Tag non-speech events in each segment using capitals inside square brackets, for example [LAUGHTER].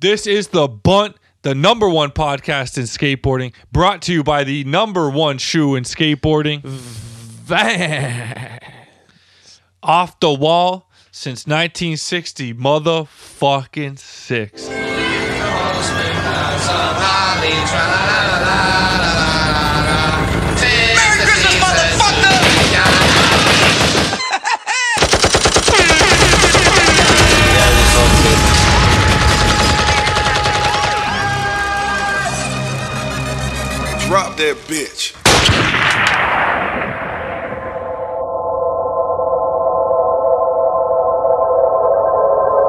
This is the Bunt, the number one podcast in skateboarding, brought to you by the number one shoe in skateboarding. Van. Off the wall since 1960, motherfucking six. That bitch.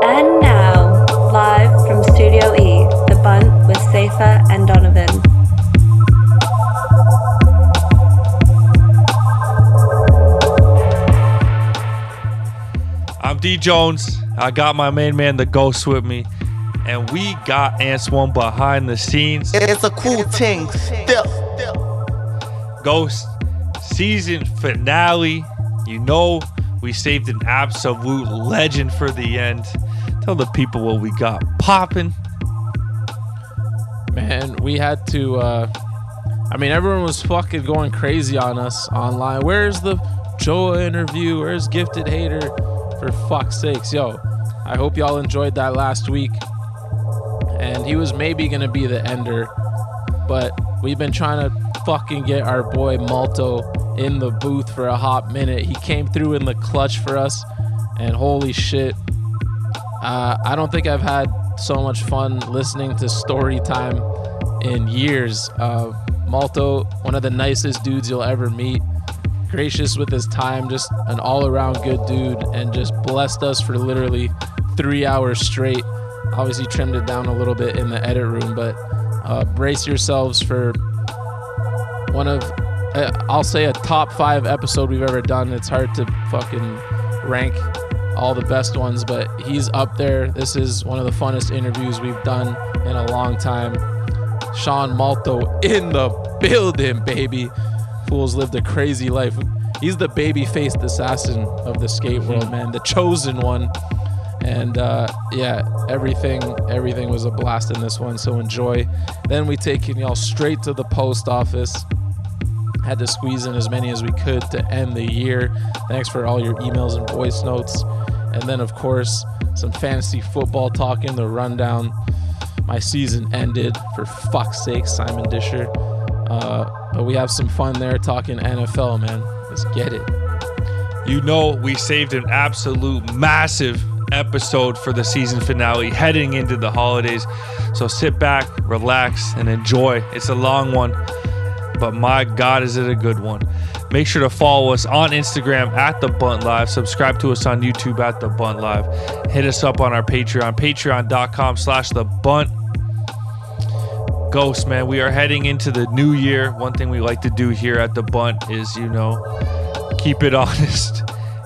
And now, live from Studio E, The Bunt with Safer and Donovan. I'm D Jones. I got my main man, the Ghost, with me. And we got Antoine behind the scenes. It's a cool thing. Still. Ghost season finale. You know, we saved an absolute legend for the end. Tell the people what we got popping. Man, we had to. uh I mean, everyone was fucking going crazy on us online. Where's the Joa interview? Where's Gifted Hater? For fuck's sakes, yo! I hope y'all enjoyed that last week. And he was maybe gonna be the ender, but we've been trying to fucking get our boy Malto in the booth for a hot minute. He came through in the clutch for us, and holy shit, uh, I don't think I've had so much fun listening to story time in years. Uh, Malto, one of the nicest dudes you'll ever meet, gracious with his time, just an all around good dude, and just blessed us for literally three hours straight. Obviously, trimmed it down a little bit in the edit room, but uh, brace yourselves for one of, uh, I'll say, a top five episode we've ever done. It's hard to fucking rank all the best ones, but he's up there. This is one of the funnest interviews we've done in a long time. Sean Malto in the building, baby. Fool's lived a crazy life. He's the baby faced assassin of the skate world, man. The chosen one. And uh, yeah, everything everything was a blast in this one. So enjoy. Then we taking y'all straight to the post office. Had to squeeze in as many as we could to end the year. Thanks for all your emails and voice notes. And then, of course, some fantasy football talk in the rundown. My season ended, for fuck's sake, Simon Disher. Uh, but we have some fun there talking NFL, man. Let's get it. You know, we saved an absolute massive episode for the season finale heading into the holidays. So sit back, relax, and enjoy. It's a long one, but my God, is it a good one. Make sure to follow us on Instagram at The Bunt Live. Subscribe to us on YouTube at The Bunt Live. Hit us up on our Patreon, patreon.com slash The Bunt. Ghost, man, we are heading into the new year. One thing we like to do here at The Bunt is, you know, keep it [LAUGHS] honest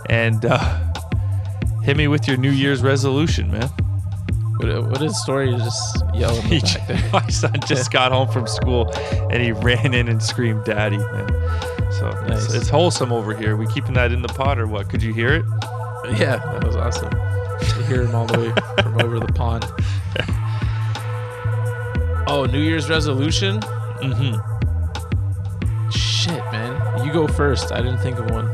and uh, hit me with your New Year's resolution, man. What, what is story? Just yelling [LAUGHS] He back there. [LAUGHS] my son just got home from school and he ran in and screamed, "Daddy!" Man, so Nice. it's, it's wholesome over here. We keeping that in the pot or what? Could you hear it? Yeah, that was awesome. To hear him all the way [LAUGHS] from over the pond. Oh, New Year's resolution? Mm-hmm. Shit, man. You go first. I didn't think of one.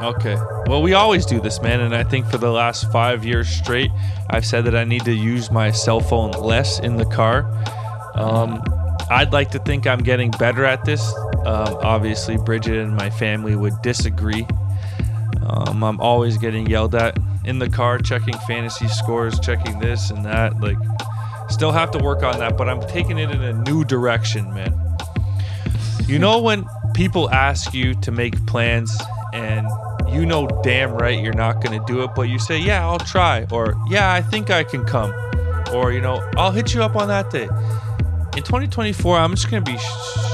Okay. Well, we always do this, man, and I think for the last five years straight, I've said that I need to use my cell phone less in the car. Um, I'd like to think I'm getting better at this. Um, obviously, Bridget and my family would disagree. Um, I'm always getting yelled at in the car, checking fantasy scores, checking this and that. Like, still have to work on that, but I'm taking it in a new direction, man. You know when people ask you to make plans and you know damn right you're not going to do it, but you say, "Yeah, I'll try," or "Yeah, I think I can come," or you know, "I'll hit you up on that day." In 2024, I'm just going to be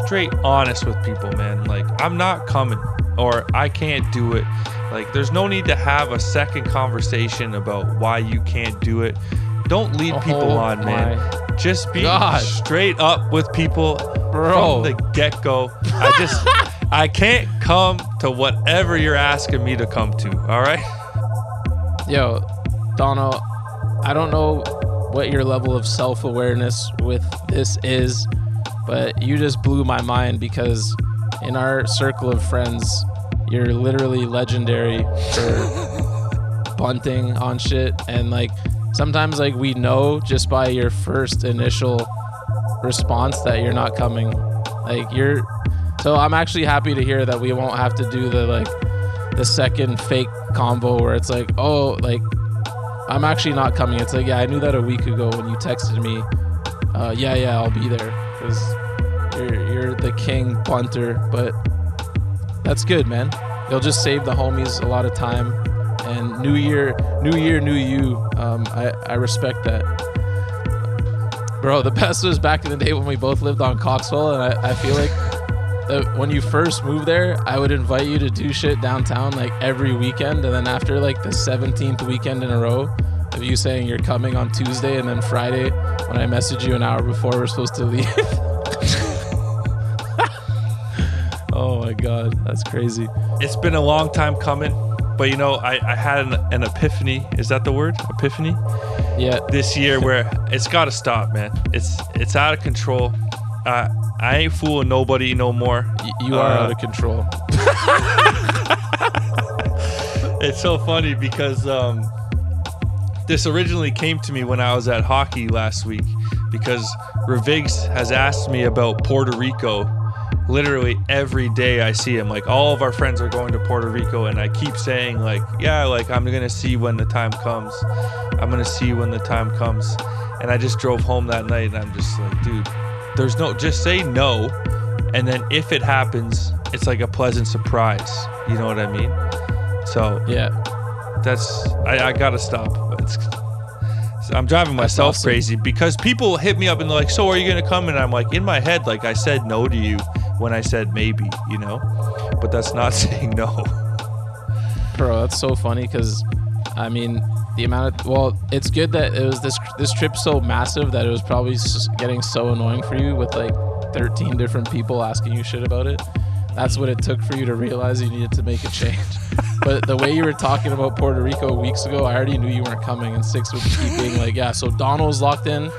straight honest with people, man. Like, I'm not coming or I can't do it. Like, there's no need to have a second conversation about why you can't do it. Don't lead oh people Oh on, man. Just be God. straight up with people Bro. from the get go. I just, [LAUGHS] I can't come to whatever you're asking me to come to. All right. Yo, Dono, I don't know what your level of self awareness with this is, but you just blew my mind because in our circle of friends, you're literally legendary for [LAUGHS] bunting on shit. And like sometimes, like, we know just by your first initial response that you're not coming. Like, you're. So I'm actually happy to hear that we won't have to do the like the second fake combo where it's like, oh, like I'm actually not coming. It's like, yeah, I knew that a week ago when you texted me. Uh, yeah, yeah, I'll be there because you're you're the king bunter. But that's good, man. You'll just save the homies a lot of time. And new year, new year, new you. Um, I I respect that. Bro, the best was back in the day when we both lived on Coxwell, and I, I feel like that when you first moved there, I would invite you to do shit downtown like every weekend, and then after like the 17th weekend in a row of you saying you're coming on Tuesday, and then Friday when I message you an hour before we're supposed to leave. [LAUGHS] oh my god, that's crazy. It's been a long time coming, but you know, I, I had an, an epiphany. Is that the word? Epiphany? Yeah, This year where it's got to stop, man. It's it's out of control. Uh, I ain't fooling nobody no more. y- you are Uh, out of control. [LAUGHS] It's so funny because um, this originally came to me when I was at hockey last week because Revigs has asked me about Puerto Rico literally every day I see him. Like all of our friends are going to Puerto Rico and I keep saying like, yeah, like I'm going to see when the time comes. I'm going to see when the time comes. And I just drove home that night and I'm just like, dude, there's no just say no and then if it happens, it's like a pleasant surprise. You know what I mean? So Yeah, that's I, I gotta stop. It's, I'm driving myself awesome. crazy because people hit me up and they're like, "So are you gonna come?" And I'm like, in my head, like I said no to you when I said maybe, you know, but that's not [LAUGHS] saying no. Bro, that's so funny because, I mean, the amount of well, it's good that it was this this trip so massive that it was probably getting so annoying for you with like 13 different people asking you shit about it. That's what it took for you to realize you needed to make a change. [LAUGHS] but the way you were talking about Puerto Rico weeks ago, I already knew you weren't coming, and six would keep being like, yeah. So Donald's locked in.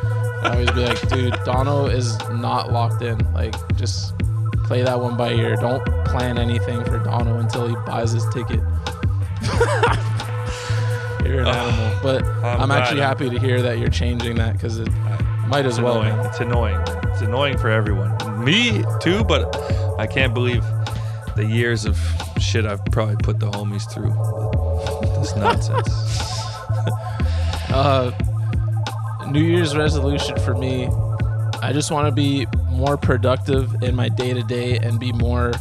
I always be like, dude, donald is not locked in. Like, just play that one by ear. Don't plan anything for donald until he buys his ticket. [LAUGHS] You're an animal, but I'm I'm, actually glad. happy to hear that you're changing that because it might as It's well. annoying. It's annoying. It's annoying for everyone. Me too, but I can't believe the years of shit I've probably put the homies through. This nonsense. [LAUGHS] Uh, New Year's resolution for me, I just want to be more productive in my day to day and be more,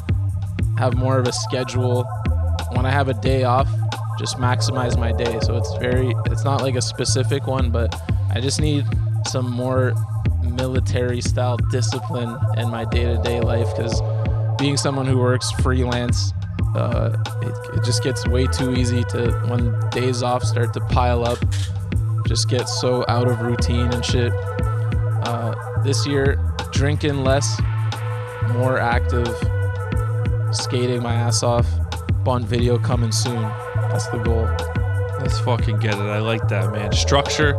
have more of a schedule. When I have a day off, just maximize my day. So it's very, it's not like a specific one, but I just need some more military style discipline in my day to day life because being someone who works freelance, uh, it, it just gets way too easy to when days off start to pile up just get so out of routine and shit. Uh, this year, drinking less, more active, skating my ass off. Bond video coming soon. That's the goal. Let's fucking get it. I like that, man. Structure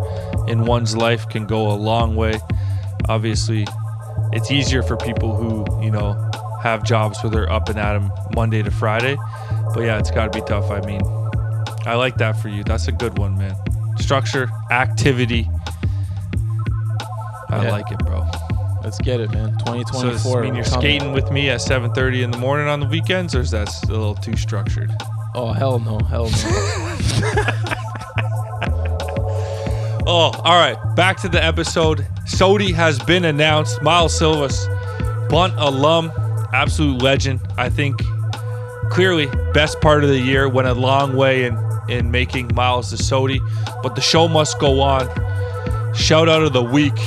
in one's life can go a long way. Obviously, it's easier for people who, you know, have jobs where they're up and at 'em Monday to Friday. But yeah, it's got to be tough. I mean, I like that for you. That's a good one, man. Structure, activity. I Yeah. like it, bro. Let's get it, man. So 2024. does this mean you're coming. skating with me at 7:30 in the morning on the weekends, or is that a little too structured? Oh hell no, hell no. [LAUGHS] Oh, all right. Back to the episode. SOTY has been announced. Miles Silvas, Bunt alum, absolute legend. I think clearly best part of the year. Went a long way in in making Miles the SOTY, but the show must go on. Shout out of the week.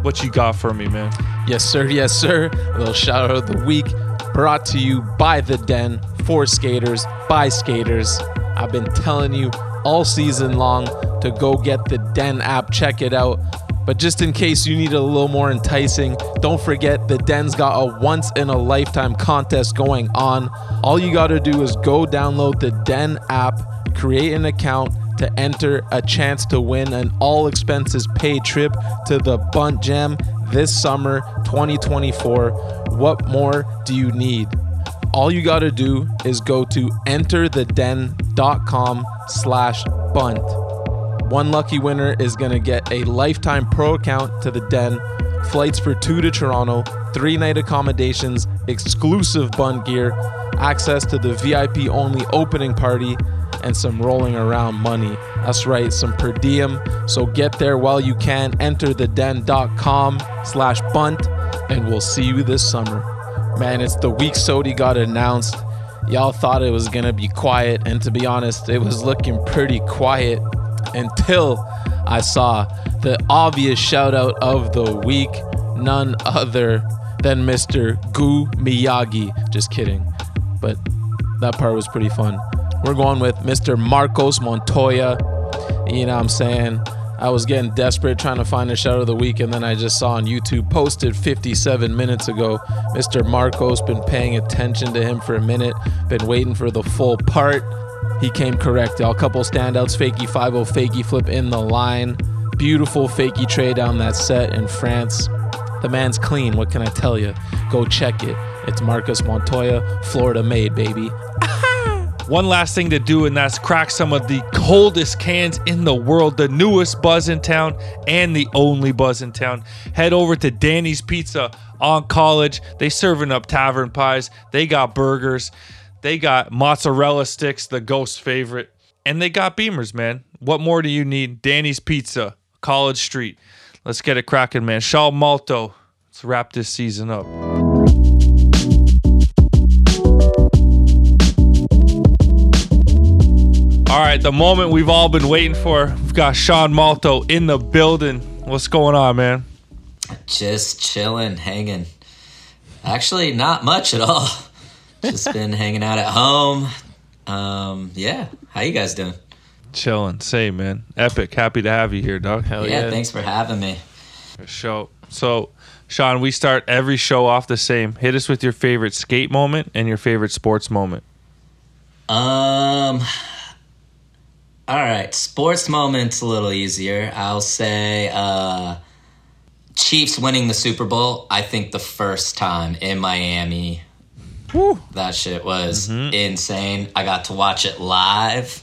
What you got for me, man? yes sir, yes sir. A little shout out of the week brought to you by the Den for skaters by skaters. I've been telling you all season long to go get the Den app, check it out. But just in case you need a little more enticing, don't forget the Den's got a once in a lifetime contest going on. All you got to do is go download the Den app, create an account, to enter a chance to win an all expenses paid trip to the Bunt Jam this summer 2024. What more do you need? All you got to do is go to entertheden.com slash bunt. One lucky winner is going to get a lifetime pro account to the Den, flights for two to Toronto, three night accommodations, exclusive bun gear, access to the VIP only opening party, and some rolling around money. That's right, some per diem. So get there while you can. Enter theden.com slash bunt, and we'll see you this summer. Man, it's the week SOTY got announced. Y'all thought it was gonna be quiet, and to be honest, it was looking pretty quiet until I saw the obvious shout out of the week, none other than Mr. Gu Miyagi. Just kidding. But that part was pretty fun. We're going with Mr. Marcos Montoya. You know what I'm saying? I was getting desperate trying to find a shout of the week, and then I just saw on YouTube posted 57 minutes ago. Mr. Marcos been paying attention to him for a minute, been waiting for the full part. He came correct, y'all. Couple standouts, fakie 5 fakie flip in the line. Beautiful fakie tray down that set in France. The man's clean, what can I tell you? Go check it. It's Marcus Montoya, Florida made, baby. [LAUGHS] One last thing to do, and that's crack some of the coldest cans in the world, the newest buzz in town and the only buzz in town. Head over to Danny's Pizza on College. They serving up tavern pies. They got burgers. They got mozzarella sticks, the ghost favorite, and they got beamers, man. What more do you need? Danny's Pizza, College Street. Let's get it cracking, man. Sean Malto. Let's wrap this season up. All right, the moment we've all been waiting for. We've got Sean Malto in the building. What's going on, man? Just chilling, hanging. Actually, not much at all. [LAUGHS] Just been hanging out at home. Um, yeah. How you guys doing? Chilling. Same, man. Epic. Happy to have you here, dog. Hell yeah, yeah. thanks for having me. Show. So, Sean, we start every show off the same. Hit us with your favorite skate moment and your favorite sports moment. Um. All right, sports moments a little easier. I'll say uh, Chiefs winning the Super Bowl. I think the first time in Miami, that shit was insane. I got to watch it live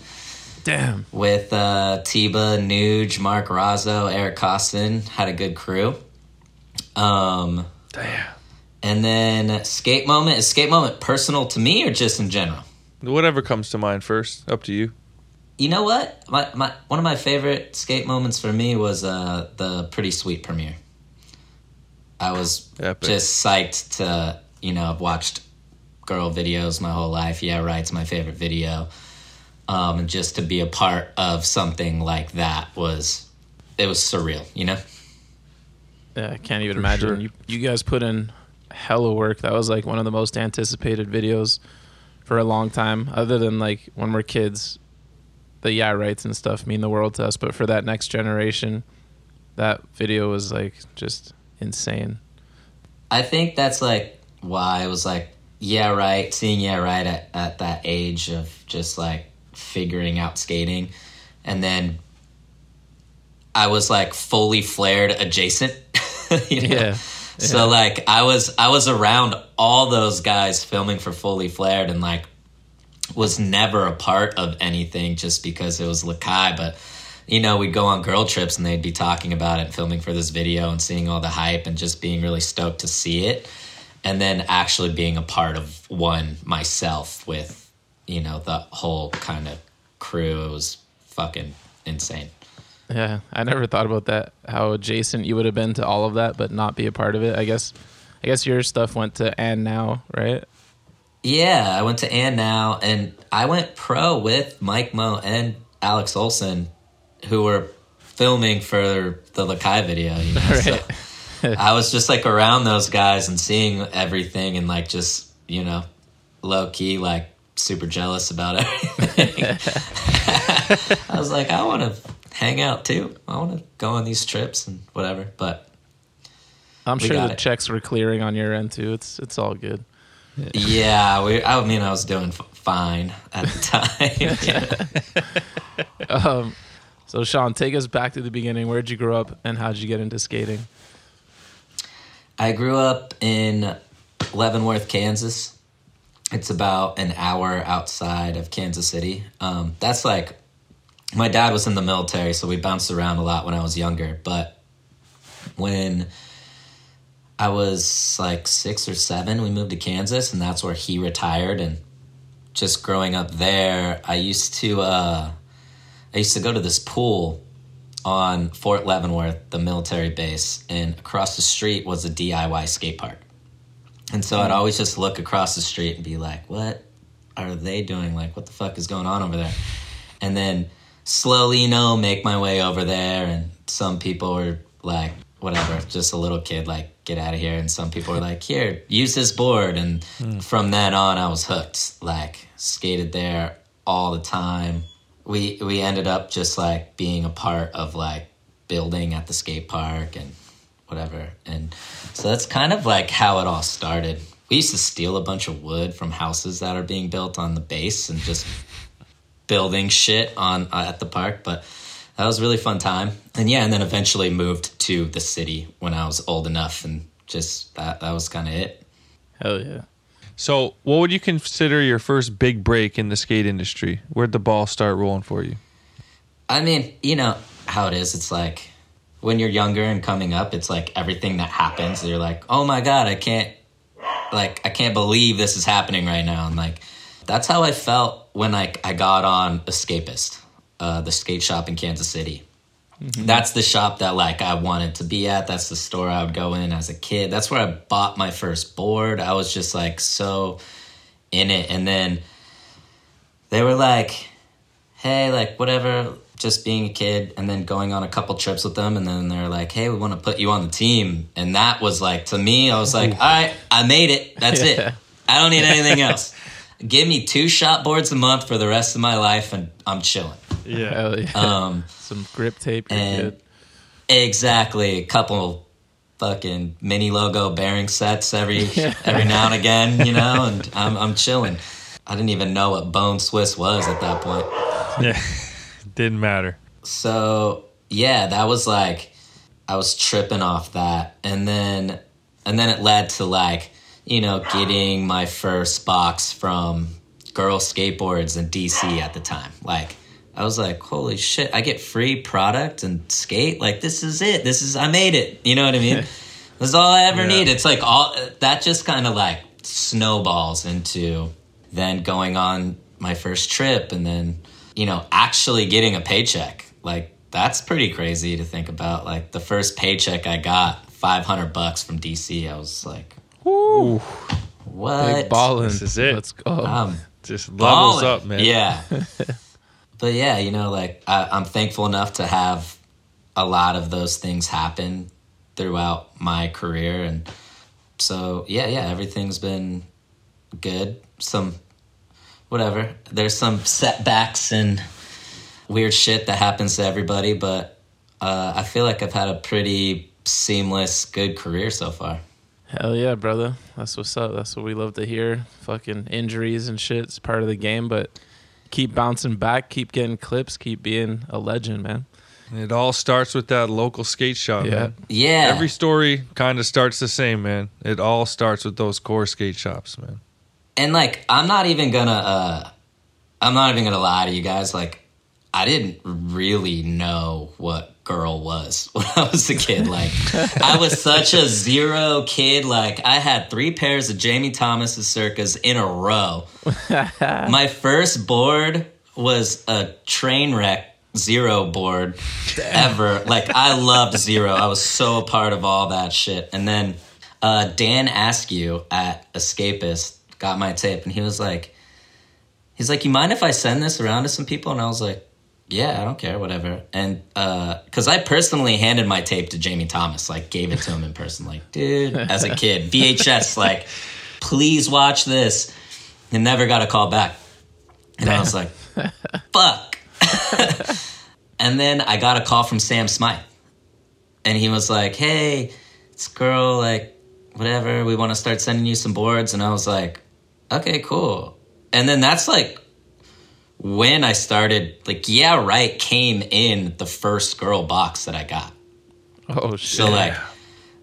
Damn. with uh, Tiba, Nuge, Mark Razzo, Eric Koston. Had a good crew. Um, Damn. and then skate moment is skate moment personal to me or just in general? Whatever comes to mind first. Up to you. You know what? My, my one of my favorite skate moments for me was uh, the Pretty Sweet premiere. I was Epic. just psyched to you know I've watched girl videos my whole life. Yeah, right. It's my favorite video. Um, and just to be a part of something like that was it was surreal. You know. Yeah, I can't even imagine. sure. You you guys put in hella work. That was like one of the most anticipated videos for a long time. Other than like when we're kids, the yeah rights and stuff mean the world to us. But for that next generation, that video was like just insane. I think that's like why I was like, yeah, right, seeing yeah, right at, at that age of just like figuring out skating. And then I was like fully flared adjacent. [LAUGHS] you know? Yeah. So like I was I was around all those guys filming for Fully Flared and like was never a part of anything just because it was Lakai, but you know, we'd go on girl trips and they'd be talking about it filming for this video and seeing all the hype and just being really stoked to see it. And then actually being a part of one myself with, you know, the whole kind of crew. It was fucking insane. Yeah, I never thought about that. How adjacent you would have been to all of that, but not be a part of it. I guess, I guess your stuff went to and now, right? Yeah, I went to And Now, and I went pro with Mike Mo and Alex Olson, who were filming for the Lakai video. You know? [LAUGHS] So I was just like around those guys and seeing everything, and like just you know, low key like super jealous about everything. [LAUGHS] I was like, I want to hang out too. I want to go on these trips and whatever. But I'm sure the it. checks were clearing on your end too. It's it's all good. Yeah, we. I mean, I was doing fine at the time. [LAUGHS] Um, so Sean, take us back to the beginning. Where'd you grow up, and how'd you get into skating? I grew up in Leavenworth, Kansas. It's about an hour outside of Kansas City. Um, that's like my dad was in the military, so we bounced around a lot when I was younger. But when I was like six or seven, we moved to Kansas, and that's where he retired. And just growing up there, I used to uh, I used to go to this pool on Fort Leavenworth, the military base, and across the street was a DIY skate park. And so I'd always just look across the street and be like, what are they doing? Like, what the fuck is going on over there? And then slowly, you know, make my way over there. And some people were like, whatever, just a little kid, like, get out of here. And some people were like, here, use this board. And from then on, I was hooked. Like, skated there all the time. We we ended up just like being a part of like building at the skate park and whatever. And so that's kind of like how it all started. We used to steal a bunch of wood from houses that are being built on the base and just [LAUGHS] building shit on uh, at the park, but that was a really fun time. And yeah, and then eventually moved to the city when I was old enough and just that that was kind of it. Hell yeah. So, what would you consider your first big break in the skate industry? Where'd the ball start rolling for you? I mean, you know how it is. It's like when you're younger and coming up, it's like everything that happens, you're like, oh my God, I can't, like, I can't believe this is happening right now. And like, that's how I felt when I, I got on Escapist, uh, the skate shop in Kansas City. That's the shop that like I wanted to be at. That's the store I would go in as a kid. That's where I bought my first board. I was just like so in it. And then they were like, hey, like whatever, just being a kid, and then going on a couple trips with them, and then they're like, hey, we want to put you on the team, and that was like to me, I was like, all right, I made it. That's Yeah. it. I don't need anything [LAUGHS] else. Give me two shot boards a month for the rest of my life, and I'm chilling. Yeah. Hell yeah. Um, Some grip tape. And exactly a couple fucking mini logo bearing sets every [LAUGHS] every now and again, you know, and I'm I'm chilling. I didn't even know what Bones Swiss was at that point. Yeah. [LAUGHS] Didn't matter. so yeah that was like i was tripping off that and then and then it led to like you know getting my first box from girl skateboards in dc at the time like i was like holy shit i get free product and skate like this is it this is i made it you know what i mean [LAUGHS] this is all i ever Yeah. need it's like all that just kind of like snowballs into then going on my first trip and then you know actually getting a paycheck like that's pretty crazy to think about like the first paycheck i got 500 bucks from dc i was like Ooh, what Big ballin'. This is it. Let's go. um, just levels balling. up, man. yeah [LAUGHS] but yeah you know like I, i'm thankful enough to have a lot of those things happen throughout my career and so yeah yeah everything's been good some whatever there's some setbacks and weird shit that happens to everybody but uh, i feel like i've had a pretty seamless good career so far Hell yeah, brother. That's what's up. That's what we love to hear. Fucking injuries and shit. It's part of the game, but keep bouncing back, keep getting clips, keep being a legend, man. It all starts with that local skate shop, Yeah. man. yeah Every story kind of starts the same, man. It all starts with those core skate shops, man. and like i'm not even gonna uh i'm not even gonna lie to you guys like i didn't really know what girl was [LAUGHS] when i was a kid like i was such a zero kid like i had three pairs of jamie thomas's Circas in a row. [LAUGHS] My first board was a train wreck zero board ever. Like i loved zero. I was so a part of all that shit. And then uh, Dan Askew at Escapist got my tape, and he was like, he's like, you mind if I send this around to some people? And I was like, yeah, I don't care, whatever. And uh, because I personally handed my tape to Jamie Thomas, like gave it to him in person, like, dude, as a kid, [LAUGHS] VHS, like, please watch this, and never got a call back. And I was like, fuck. [LAUGHS] and then I got a call from Sam Smyth, and he was like, hey, it's girl, like, whatever, we want to start sending you some boards. And I was like, okay, cool. and then that's like when I started. Like, yeah, right, came in the first girl box that I got. Oh shit. So like,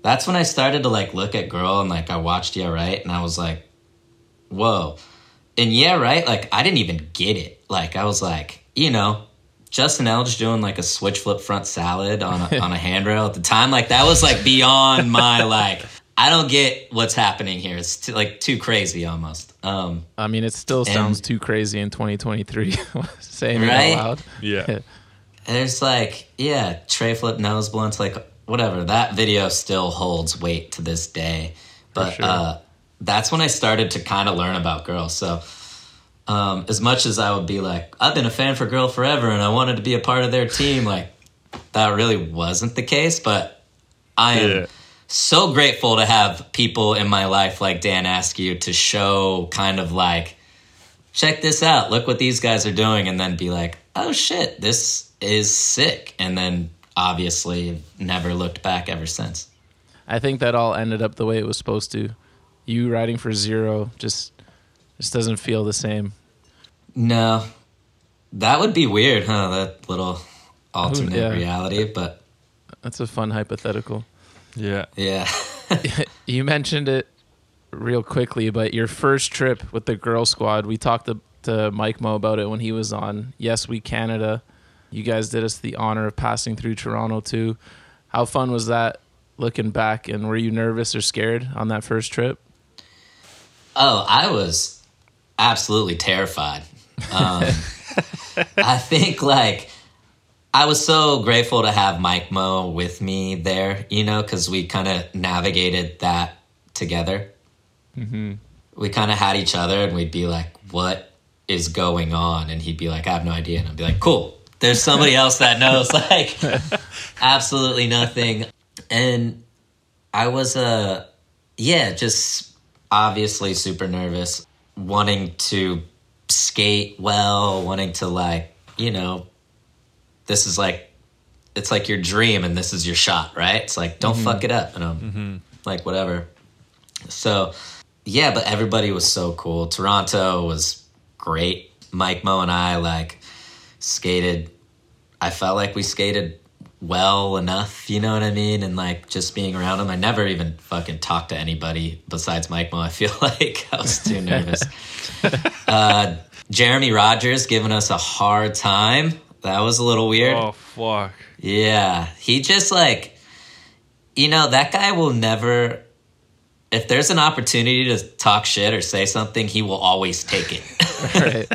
that's when I started to like look at girl and like I watched yeah, right, and I was like, whoa. And yeah, right, like I didn't even get it. Like I was like, you know. Justin Eldridge doing like a switch flip front salad on a, [LAUGHS] on a handrail at the time, like that was like beyond my like. I don't get what's happening here. It's too, like too crazy almost. Um, I mean, it still sounds too crazy in 2023 [LAUGHS] saying Right? it out loud. Yeah. there's like yeah, tray flip nose blunts, like whatever. That video still holds weight to this day. But sure. uh, that's when I started to kind of learn about girls. So um, as much as I would be like, I've been a fan for girl forever, and I wanted to be a part of their team, like that really wasn't the case. But I am Yeah. So grateful to have people in my life like Dan Askew to show kind of like, check this out, look what these guys are doing, and then be like, oh shit, this is sick. And then obviously never looked back ever since. I think that all ended up the way it was supposed to. You riding for zero just just doesn't feel the same. No, that would be weird, huh? That little alternate yeah. reality, but That's a fun hypothetical. Yeah. yeah. [LAUGHS] You mentioned it real quickly, but your first trip with the girl squad, we talked to, to Mike Mo about it when he was on Yes We Canada. You guys did us the honor of passing through Toronto too. How fun was that looking back and were you nervous or scared on that first trip? Oh, I was absolutely terrified. Um, [LAUGHS] I think like I was so grateful to have Mike Mo with me there, you know, because we kind of navigated that together. We kind of had each other, and we'd be like, "What is going on?" And he'd be like, "I have no idea," and I'd be like, "Cool." There's somebody else that knows [LAUGHS] like [LAUGHS] absolutely nothing. And I was uh yeah, just obviously super nervous, wanting to skate well, wanting to like, you know, this is like it's like your dream and this is your shot, right? It's like don't fuck it up and I'm like whatever. So, yeah, but everybody was so cool. Toronto was great. Mike Mo and I like skated I felt like we skated well enough, you know what I mean? And like just being around him, I never even fucking talked to anybody besides Mike Mo. I feel [LAUGHS] like I was too nervous. [LAUGHS] uh, Jeremy Rogers giving us a hard time. That was a little weird. Oh fuck. Yeah, he just like, you know, that guy will never. If there's an opportunity to talk shit or say something, he will always take it. [LAUGHS] Right.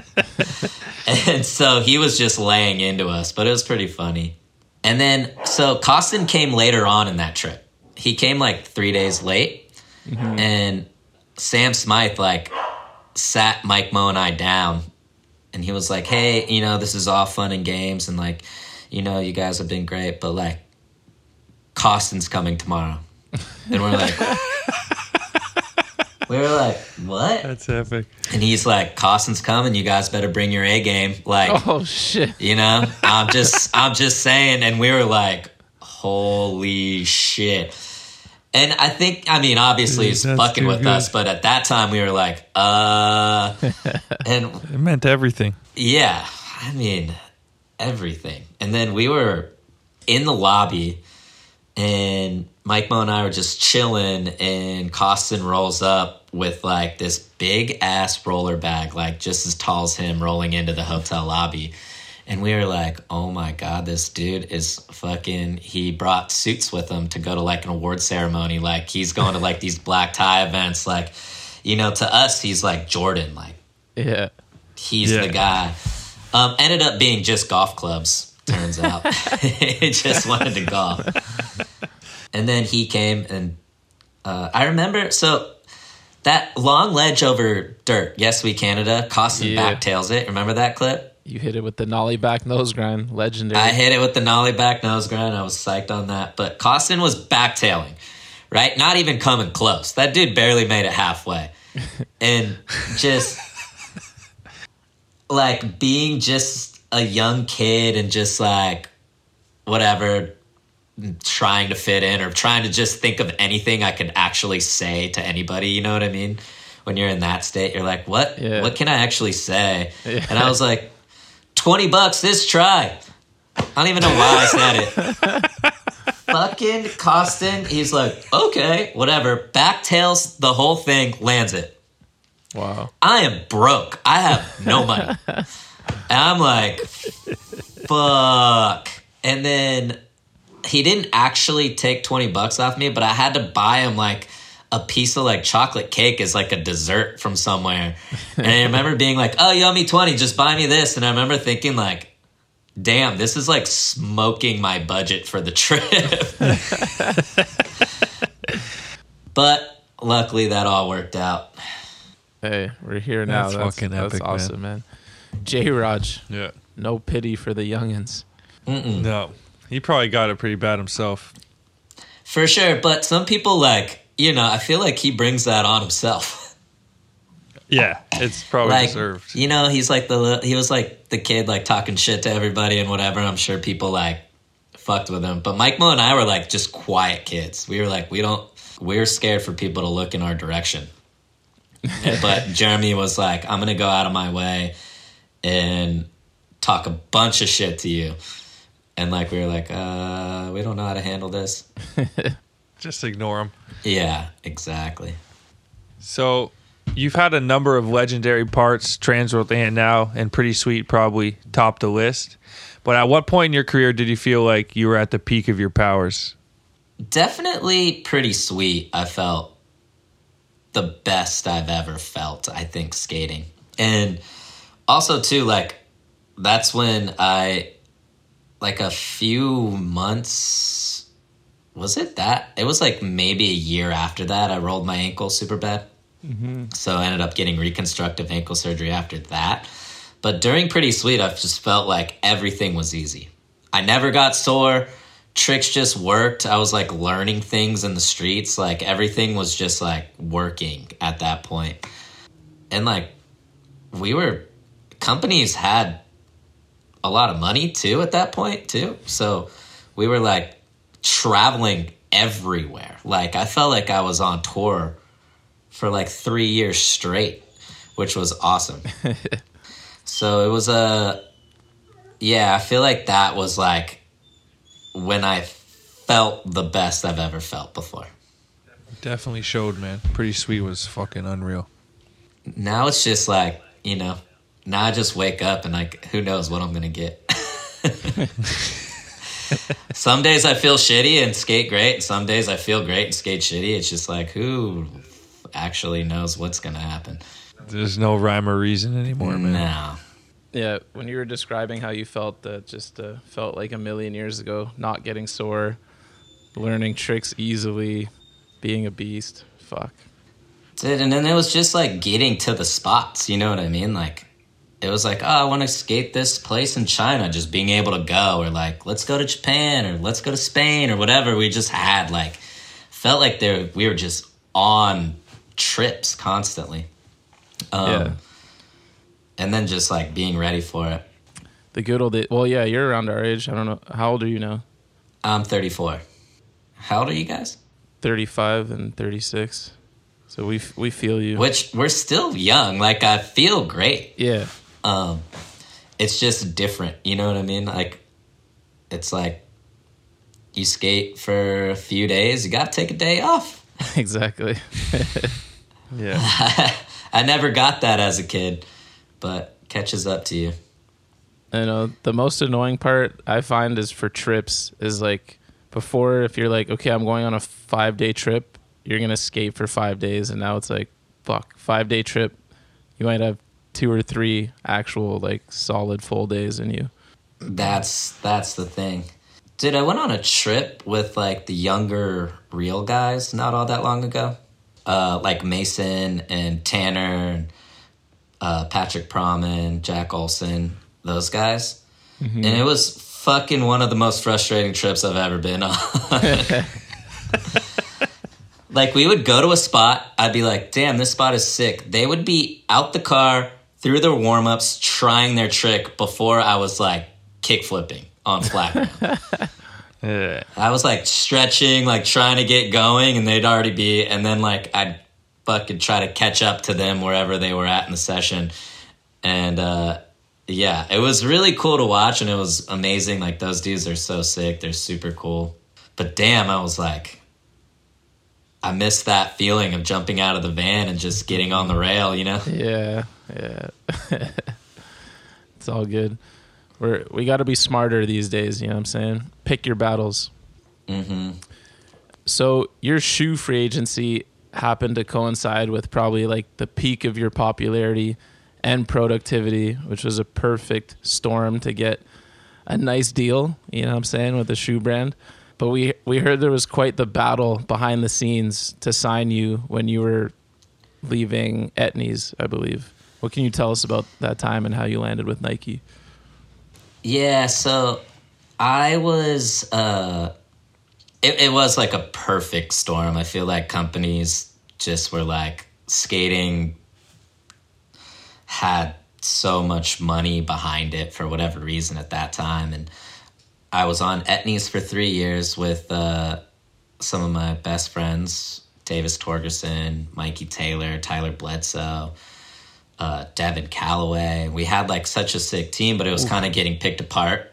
[LAUGHS] and so he was just laying into us, but it was pretty funny. And then, so Koston came later on in that trip. He came like three days late, mm-hmm. and Sam Smyth like sat Mike Mo and I down, and he was like, "Hey, you know, this is all fun and games, and like, you know, you guys have been great, but like, Koston's coming tomorrow," and we're like. [LAUGHS] We were like, what? That's epic. And he's like, Koston's coming. You guys better bring your A game. Like, [LAUGHS] oh shit. you know, I'm just, I'm just saying. And we were like, holy shit. And I think, I mean, obviously he's fucking with good. us, but at that time we were like, uh, and [LAUGHS] It meant everything. yeah, I mean, everything. And then we were in the lobby, and Mike Mo and I were just chilling, and Koston rolls up with like this big ass roller bag, like just as tall as him, rolling into the hotel lobby. And we were like, oh my God, this dude is fucking. He brought suits with him to go to like an award ceremony. Like, he's going to like these black tie events. Like, you know, to us, he's like Jordan. Like, Yeah. he's Yeah. the guy. Um, ended up being just golf clubs. Turns out, [LAUGHS] [LAUGHS] he just wanted to golf. And then he came, and uh, I remember so that long ledge over dirt. Yes, we Canada. Koston Yeah. backtails it. Remember that clip? You hit it with the nollie back nose grind. Legendary. I hit it with the nollie back nose grind. I was psyched on that. But Koston was backtailing, right? Not even coming close. That dude barely made it halfway. [LAUGHS] And just like being just a young kid and just like whatever trying to fit in or trying to just think of anything I could actually say to anybody, you know what I mean? when you're in that state. You're like, what? Yeah. What can I actually say? [LAUGHS] And I was like, twenty bucks this try. I don't even know why I said it. [LAUGHS] Fucking Koston, he's like, okay, whatever. Backtails the whole thing, lands it. Wow. I am broke. I have no money. and I'm like, fuck. And then he didn't actually take 20 bucks off me, but I had to buy him like a piece of like chocolate cake as like a dessert from somewhere. And I remember [LAUGHS] being like, oh, you owe me 20, just buy me this. And I remember thinking like, damn, this is like smoking my budget for the trip. [LAUGHS] but luckily that all worked out. Hey, we're here now. That's That's, fucking that's epic, man. awesome, man. J Raj, Yeah. no pity for the youngins. No. He probably got it pretty bad himself. For sure, but some people like, you know, I feel like he brings that on himself. Yeah. It's probably like, deserved. you know, he's like the he was like the kid like talking shit to everybody and whatever. And I'm sure people like fucked with him. But Mike Mo and I were like just quiet kids. We were like, we don't, we're scared for people to look in our direction. [LAUGHS] but Jeremy was like, I'm gonna go out of my way and talk a bunch of shit to you. And like we were like, uh, we don't know how to handle this. [LAUGHS] Just ignore them. Yeah, exactly. So you've had a number of legendary parts, Transworld and now, and Pretty Sweet probably top the list. But at what point in your career did you feel like you were at the peak of your powers? definitely pretty sweet. I felt the best I've ever felt, I think, skating. And also, too, like, that's when I, like, a few months, was it that? It was like maybe a year after that, I rolled my ankle super bad. Mm-hmm. So I ended up getting reconstructive ankle surgery after that. But during Pretty Sweet, I just felt like everything was easy. I never got sore. Tricks just worked. I was like learning things in the streets. Like everything was just like working at that point. And like we were, companies had a lot of money too at that point too. So we were like traveling everywhere. Like I felt like I was on tour for like three years straight, which was awesome. [LAUGHS] so it was a, yeah, I feel like that was like when I felt the best I've ever felt before. Definitely showed, man. Pretty Sweet was fucking unreal. Now it's just like, you know, now I just wake up and like, who knows what I'm going to get. [LAUGHS] [LAUGHS] some days I feel shitty and skate great. And some days I feel great and skate shitty. It's just like, who actually knows what's going to happen? There's no rhyme or reason anymore, man. No. Yeah, when you were describing how you felt that just uh, felt like a million years ago, not getting sore, learning tricks easily, being a beast. Fuck. Dude, and then it was just like getting to the spots, you know what I mean? Like it was like, oh, I want to skate this place in China, just being able to go, or like, let's go to Japan, or let's go to Spain, or whatever. We just had like, felt like there we were just on trips constantly. Um, yeah. And then just like being ready for it. The good old day. Well, yeah, you're around our age. I don't know. How old are you now? I'm 34. How old are you guys? 35 and 36. So we we feel you. Which we're still young. Like I feel great. Yeah. Um it's just different you know what i mean like it's like you skate for a few days you gotta take a day off [LAUGHS] exactly. [LAUGHS] Yeah. [LAUGHS] i never got that as a kid but catches up to you You know the most annoying part I find is for trips is like before if you're like okay I'm going on a five day trip you're gonna skate for five days and now it's like fuck five day trip you might have two or three actual like solid full days in you? That's that's the thing. Dude i went on a trip with like the younger real guys not all that long ago. Uh like mason and tanner and uh patrick Praman, jack olson those guys. And it was fucking one of the most frustrating trips i've ever been on. [LAUGHS] Like we would go to a spot i'd be like damn this spot is sick. They would be out the car through their warm-ups trying their trick before i was like kick flipping on flat ground. [LAUGHS] yeah. i was like stretching like trying to get going and they'd already be and then like i'd fucking try to catch up to them wherever they were at in the session. And uh, yeah, it was really cool to watch and it was amazing. Like those dudes are so sick. They're super cool. But damn, I was like, I missed that feeling of jumping out of the van and just getting on the rail, you know? Yeah, yeah. [LAUGHS] it's all good. We're we got to be smarter these days. You know what I'm saying? Pick your battles. hmm So your shoe free agency happened to coincide with probably like the peak of your popularity and productivity, which was a perfect storm to get a nice deal. You know what I'm saying with the shoe brand. But we we heard there was quite the battle behind the scenes to sign you when you were leaving Etnies, I believe. What can you tell us about that time and how you landed with Nike? Yeah, so I was uh it, it was like a perfect storm. I feel like companies just were like skating had so much money behind it for whatever reason at that time and I was on Etnies for 3 years with uh some of my best friends, Davis Torgerson, Mikey Taylor, Tyler Bledsoe, uh, Devin Calloway. We had like such a sick team, but it was kind of getting picked apart.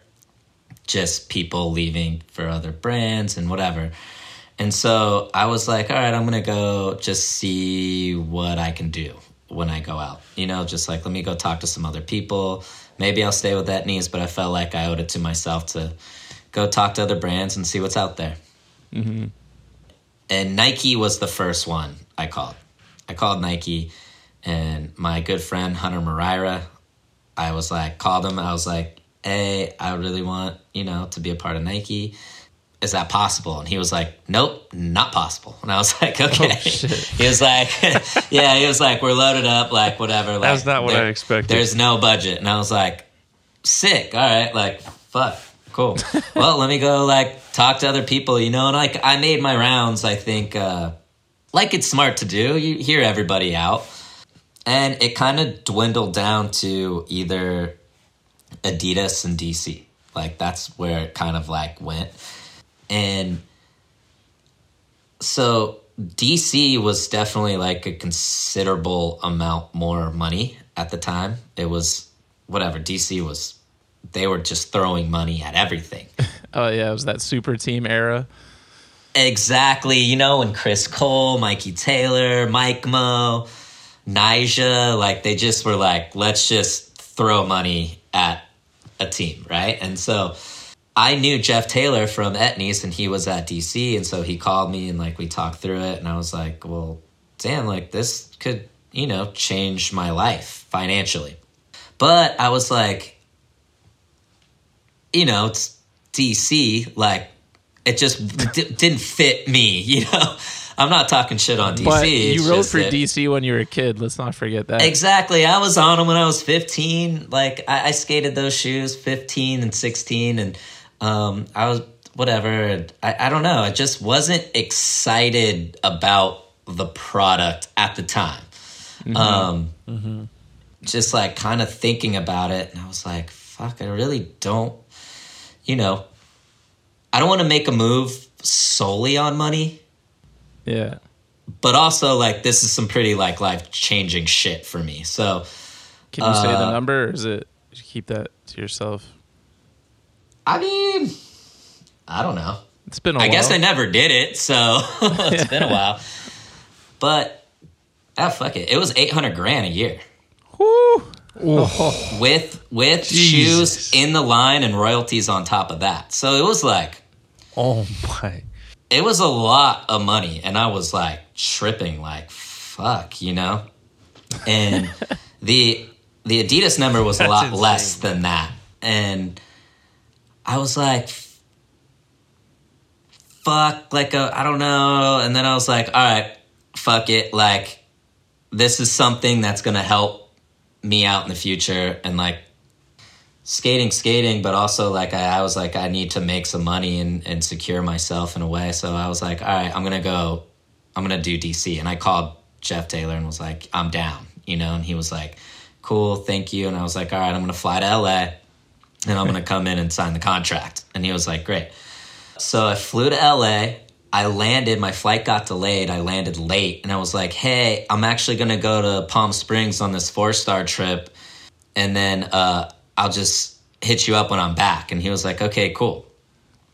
Just people leaving for other brands and whatever. And so I was like, all right, I'm going to go just see what I can do when I go out. You know, just like, let me go talk to some other people. Maybe I'll stay with Etnies, but I felt like I owed it to myself to go talk to other brands and see what's out there. And Nike was the first one I called. I called Nike and my good friend Hunter Muraira, I was like, called him. I was like, hey, I really want, you know, to be a part of Nike. Is that possible? And he was like, nope, not possible. And I was [LAUGHS] like, okay. [LAUGHS] he was like, [LAUGHS] yeah, he was like, we're loaded up, like, whatever. Like, That's not what there- I expected. There's no budget. And I was like, sick. All right. Like, fuck. Cool. well, let me go, like, talk to other people, you know? And, like, I made my rounds, I think, uh, like it's smart to do. You hear everybody out and it kind of dwindled down to either Adidas and DC. Like that's where it kind of like went. And so DC was definitely like a considerable amount more money at the time. It was whatever DC was they were just throwing money at everything. [LAUGHS] Oh yeah, it was that super team era. Exactly. You know, when Chris Cole, Mikey Taylor, Mike Mo, Nyjah, like they just were like, let's just throw money at a team, right? And so I knew Jeff Taylor from Etnies and he was at DC. And so he called me and like we talked through it. And I was like, well, damn, like this could, you know, change my life financially. But I was like, you know, it's DC, like it just d- didn't fit me, [LAUGHS] you know. I'm not talking shit on DC. But you rode just for that- DC when you were a kid. Let's not forget that. Exactly. I was on them when I was 15. Like I, I skated those shoes 15 and 16 and um I was whatever. I, I don't know. I just wasn't excited about the product at the time. Um just like kind of thinking about it and I was like, fuck, I really don't you know, I don't want to make a move solely on money Yeah. but also like this is some pretty like life changing shit for me. So Can you say the Uh, number, or is it you keep that to yourself? I mean, I don't know. It's been a I while. I guess I never did it, so [LAUGHS] it's been a [LAUGHS] while. But ah, fuck it. It was eight hundred grand a year Woo. with with Jesus. shoes in the line and royalties on top of that. So it was like Oh my. It was a lot of money and i was like tripping like fuck you know? And [LAUGHS] the the adidas number was a lot insane. less than that. And i was like fuck like uh, I don't know. And then i was like all right fuck it. Like this is something that's gonna help me out in the future. And like skating skating but also like I, I was like i need to make some money and, and secure myself in a way. So i was like all right i'm gonna go i'm gonna do dc and i called jeff taylor and was like i'm down you know? And he was like cool thank you. And i was like all right i'm gonna fly to la and i'm gonna come in and sign the contract. And he was like great. So i flew to la I landed, my flight got delayed. I landed late and I was like, hey, I'm actually to go to Palm Springs on this Fourstar trip. And then uh, I'll just hit you up when I'm back. And he was like, okay, cool.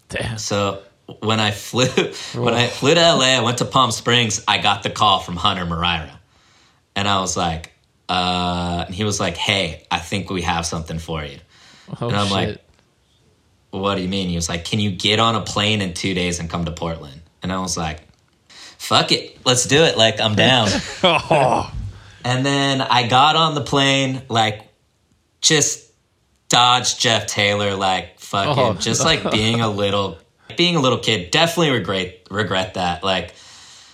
Damn. So when I flew [LAUGHS] when I flew to LA, I went to Palm Springs. I got the call from Hunter Muraira, and I was like, uh, and he was like, "Hey, I think we have something for you." Oh, and I'm shit. like, "What do you mean?" He was like, "Can you get on a plane in two days and come to Portland?" And I was like, "Fuck it, let's do it." Like I'm down. [LAUGHS] Oh, And then I got on the plane, like, just dodged Jeff Taylor, like, fucking, Oh. just like being a little, being a little kid. Definitely regret regret that. Like,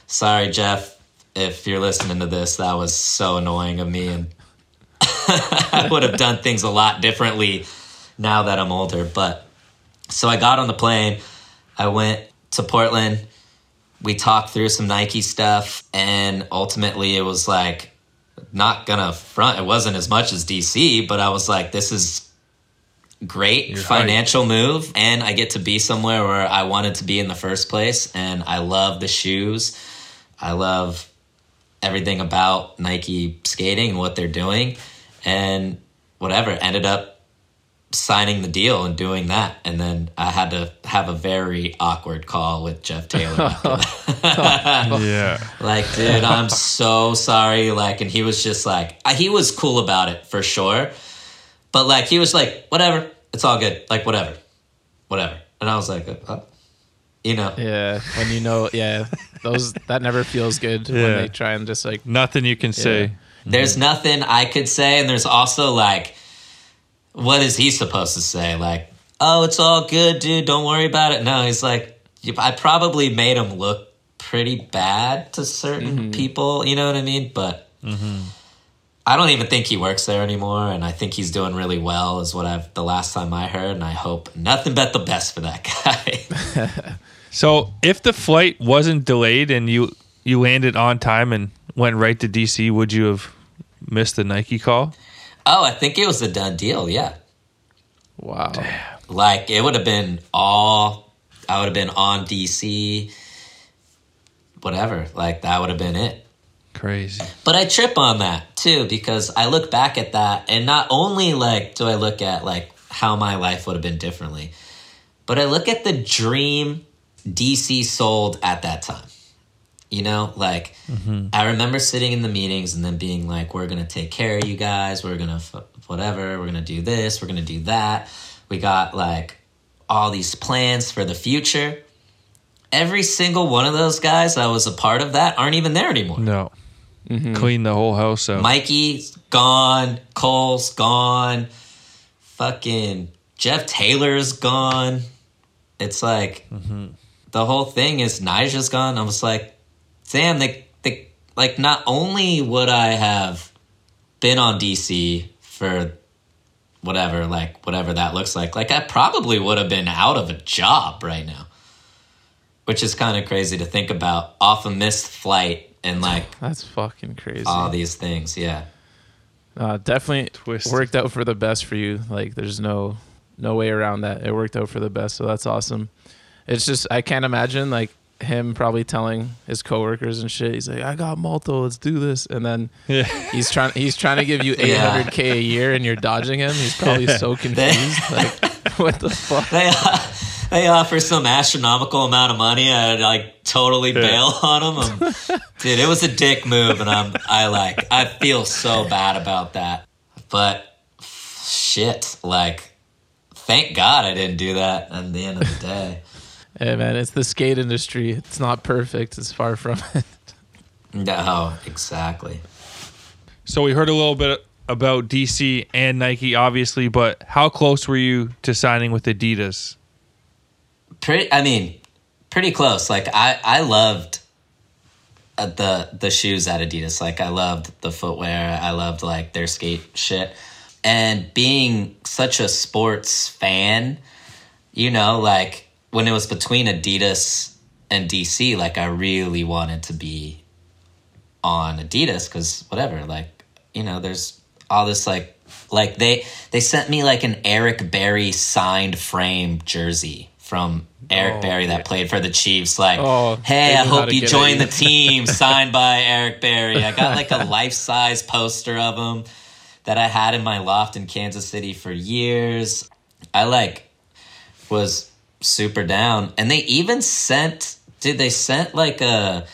sorry, Jeff, if you're listening to this, that was so annoying of me, and [LAUGHS] I would have done things a lot differently now that I'm older. But so I got on the plane, I went to Portland we talked through some Nike stuff, and ultimately it was like not gonna front. It wasn't as much as DC, but I was like, this is great financial move, and I get to be somewhere where I wanted to be in the first place, and I love the shoes. I love everything about Nike skating and what they're doing, and whatever ended up signing the deal and doing that and then i had to have a very awkward call with jeff taylor [LAUGHS] yeah. like dude i'm so sorry like and he was just like he was cool about it for sure but like he was like whatever it's all good like whatever whatever and i was like uh, you know Yeah, when you know, [LAUGHS] yeah, those that never feels good when Yeah. they try and just like Nothing you can say. There's nothing I could say, and there's also like, what is he supposed to say? Like, oh, it's all good, dude. Don't worry about it. No, he's like, I probably made him look pretty bad to certain people. You know what I mean? But I don't even think he works there anymore, and I think he's doing really well. Is what I've the last time I heard, and I hope nothing but the best for that guy. [LAUGHS] [LAUGHS] So, if the flight wasn't delayed and you you landed on time and went right to DC, would you have missed the Nike call? oh, I think it was a done deal. Yeah. wow. Like it would have been all I would have been on DC whatever. Like that would have been it. Crazy. But I trip on that too because I look back at that and not only like do I look at like how my life would have been differently, but I look at the dream DC sold at that time. You know, like mm-hmm. I remember sitting in the meetings and then being like, "We're gonna take care of you guys. We're gonna f- whatever. We're gonna do this. We're gonna do that." We got like all these plans for the future. Every single one of those guys that was a part of that aren't even there anymore. No. Mm-hmm. Clean the whole house out. Mikey's gone. Cole's gone. Fucking Jeff Taylor's gone. It's like mm-hmm. the whole thing is Nyjah's gone. I was like, damn, they, they like not only would I have been on DC for whatever, like whatever that looks like, like I probably would have been out of a job right now. Which is kind of crazy to think about off a missed flight and like That's fucking crazy. all these things. Yeah. Uh, definitely Twisted. worked out for the best for you. Like, there's no no way around that. It worked out for the best, so that's awesome. It's just I can't imagine like him probably telling his coworkers and shit. He's like, "I got Malto, let's do this," and then Yeah. he's trying he's trying to give you [LAUGHS] Yeah. 800k a year, and you're dodging him. He's probably [LAUGHS] so confused. like, [LAUGHS] what the fuck? they they offer some astronomical amount of money. I'd like totally bail on them. Um, dude, it was a dick move, and I'm I like I feel so bad about that. But shit, like thank God I didn't do that. At the end of the day, Hey man, it's the skate industry. It's not perfect. It's far from [LAUGHS] it. no, exactly. So we heard a little bit about DC and Nike, obviously, but how close were you to signing with Adidas? Pretty, I mean, pretty close. Like I I loved uh, the the shoes at Adidas. Like I loved the footwear. I loved like their skate shit. And being such a sports fan, you know, like when it was between Adidas and DC, like I really wanted to be on Adidas because whatever, like you know, there's all this like like they they sent me like an Eric Berry signed frame jersey from Eric Oh, Berry that yeah. played for the Chiefs. Like, Oh, hey, I hope you join the [LAUGHS] team. Signed by Eric Berry. I got like a [LAUGHS] life size poster of him that I had in my loft in Kansas City for years. I like was super down, and they even sent. Did they sent like a?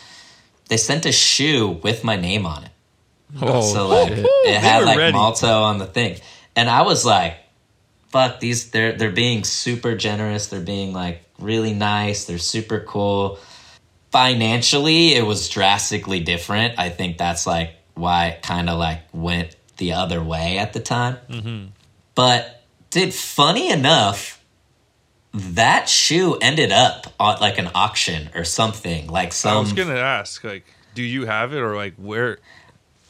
They sent a shoe with my name on it. Oh, So like shit. it had like ready. Malto on the thing, and I was like, "Fuck these! They're they're being super generous. They're being like really nice. They're super cool." Financially, it was drastically different. I think that's like why it kind of like went the other way at the time. Mm-hmm. But did funny enough, that shoe ended up on like an auction or something. Like some I was gonna ask, like, do you have it or like where?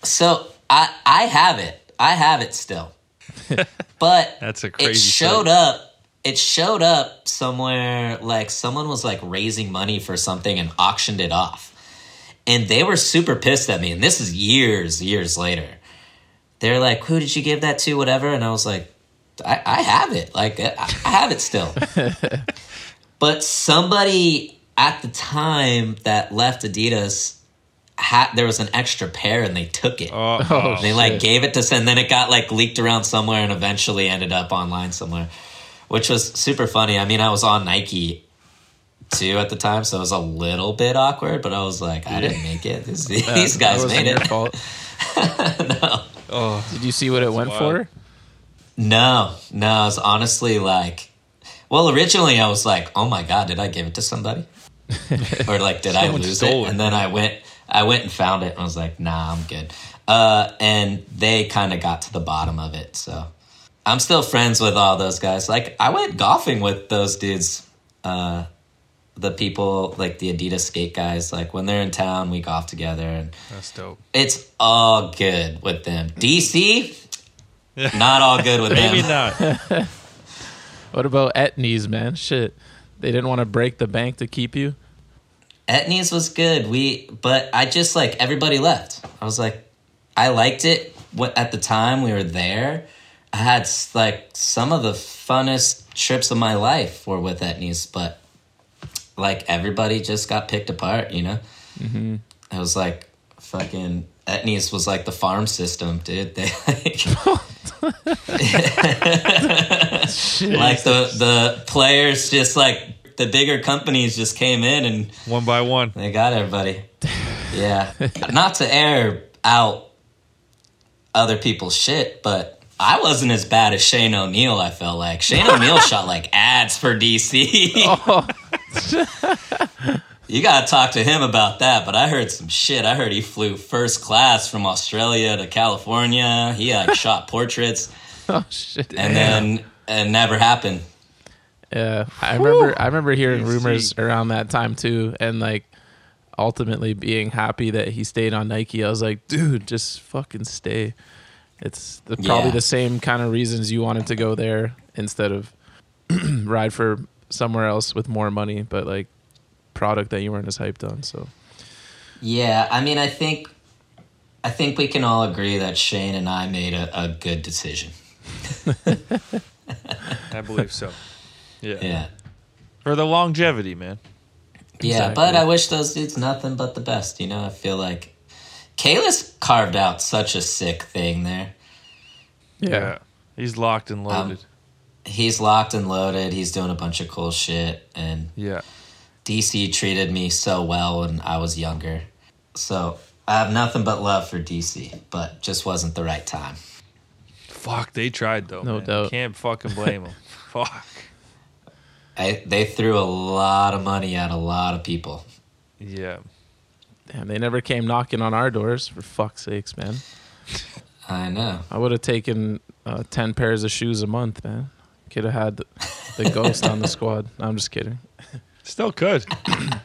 So I I have it. I have it still. [LAUGHS] But That's a it crazy. showed story. up it showed up somewhere like someone was like raising money for something and auctioned it off. And they were super pissed at me. And this is years, years later. They're like, who did you give that to? Whatever. And I was like, I, I have it. Like, I, I have it still. [LAUGHS] but somebody at the time that left Adidas had there was an extra pair and they took it. Oh, [LAUGHS] oh, oh, They like shit. gave it to and then it got like leaked around somewhere and eventually ended up online somewhere, which was super funny. I mean, I was on Nike too at the time, so it was a little bit awkward, but I was like, I didn't make it. This, [LAUGHS] these guys wasn't made your it. [LAUGHS] fault. no. oh, Did you see what it went wild. for? no, no, I was honestly like, well, originally I was like, oh my god, did I give it to somebody? or like, did I lose it? it. And then I went, I went and found it, and I was like, nah, I'm good. Uh, and they kind of got to the bottom of it, so I'm still friends with all those guys. Like, I went golfing with those dudes. Uh, the people like the Adidas skate guys, like when they're in town, we golf together, and that's dope. it's all good with them. DC, not all good with [LAUGHS] Maybe them. not. [LAUGHS] What about Etnies, man? Shit. They didn't want to break the bank to keep you? Etnies was good. We, but I just like everybody left. I was like, I liked it. What at the time we were there, I had like some of the funnest trips of my life were with Etnies, but like everybody just got picked apart. You know, mm-hmm. it was like fucking Etnies was like the farm system, dude. [LAUGHS] They like, [LAUGHS] [LAUGHS] like the the players just like the bigger companies just came in and One by one. they got everybody. Yeah. Not to air out other people's shit, but I wasn't as bad as Shane O'Neill, I felt like. Shane [LAUGHS] O'Neill shot like ads for DC. Oh, [LAUGHS] you gotta talk to him about that, but I heard some shit. I heard he flew first class from Australia to California. He like shot portraits [LAUGHS] oh shit. and then it never happened. Yeah, I remember. I remember hearing DC. rumors around that time too, and like ultimately being happy that he stayed on Nike. I was like, dude, just fucking stay. It's the, probably Yeah. the same kind of reasons you wanted to go there instead of [CLEARS THROAT] ride for somewhere else with more money, but like product that you weren't as hyped on. So Yeah, I mean I think I think we can all agree that Shane and I made a, a good decision. [LAUGHS] I believe so. Yeah. Yeah. For the longevity, man. Yeah, Exactly. but I wish those dudes nothing but the best. You know, I feel like Kayla's carved out such a sick thing there. yeah, He's locked and Um, loaded. He's locked and loaded. He's doing a bunch of cool shit, and yeah. DC treated me so well when I was younger. So I have nothing but love for DC, but just wasn't the right time. Fuck, they tried though. No man. doubt. Can't fucking blame them. [LAUGHS] Fuck. I, they threw a lot of money at a lot of people. Yeah. damn, they never came knocking on our doors. For fuck's sakes, man. I know. I would have taken uh, ten pairs of shoes a month, man. Could have had the, the [LAUGHS] ghost on the squad. No, I'm just kidding. Still could. [COUGHS]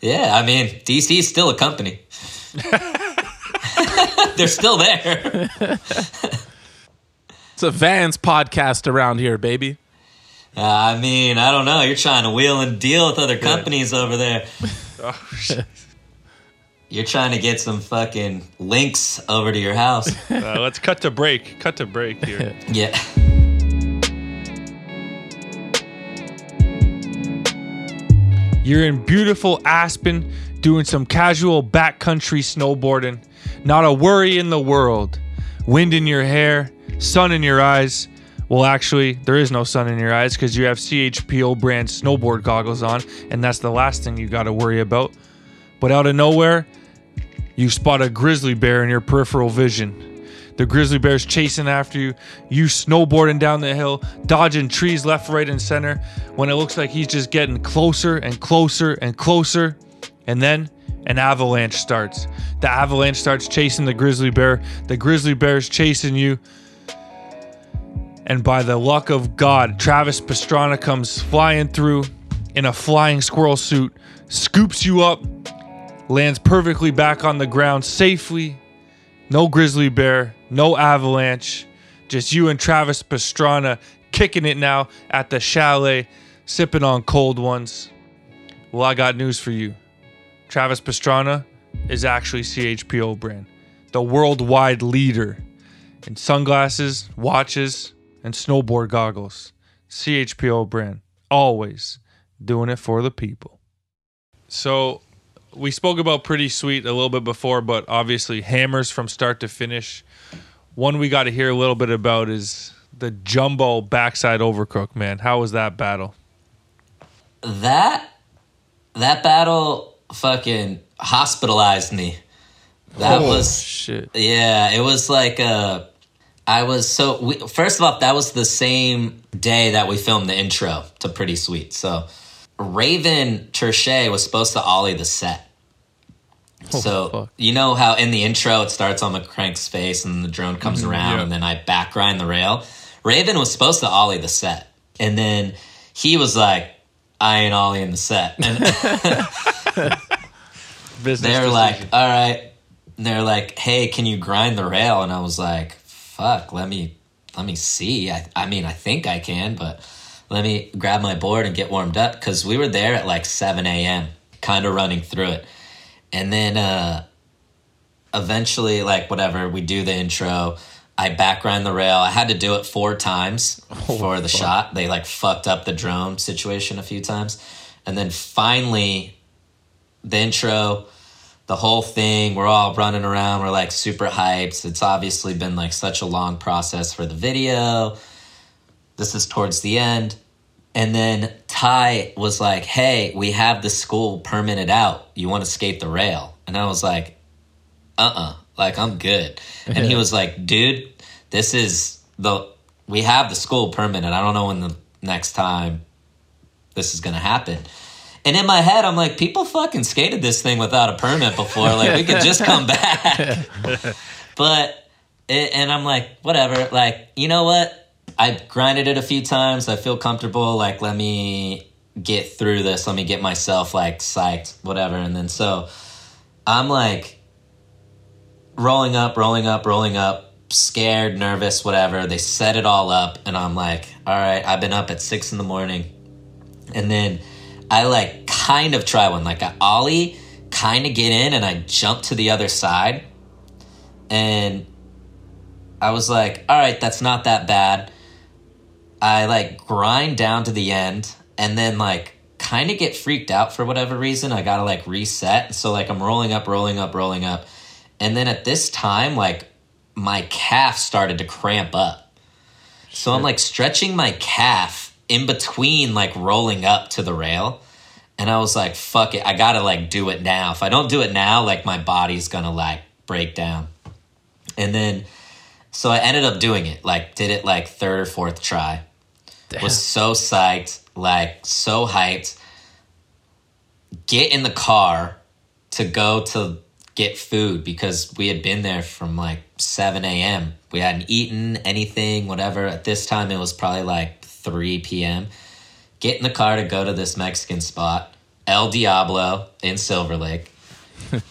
Yeah, I mean, DC's still a company. [LAUGHS] They're still there. [LAUGHS] It's a Vans podcast around here, baby. Uh, I mean, I don't know. You're trying to wheel and deal with other companies over there. [LAUGHS] Oh, shit. You're trying to get some fucking links over to your house. [LAUGHS] Uh, let's cut to break. Cut to break here. [LAUGHS] Yeah. You're in beautiful Aspen doing some casual backcountry snowboarding. Not a worry in the world. Wind in your hair, sun in your eyes. Well, actually, there is no sun in your eyes because you have CHPO brand snowboard goggles on, and that's the last thing you got to worry about. But out of nowhere, you spot a grizzly bear in your peripheral vision. The grizzly bear's chasing after you. You snowboarding down the hill, dodging trees left, right, and center when it looks like he's just getting closer and closer and closer. And then an avalanche starts. The avalanche starts chasing the grizzly bear. The grizzly bear's chasing you. And by the luck of God, Travis Pastrana comes flying through in a flying squirrel suit, scoops you up, lands perfectly back on the ground safely. No grizzly bear, no avalanche, just you and Travis Pastrana kicking it now at the chalet, sipping on cold ones. Well, I got news for you. Travis Pastrana is actually CHPO brand, the worldwide leader in sunglasses, watches, and snowboard goggles. CHPO brand, always doing it for the people. So, we spoke about Pretty Sweet a little bit before, but obviously hammers from start to finish. One we got to hear a little bit about is the jumbo backside overcrook, man. How was that battle? That that battle fucking hospitalized me. That Oh, was shit. yeah. It was like uh, I was so. We, first of all, that was the same day that we filmed the intro to Pretty Sweet. So Raven Tershy was supposed to ollie the set. so fuck. you know how in the intro it starts on McCrank's face and the drone comes around yeah. and then I back grind the rail. Raven was supposed to ollie the set, and then he was like, "I ain't ollieing the set." [LAUGHS] And they're like, "All right." They're like, "Hey, can you grind the rail?" And I was like, "Fuck, let me let me see. I, I mean, I think I can, but let me grab my board and get warmed up because we were there at like 7 a.m. kind of running through it, and then uh, eventually, like whatever, we do the intro. I back the rail. I had to do it four times [LAUGHS] for the shot. They like fucked up the drone situation a few times, and then finally, the intro the whole thing. We're all running around. We're like super hyped. It's obviously been like such a long process for the video. This is towards the end. And then Ty was like, Hey, we have the school permitted out. You want to skate the rail? And I was like, Uh uh Like, I'm good. And he was like, Dude, this is the, we have the school permitted. I don't know when the next time this is going to happen. And in my head, I'm like, people fucking skated this thing without a permit before. Like, we could just come back. [LAUGHS] but, it, and I'm like, whatever. Like, you know what? I grinded it a few times. I feel comfortable. Like, let me get through this. Let me get myself, like, psyched, whatever. And then so I'm like, rolling up, rolling up, rolling up, scared, nervous, whatever. They set it all up. And I'm like, all right, I've been up at six in the morning. And then I like kind of try one. Like I ollie, kind of get in, and I jump to the other side. And I was like, all right, that's not that bad. I like grind down to the end and then like kind of get freaked out for whatever reason. I gotta like reset. So like I'm rolling up, rolling up, rolling up. And then at this time, like my calf started to cramp up. So I'm like stretching my calf in between like rolling up to the rail. And I was like, fuck it, I gotta like do it now. If I don't do it now, like my body's gonna like break down. And then so I ended up doing it, like did it like third or fourth try. Was so psyched, like so hyped. Get in the car to go to get food because we had been there from like 7 a.m. We hadn't eaten anything, whatever. At this time, it was probably like 3 p.m. Get in the car to go to this Mexican spot, El Diablo in Silver Lake. [LAUGHS]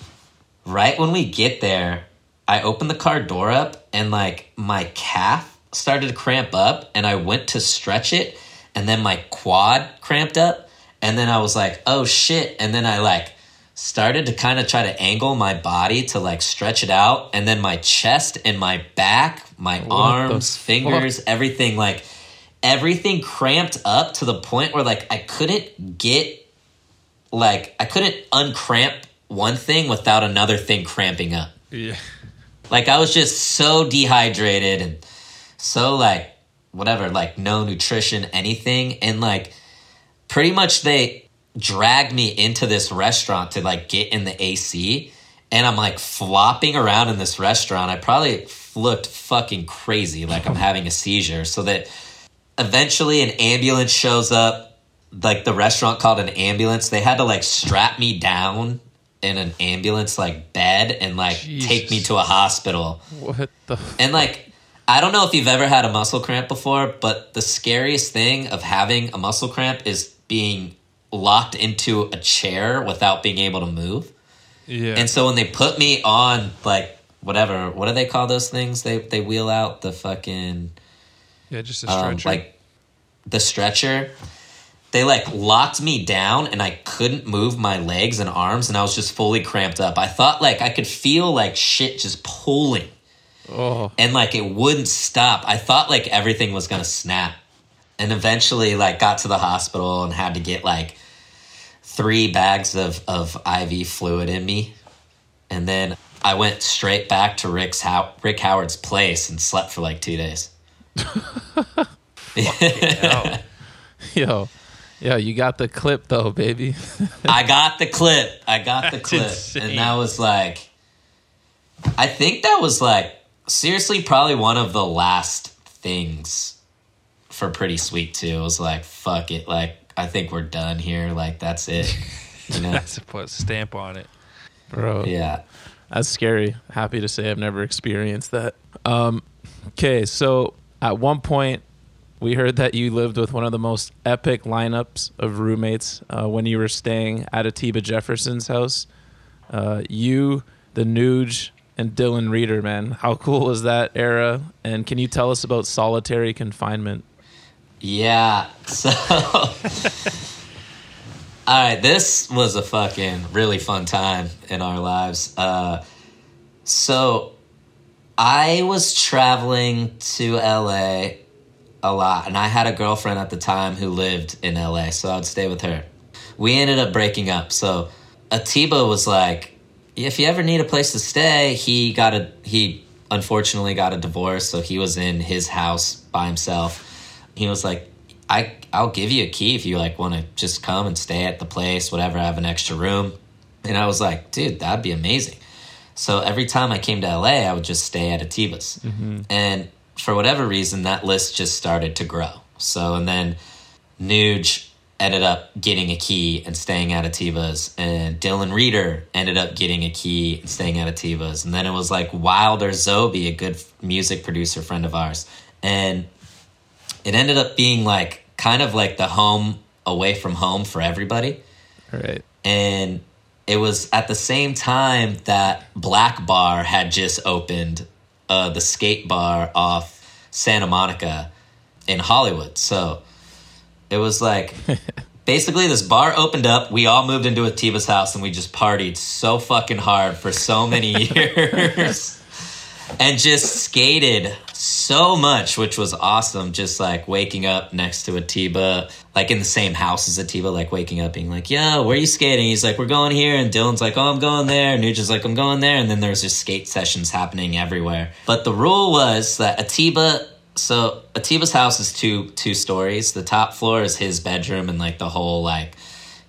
right when we get there, I open the car door up and like my calf started to cramp up and I went to stretch it and then my quad cramped up and then I was like, "Oh shit." And then I like started to kind of try to angle my body to like stretch it out and then my chest and my back, my arms, fingers, everything like everything cramped up to the point where like I couldn't get like I couldn't uncramp one thing without another thing cramping up. Yeah. Like I was just so dehydrated and so like whatever, like no nutrition, anything. And like pretty much they dragged me into this restaurant to like get in the AC. And I'm like flopping around in this restaurant. I probably looked fucking crazy, like I'm [LAUGHS] having a seizure. So that eventually an ambulance shows up. Like the restaurant called an ambulance. They had to like strap me down in an ambulance like bed and like take me to a hospital. What the? And like, I don't know if you've ever had a muscle cramp before, but the scariest thing of having a muscle cramp is being locked into a chair without being able to move. Yeah. And so when they put me on like whatever, what do they call those things? They they wheel out the fucking yeah, just a um, stretcher. like the stretcher. They like locked me down and I couldn't move my legs and arms and I was just fully cramped up. I thought like I could feel like shit just pulling oh, and like it wouldn't stop. I thought like everything was gonna snap, and eventually like got to the hospital and had to get like three bags of of IV fluid in me, and then I went straight back to Rick's How- Rick Howard's place and slept for like two days. Yo, yo, you got the clip though, baby. I got the clip. I got the [LAUGHS] That's clip. insane. And that was like I think that was like seriously probably one of the last things for Pretty Sweet too. It was like, fuck it. Like, I think we're done here. Like that's it. You know? [LAUGHS] That's a put a stamp on it. Bro, yeah. that's scary. Happy to say I've never experienced that. Um, okay, so at one point we heard that you lived with one of the most epic lineups of roommates uh, when you were staying at Atiba Jefferson's house. Uh, you, the Nuge, and Dylan Reeder, man. How cool was that era? And can you tell us about solitary confinement? Yeah. So [LAUGHS] All right, this was a fucking really fun time in our lives. Uh so I was traveling to LA a lot and I had a girlfriend at the time who lived in LA, so I would stay with her. We ended up breaking up. So Atiba was like, if you ever need a place to stay, he got a he unfortunately got a divorce, so he was in his house by himself. He was like, I I'll give you a key if you like want to just come and stay at the place, whatever. I have an extra room. And I was like, dude, that'd be amazing. So every time I came to LA, I would just stay at Atiba's. Mm-hmm. And for whatever reason, that list just started to grow. So, and then Nuge ended up getting a key and staying at Atiba's, and Dylan Reeder ended up getting a key and staying at Atiba's. And then it was like Wilder Zoby, a good music producer friend of ours. And it ended up being like kind of like the home away from home for everybody All right. and it was at the same time that Black Bar had just opened, uh, the skate bar off Santa Monica in Hollywood. So it was like [LAUGHS] basically this bar opened up. We all moved into Atiba's house and we just partied so fucking hard for so many [LAUGHS] years and just skated so much, which was awesome. Just like waking up next to Atiba, like in the same house as Atiba, like waking up being like, "Yo, where are you skating?" He's like, "We're going here," and Dylan's like, "Oh, I'm going there." And Nuge's like, "I'm going there," and then there's just skate sessions happening everywhere. But the rule was that Atiba. So Atiba's house is two two stories. The top floor is his bedroom and like the whole like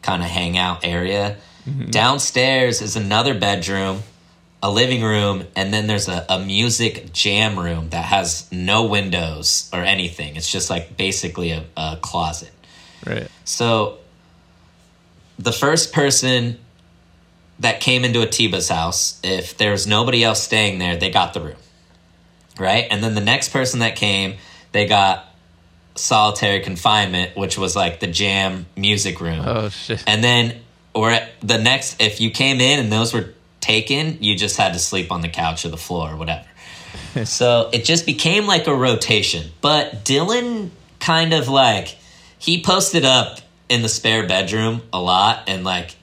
kind of hangout area. Mm-hmm. Downstairs is another bedroom a living room, and then there's a, a music jam room that has no windows or anything. It's just like basically a, a closet. Right. So the first person that came into Atiba's house, if there was nobody else staying there, they got the room. Right? And then the next person that came, they got solitary confinement, which was like the jam music room. Oh shit. And then, or the next, if you came in and those were taken, you just had to sleep on the couch or the floor or whatever. [LAUGHS] so it just became like a rotation. But Dylan kind of like, he posted up in the spare bedroom a lot and like,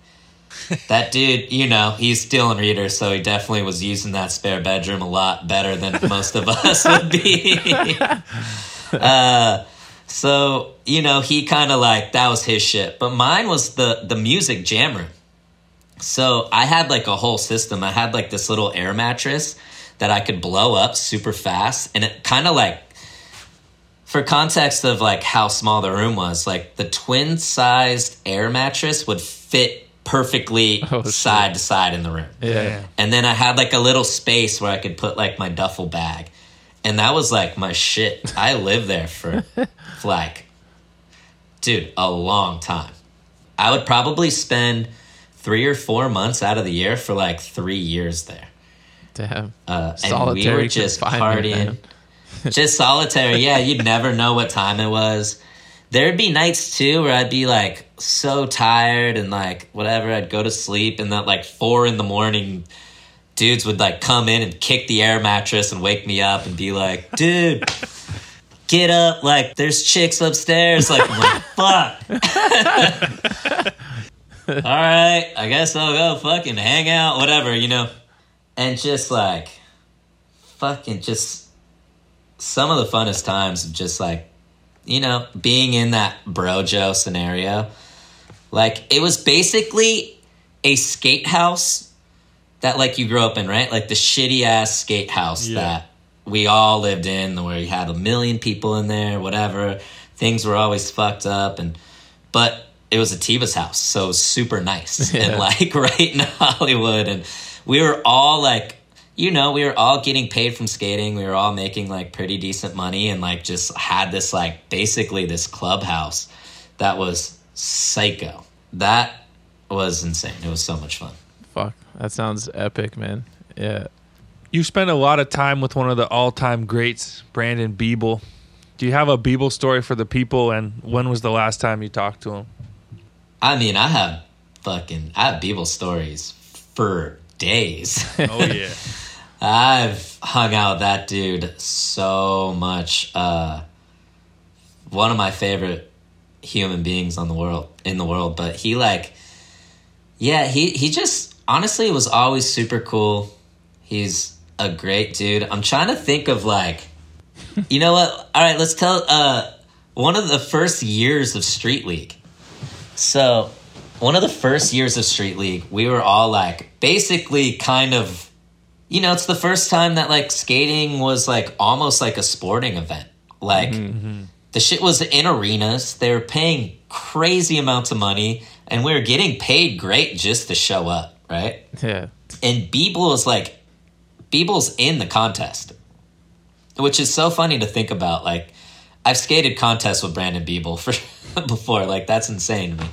that dude, you know, he's Dylan Reeder, so he definitely was using that spare bedroom a lot better than most of us would be. [LAUGHS] uh, So, you know, he kind of like that was his shit. But mine was the the music jam room. So, I had like a whole system. I had like this little air mattress that I could blow up super fast and it kind of like for context of like how small the room was, like the twin sized air mattress would fit perfectly [LAUGHS] Oh, shit. side to side in the room. Yeah. And then I had like a little space where I could put like my duffel bag. And that was like my shit. I lived there for [LAUGHS] like, dude, a long time. I would probably spend three or four months out of the year for like three years there. Damn. Uh, and we Solitary were just partying. man. [LAUGHS] just solitary. Yeah, you'd never know what time it was. There'd be nights too where I'd be like so tired and like whatever. I'd go to sleep and at like four in the morning, dudes would like come in and kick the air mattress and wake me up and be like, dude. Get up, like there's chicks upstairs. Like, like fuck. [LAUGHS] All right, I guess I'll go fucking hang out, whatever, you know. And just like, fucking just some of the funnest times of just like you know being in that brojo scenario. Like it was basically a skate house that like you grew up in right? Like the shitty ass skate house Yeah. that we all lived in where you had a million people in there whatever. Things were always fucked up and but it was Atiba's house so it was super nice. [LAUGHS] And like [LAUGHS] right in Hollywood. And we were all like you know, we were all getting paid from skating. We were all making like pretty decent money and like just had this like basically this clubhouse that was psycho. That was insane. It was so much fun. Fuck. That sounds epic, man. Yeah. You spent a lot of time with one of the all-time greats, Brandon Biebel. Do you have a Biebel story for the people? And when was the last time you talked to him? I mean, I have fucking I have Biebel stories for days. [LAUGHS] Oh yeah. [LAUGHS] I've hung out that dude so much. Uh, one of my favorite human beings on the world in the world, but he like, yeah, he he just honestly was always super cool. He's a great dude. I'm trying to think of like, you know what? All right, let's tell. Uh, one of the first years of Street League. So, one of the first years of Street League, we were all like basically kind of you know, it's the first time that like skating was like almost like a sporting event. Like mm-hmm. Mm-hmm. the shit was in arenas. They were paying crazy amounts of money and we were getting paid great just to show up, right? Yeah. And Biebel is like Biebel's in the contest. Which is so funny to think about. Like I've skated contests with Brandon Biebel for [LAUGHS] before. Like that's insane to me.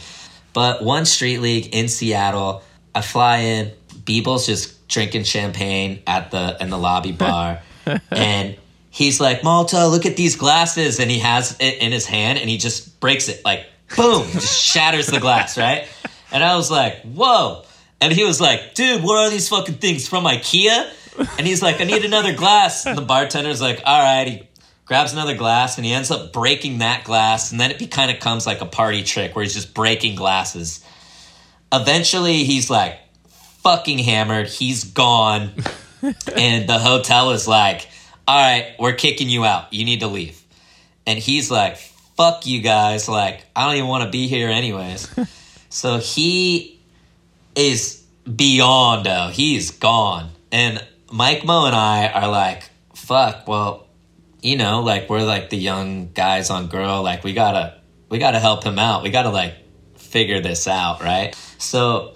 But one street league in Seattle, I fly in, Biebel's just drinking champagne at the in the lobby bar [LAUGHS] and he's like, Malto, look at these glasses and he has it in his hand and he just breaks it like boom, just [LAUGHS] shatters the glass, right? And I was like, whoa. And he was like, dude, what are these fucking things from IKEA? And he's like, I need another glass. And the bartender's like, all right. He grabs another glass and he ends up breaking that glass. And then it kind of comes like a party trick where he's just breaking glasses. Eventually, he's like fucking hammered. He's gone. [LAUGHS] and the hotel is like, all right, we're kicking you out. You need to leave. And he's like, fuck you guys. Like, I don't even want to be here anyways. [LAUGHS] so he is beyond, though. He's gone. And Mike Mo and I are like, fuck, well, you know, like we're like the young guys on girl. Like, we gotta, we gotta help him out. We gotta like figure this out, right? So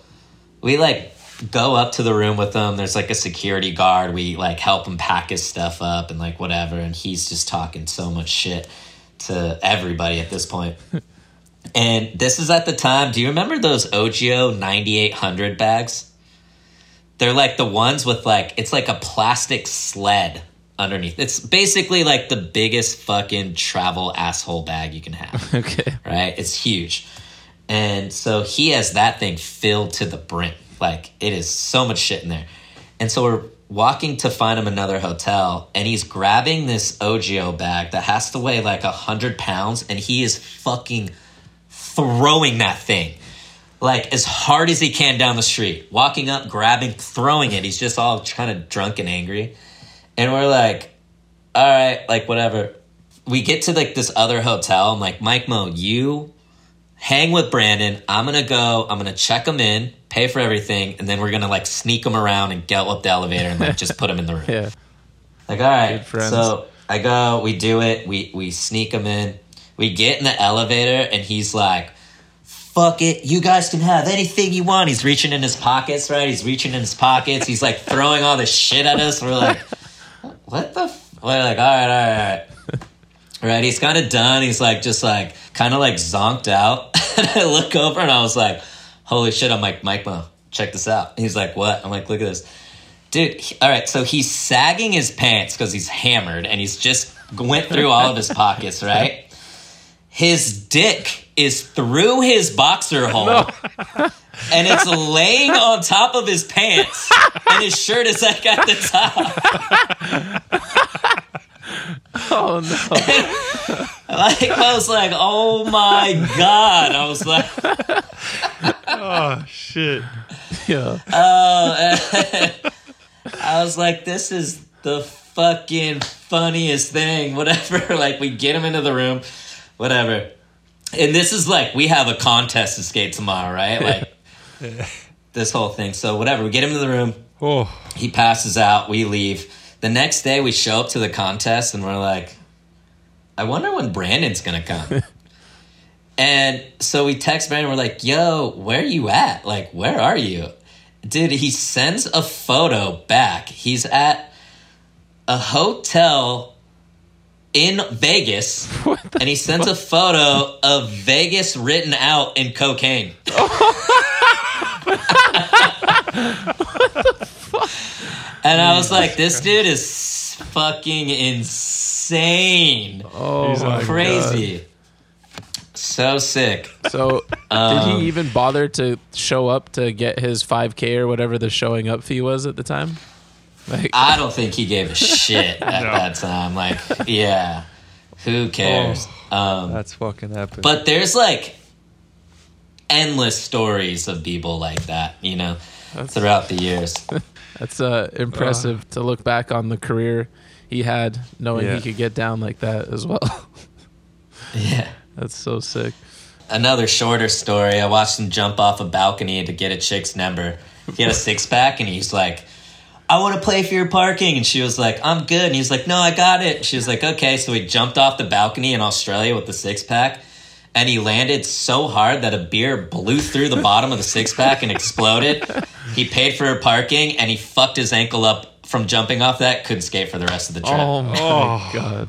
we like go up to the room with him. There's like a security guard. We like help him pack his stuff up and like whatever. And he's just talking so much shit to everybody at this point. [LAUGHS] and this is at the time. Do you remember those OGIO 9800 bags? They're like the ones with like, it's like a plastic sled underneath. It's basically like the biggest fucking travel asshole bag you can have [LAUGHS] Okay. right? It's huge. And so he has that thing filled to the brim. Like it is so much shit in there. And so we're walking to find him another hotel and he's grabbing this OGIO bag that has to weigh like a hundred pounds and he is fucking throwing that thing like as hard as he can down the street, walking up, grabbing, throwing it. He's just all kind of drunk and angry. And we're like, all right, like whatever. we get to like this other hotel. I'm like, Mike Mo, you hang with Brandon. I'm gonna go. I'm gonna check him in, pay for everything, and then we're gonna like sneak him around and go up the elevator and like just put him in the room. [LAUGHS] Yeah. Like, all right. So I go, we do it, we we sneak him in. We get in the elevator and he's like, fuck it, you guys can have anything you want. He's reaching in his pockets, right? He's reaching in his pockets. He's like throwing all this shit at us. We're like, what the? F-? We're like, all right, all right, all right. Right, he's kind of done. He's like, just like, kind of like zonked out. [LAUGHS] and I look over and I was like, holy shit. I'm like, Mike Mo, check this out. He's like, what? I'm like, look at this. Dude, he- all right, so he's sagging his pants because he's hammered and he's just went through all of his [LAUGHS] pockets, right? His dick is through his boxer hole [LAUGHS] and it's laying on top of his pants and his shirt is like at the top. [LAUGHS] [LAUGHS] Oh no. [LAUGHS] Like I was like, oh my god. I was like, Oh shit. Yeah. Oh, [LAUGHS] I was like, this is the fucking funniest thing. Whatever. Like, we get him into the room, whatever. And this is like, we have a contest to skate tomorrow, right? Like, this whole thing. So, whatever. We get him into the room. Oh. He passes out. We leave. The next day, we show up to the contest and we're like, I wonder when Brandon's to come. [LAUGHS] and so we text Brandon. We're like, yo, where are you at? Like, where are you? Dude, he sends a photo back. He's at a hotel in Vegas, and he sends a photo of Vegas written out in cocaine. [LAUGHS] [LAUGHS] and I was like, this [LAUGHS] dude is fucking insane. Oh He's my like, Crazy. So sick. So [LAUGHS] did Um, he even bother to show up to get his 5K or whatever the showing up fee was at the time? Like, I don't think he gave a [LAUGHS] shit at No. that time. Like, yeah, who cares? Um, That's fucking epic. but there's like endless stories of people like that, you know, throughout the years. That's uh, impressive to look back on the career he had, knowing Yeah. he could get down like that as well. [LAUGHS] Yeah. that's so sick. Another shorter story. I watched him jump off a balcony to get a chick's number. He had a six pack, and he's like, I want to play for your parking. And she was like, I'm good. And he's like, No, I got it. She was like, Okay. So he jumped off the balcony in Australia with the six pack. And he landed so hard that a beer blew through the bottom of the six pack and exploded. He paid for parking and he fucked his ankle up from jumping off that. Couldn't skate for the rest of the trip. Oh my Oh. god.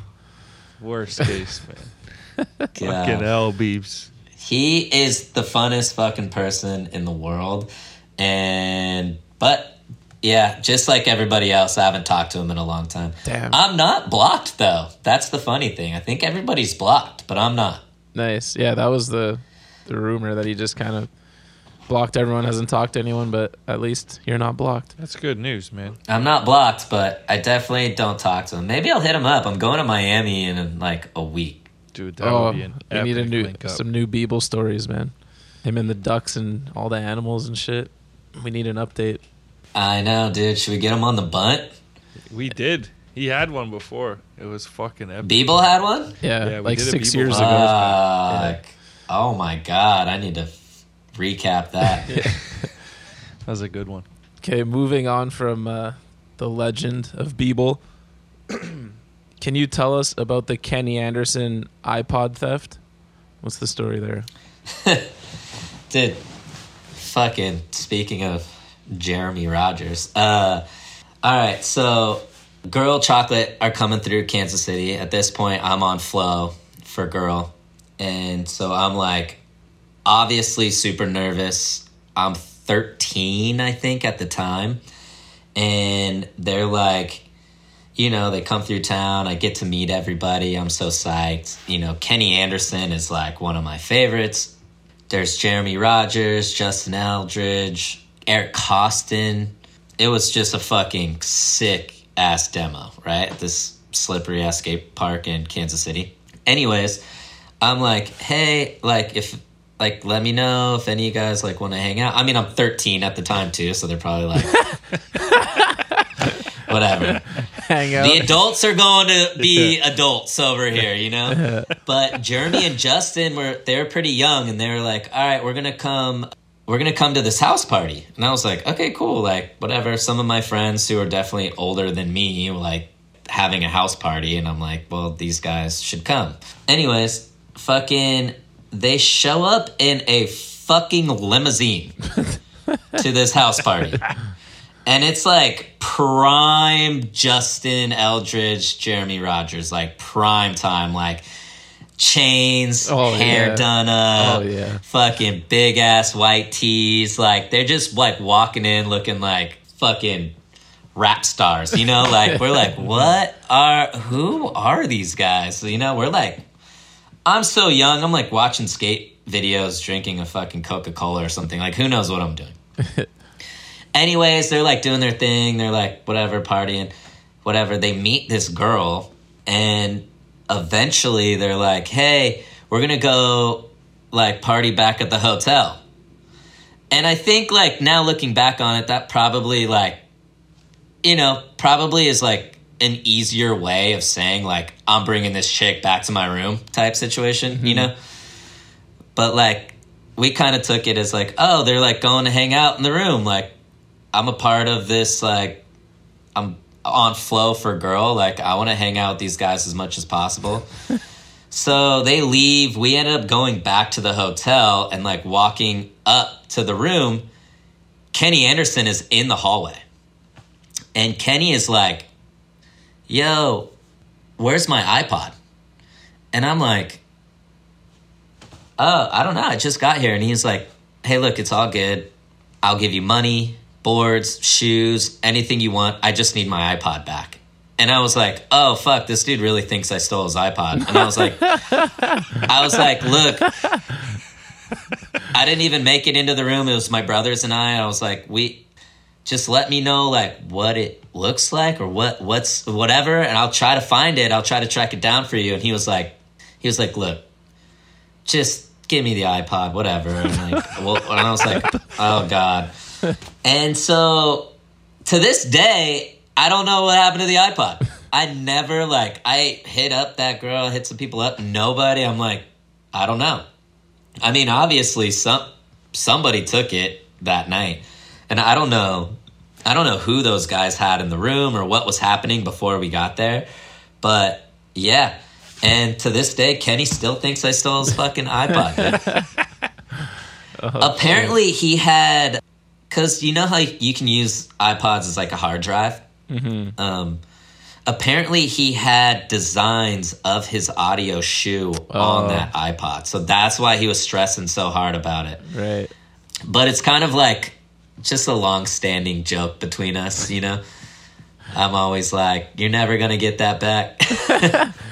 Worst case, man. [LAUGHS] Yeah. Fucking hell, beeps. He is the funnest fucking person in the world. And, but yeah, just like everybody else, I haven't talked to him in a long time. Damn. I'm not blocked though. That's the funny thing. I think everybody's blocked, but I'm not. Nice. Yeah, that was the the rumor that he just kind of blocked everyone, hasn't talked to anyone, but at least you're not blocked. That's good news, man. I'm not blocked, but I definitely don't talk to him. Maybe I'll hit him up. I'm going to Miami in like a week. Dude, that oh, would be oh, an we need a epic new some new Biebel stories, man. Him and the ducks and all the animals and shit. We need an update. I know, dude. Should we get him on the bunt? We did. He had one before. It was fucking epic. Biebel had one? Yeah, Yeah, like six years one. ago. Fuck. Oh my god, I need to f- recap that. [LAUGHS] That was a good one. Okay, moving on from uh, the legend of Biebel. [CLEARS THROAT] Can you tell us about the Kenny Anderson iPod theft? What's the story there? [LAUGHS] Dude, fucking speaking of Jeremy Rogers. Uh all right, so Girl Chocolate are coming through Kansas City. At this point, I'm on flow for Girl. And so I'm like obviously super nervous. I'm 13, I think, at the time. And they're like, you know, they come through town. I get to meet everybody. I'm so psyched. You know, Kenny Anderson is like one of my favorites. There's Jeremy Rogers, Justin Eldridge, Eric Koston. It was just a fucking sick ass demo, right? This slippery ass skate park in Kansas City. Anyways, I'm like, hey, like if like let me know if any of you guys like want to hang out. I mean, I'm 13 at the time too, so they're probably like [LAUGHS] whatever. hang out. the adults are going to be [LAUGHS] adults over here, you know. [LAUGHS] But Jeremy and Justin were they were pretty young, and they were like, "All right, we're gonna come." We're gonna come to this house party, and I was like, "Okay, cool, like whatever." Some of my friends who are definitely older than me were like having a house party, and I'm like, "Well, these guys should come." Anyways, fucking, they show up in a fucking limousine [LAUGHS] to this house party. And it's like prime Justin Eldridge, Jeremy Rogers, like prime time, like chains, Oh, hair yeah. done up, Oh, yeah. fucking big ass white tees. Like they're just like walking in looking like fucking rap stars, you know? Like we're like, [LAUGHS] what are who are these guys? You know, we're like I'm so young, I'm like watching skate videos, drinking a fucking Coca-Cola or something. Like who knows what I'm doing. [LAUGHS] Anyways, they're like doing their thing. They're like whatever, partying, whatever. They meet this girl, and eventually they're like, "Hey, we're gonna go like party back at the hotel." And I think like now looking back on it, that probably like, you know, probably is like an easier way of saying like I'm bringing this chick back to my room type situation, you mm-hmm. know. But like we kind of took it as like, oh, they're like going to hang out in the room. Like, I'm a part of this, like, I'm on flow for girl. Like, I want to hang out with these guys as much as possible. [LAUGHS] so they leave. We ended up going back to the hotel and like walking up to the room. Kenny Anderson is in the hallway. And Kenny is like, yo, where's my iPod? And I'm like, oh, I don't know. I just got here. And he's like, hey, look, it's all good. I'll give you money, boards, shoes, anything you want. I just need my iPod back. And I was like, oh, fuck, this dude really thinks I stole his iPod. And I was like, I was like, look, I didn't even make it into the room. It was my brothers and I. I was like, we just let me know like what it looks like or what what's whatever and I'll try to find it. I'll try to track it down for you. And he was like he was like, look, just give me the iPod, whatever. And like [LAUGHS] well and I was like, oh God. And so to this day, I don't know what happened to the iPod. I never like I hit up that girl, hit some people up, nobody. I'm like, I don't know. I mean, obviously some somebody took it that night. And I don't know I don't know who those guys had in the room or what was happening before we got there. But yeah. And to this day, Kenny still thinks I stole his fucking iPod. dude. [LAUGHS] Apparently, he had because you know how you can use iPods as like a hard drive. Um, apparently, he had designs of his audio shoe on that iPod, so that's why he was stressing so hard about it. Right. But it's kind of like just a long-standing joke between us, you know. I'm always like, "You're never gonna get that back." [LAUGHS]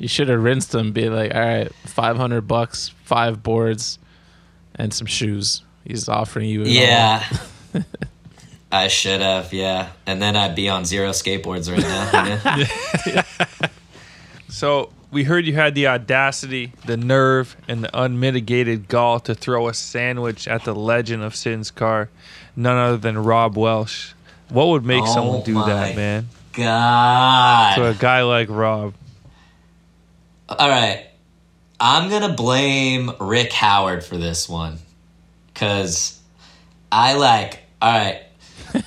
You should have rinsed him. Be like, all right, five hundred bucks, five boards, and some shoes. He's offering you. yeah, [LAUGHS] I should have. Yeah, and then I'd be on zero skateboards right now. you know? [LAUGHS] So we heard you had the audacity, the nerve, and the unmitigated gall to throw a sandwich at the legend of Sin's car, none other than Rob Welsh. What would make Oh someone do my that, man? God. To a guy like Rob. All right. I'm going to blame Rick Howard for this one. Because I like, all right. [LAUGHS]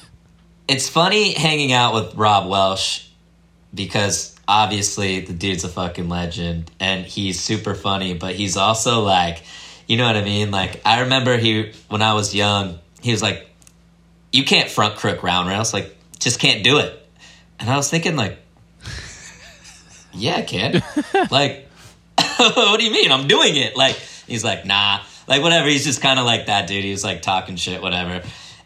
it's funny hanging out with Rob Welsh because obviously the dude's a fucking legend and he's super funny, but he's also like, you know what I mean? Like, I remember he, when I was young, he was like, you can't front crook round rails. Like, just can't do it. And I was thinking, like, [LAUGHS] yeah, I can. like, [LAUGHS] what do you mean? I'm doing it. Like, he's like, nah. Like, whatever. He's just kind of like that dude. He was like talking shit, whatever.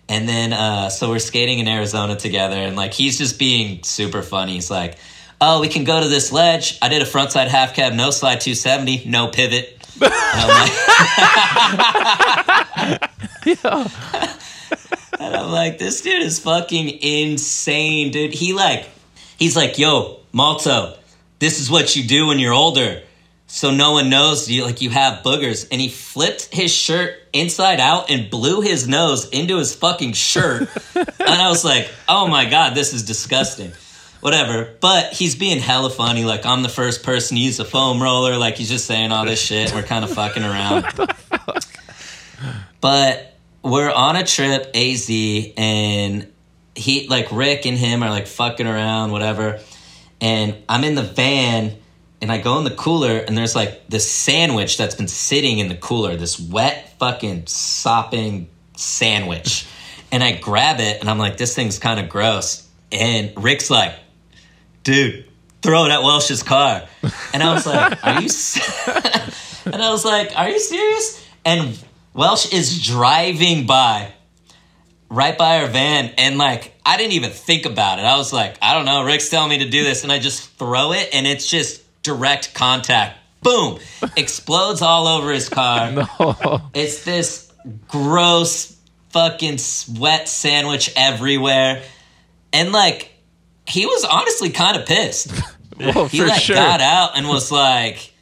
And then, uh, so we're skating in Arizona together, and like, he's just being super funny. He's like, oh, we can go to this ledge. I did a frontside half cab, no slide 270, no pivot. And I'm like, [LAUGHS] [LAUGHS] and I'm like, this dude is fucking insane, dude. He like, he's like, yo, Malto, this is what you do when you're older. So no one knows you like you have boogers. And he flipped his shirt inside out and blew his nose into his fucking shirt. [LAUGHS] and I was like, oh my God, this is disgusting. Whatever. But he's being hella funny. Like, I'm the first person to use a foam roller. Like, he's just saying all this shit. We're kind of fucking around. [LAUGHS] but we're on a trip, AZ, and he, like, Rick and him are like fucking around, whatever. And I'm in the van and I go in the cooler and there's like this sandwich that's been sitting in the cooler, this wet fucking sopping sandwich. And I grab it and I'm like, this thing's kind of gross. And Rick's like, dude, throw it at Welsh's car. And I was like, are you? s- [LAUGHS] and I was like, are you serious? And Welsh is driving by right by our van and like I didn't even think about it. I was like, I don't know, Rick's telling me to do this and I just throw it and it's just direct contact. Boom. Explodes all over his car. [LAUGHS] Oh, It's this gross fucking sweat sandwich everywhere. And like he was honestly kind of pissed. [LAUGHS] well, He for like sure. got out and was like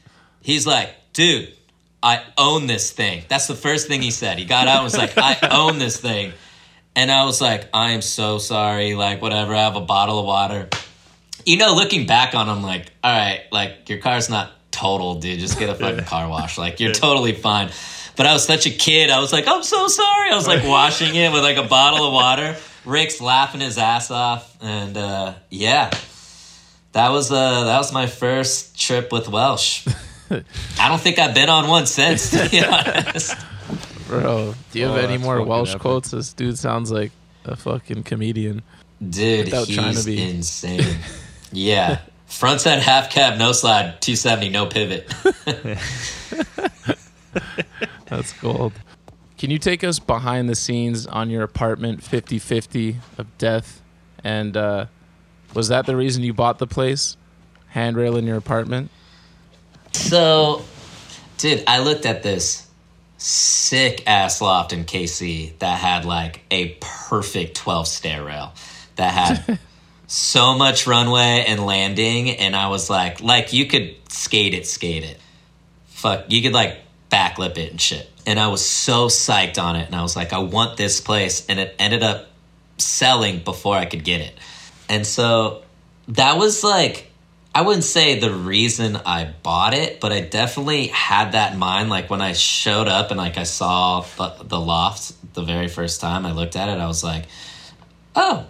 he's like, dude, I own this thing. That's the first thing he said. He got out and was like, I [LAUGHS] own this thing. And I was like, I am so sorry. Like, whatever. I have a bottle of water. You know, looking back on him, like, all right, like, your car's not total, dude. Just get a fucking car wash. Like, you're totally fine. But I was such a kid. I was like, I'm so sorry. I was like washing it with like a bottle of water. Rick's laughing his ass off. And uh, yeah, that was uh, that was my first trip with Welsh. [LAUGHS] I don't think I've been on one since, to be honest. Bro, do you have Oh, any more Welsh epic. quotes? This dude sounds like a fucking comedian. Dude, Without trying he's to be- insane. [LAUGHS] Yeah. Front side half cab, no slide, 270, no pivot. [LAUGHS] That's gold. Can you take us behind the scenes on your apartment 50 50 of death? And uh, was that the reason you bought the place? Handrail in your apartment? So, dude, I looked at this sick ass loft in KC that had like a perfect 12 stair rail that had [LAUGHS] so much runway and landing. And I was like, like, you could skate it, skate it. Fuck, you could like backlip it and shit. And I was so psyched on it. And I was like, I want this place. And it ended up selling before I could get it. And so that was like I wouldn't say the reason I bought it, but I definitely had that in mind. Like when I showed up and like I saw the, the loft the very first time I looked at it, I was like, oh,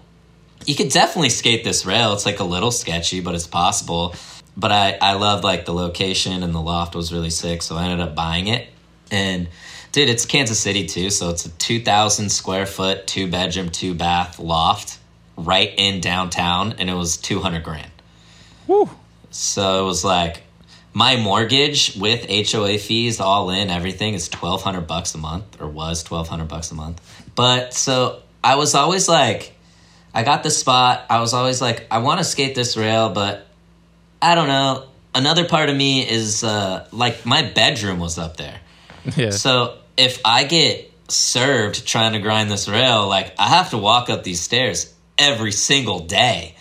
you could definitely skate this rail. It's like a little sketchy, but it's possible. But I, I loved like the location and the loft was really sick, so I ended up buying it. And dude, it's Kansas City too, so it's a 2,000 square foot, two bedroom, two bath loft right in downtown, and it was 200 grand. Woo. So it was like my mortgage with HOA fees all in, everything is 1200 bucks a month or was 1200 bucks a month. But so I was always like I got the spot. I was always like I want to skate this rail, but I don't know. Another part of me is uh like my bedroom was up there. Yeah. So if I get served trying to grind this rail, like I have to walk up these stairs every single day.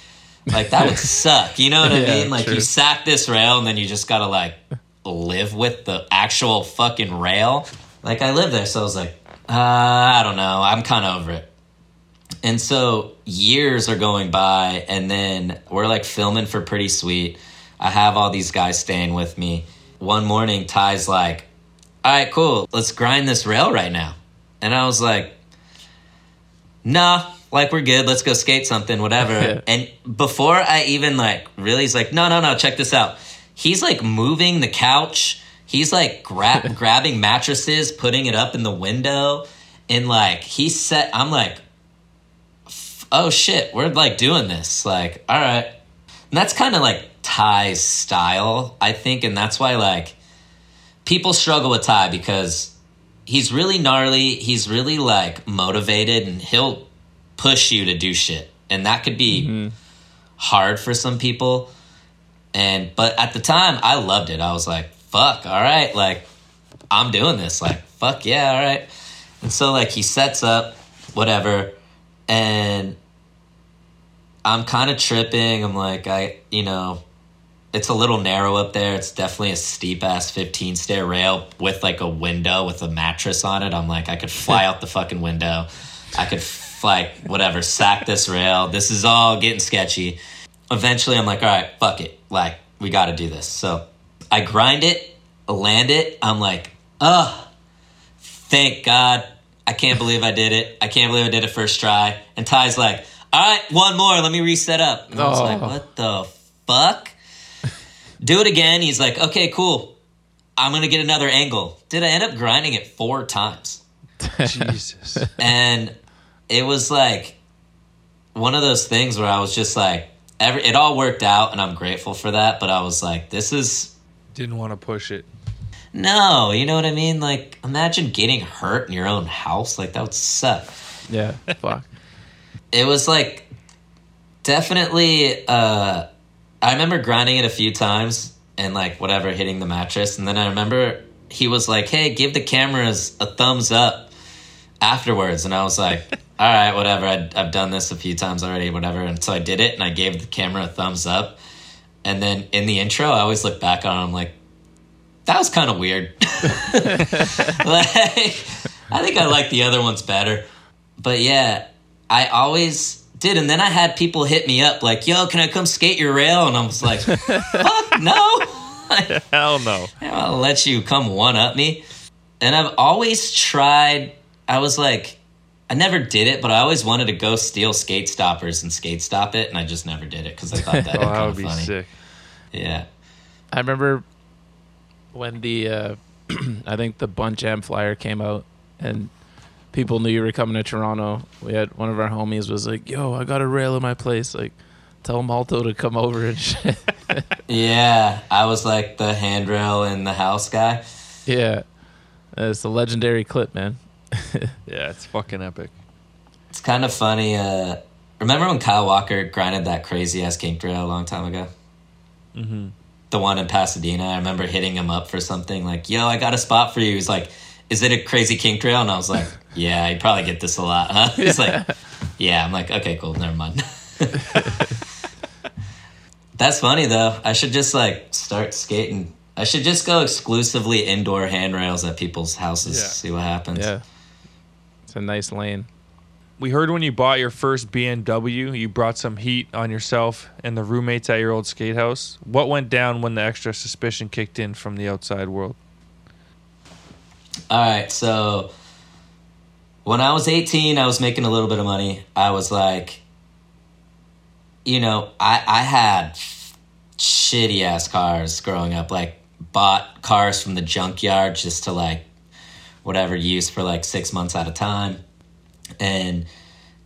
Like that would [LAUGHS] suck. You know what I Yeah, mean? Like true. you sack this rail and then you just gotta like live with the actual fucking rail. Like I live there, so I was like, uh, I don't know. I'm kind of over it. And so years are going by, and then we're like filming for Pretty Sweet. I have all these guys staying with me. One morning, Ty's like, All right, cool, let's grind this rail right now. And I was like, Nah, like we're good. Let's go skate something, whatever. [LAUGHS] and before I even like really, he's like, No, no, no, check this out. He's like moving the couch. He's like gra- [LAUGHS] grabbing mattresses, putting it up in the window. And like, he set, I'm like, oh shit, we're like doing this. Like, all right. And that's kind of like Ty's style, I think. And that's why like people struggle with Ty because he's really gnarly. He's really like motivated and he'll push you to do shit. And that could be mm-hmm. hard for some people. And, but at the time, I loved it. I was like, fuck, all right. Like, I'm doing this. Like, fuck yeah, all right. And so, like, he sets up, whatever. And I'm kind of tripping. I'm like, I, you know, it's a little narrow up there. It's definitely a steep ass 15 stair rail with like a window with a mattress on it. I'm like, I could fly out the fucking window. I could, like, whatever, sack this rail. This is all getting sketchy. eventually I'm like, all right, fuck it. Like, we got to do this. So I grind it, land it. I'm like, oh, thank God. I can't believe I did it. I can't believe I did it first try. And Ty's like, all right, one more. Let me reset up. And I was Oh. like, what the fuck? Do it again. He's like, okay, cool. I'm going to get another angle. Did I end up grinding it four times? [LAUGHS] Jesus. and it was like one of those things where I was just like, every it all worked out, and I'm grateful for that. But I was like, this is Didn't want to push it. no, you know what I mean? Like, imagine getting hurt in your own house. Like that would suck. Yeah. Fuck. It was like definitely. uh I remember grinding it a few times and like whatever hitting the mattress, and then I remember he was like, "Hey, give the cameras a thumbs up." afterwards. And i was like [LAUGHS] all right whatever. I i've done this a few times already whatever. And so i did it and i gave the camera a thumbs up. And then in the intro i always look back on it i'm like that was kind of weird. [LAUGHS] Like i think i like the other ones better. But yeah i always did and then i had people hit me up like yo can i come skate your rail and i was like fuck [LAUGHS] no [LAUGHS] Hell no. I'll let you come one up me. And I've always tried, I was like, I never did it, but I always wanted to go steal skate stoppers and skate stop it, and I just never did it because I thought that Oh, [LAUGHS] would that kind would of be funny. sick. Yeah. I remember when the uh, [CLEARS THROAT] I think the Bunt Jam flyer came out and people knew you were coming to Toronto. We had one of our homies was like, "Yo, I got a rail in my place. Like, tell Malto to come over and [LAUGHS] shit." Yeah. I was like the handrail in the house guy. yeah, it's a legendary clip, man. [LAUGHS] Yeah, it's fucking epic. It's kind of funny. Uh, remember when Kyle Walker grinded that crazy ass kink rail a long time ago? Mm-hmm. The one in Pasadena. I remember hitting him up for something like, yo, I got a spot for you. He's like, is it a crazy kink rail? And I was like, [LAUGHS] yeah, you probably get this a lot, huh? [LAUGHS] He's like, yeah. I'm like, okay, cool. Never mind. [LAUGHS] That's funny though. I should just like start skating. I should just go exclusively indoor handrails at people's houses. Yeah. See what happens. Yeah, it's a nice lane. We heard when you bought your first BMW, you brought some heat on yourself and the roommates at your old skate house. What went down when the extra suspicion kicked in from the outside world? All right, so when I was 18, I was making a little bit of money. I was like, you know, I, I had shitty ass cars growing up, like, bought cars from the junkyard just to, like, whatever, use for like six months at a time. And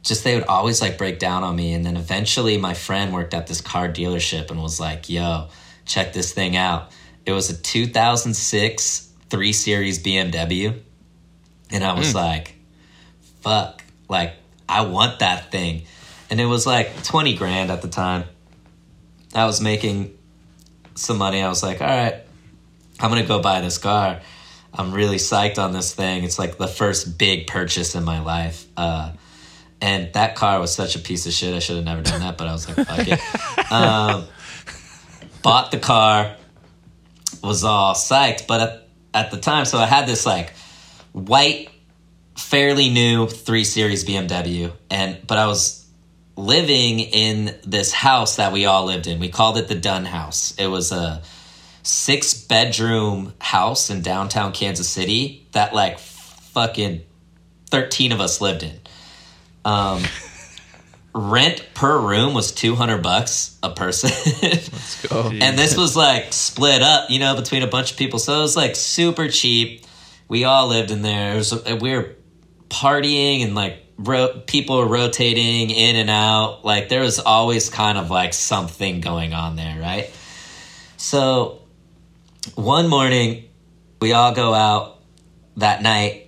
just they would always like break down on me. And then eventually my friend worked at this car dealership and was like, yo, check this thing out. It was a 2006 3 Series BMW. And I was like, fuck, like, I want that thing. And it was like 20 grand at the time. I was making some money. I was like, all right, I'm going to go buy this car. I'm really psyched on this thing. It's like the first big purchase in my life. Uh, and that car was such a piece of shit. I should have never done that, but I was like, fuck it. [LAUGHS] Um, bought the car, was all psyched. But at, the time, so I had this like white, fairly new 3 Series BMW. And, but I was living in this house that we all lived in. We called it the Dunn House. It was a six bedroom house in downtown Kansas City that like fucking 13 of us lived in. Um, rent per room was 200 bucks a person. Let's go. [LAUGHS] and this was like split up, you know, between a bunch of people. So it was like super cheap. We all lived in there. It was we were partying and like ro- people were rotating in and out. Like there was always kind of like something going on there, right? So one morning we all go out that night.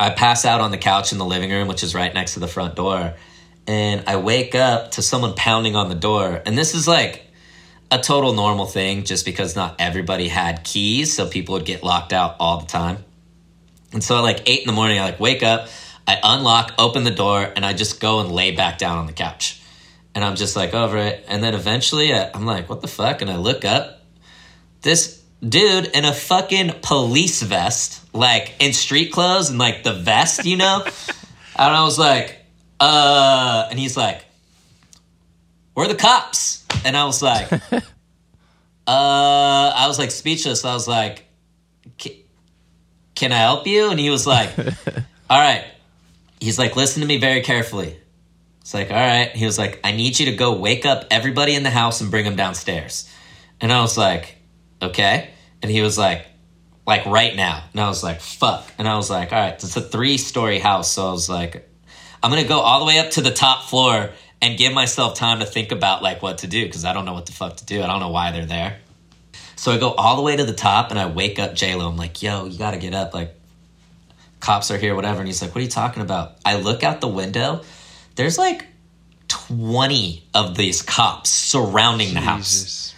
I pass out on the couch in the living room, which is right next to the front door. And I wake up to someone pounding on the door. And this is like a total normal thing just because not everybody had keys. So people would get locked out all the time. And so at like eight in the morning, I like wake up, I unlock, open the door, and I just go and lay back down on the couch. And I'm just like over it. And then eventually I, I'm like, what the fuck? And I look up. This dude in a fucking police vest, like in street clothes and like the vest, you know? [LAUGHS] and I was like, uh, and he's like, where are the cops? And I was like, [LAUGHS] uh, I was like speechless. I was like, can I help you? And he was like, [LAUGHS] all right. He's like, listen to me very carefully. It's like, all right. He was like, I need you to go wake up everybody in the house and bring them downstairs. And I was like, okay. And he was like, like right now. And I was like, fuck. And I was like, all right, it's a three story house. So I was like, I'm gonna go all the way up to the top floor and give myself time to think about like what to do because I don't know what the fuck to do. I don't know why they're there. So I go all the way to the top and I wake up J Lo. I'm like, yo, you gotta get up. Like, cops are here, whatever. And he's like, what are you talking about? I look out the window. There's like 20 of these cops surrounding the house. Jesus.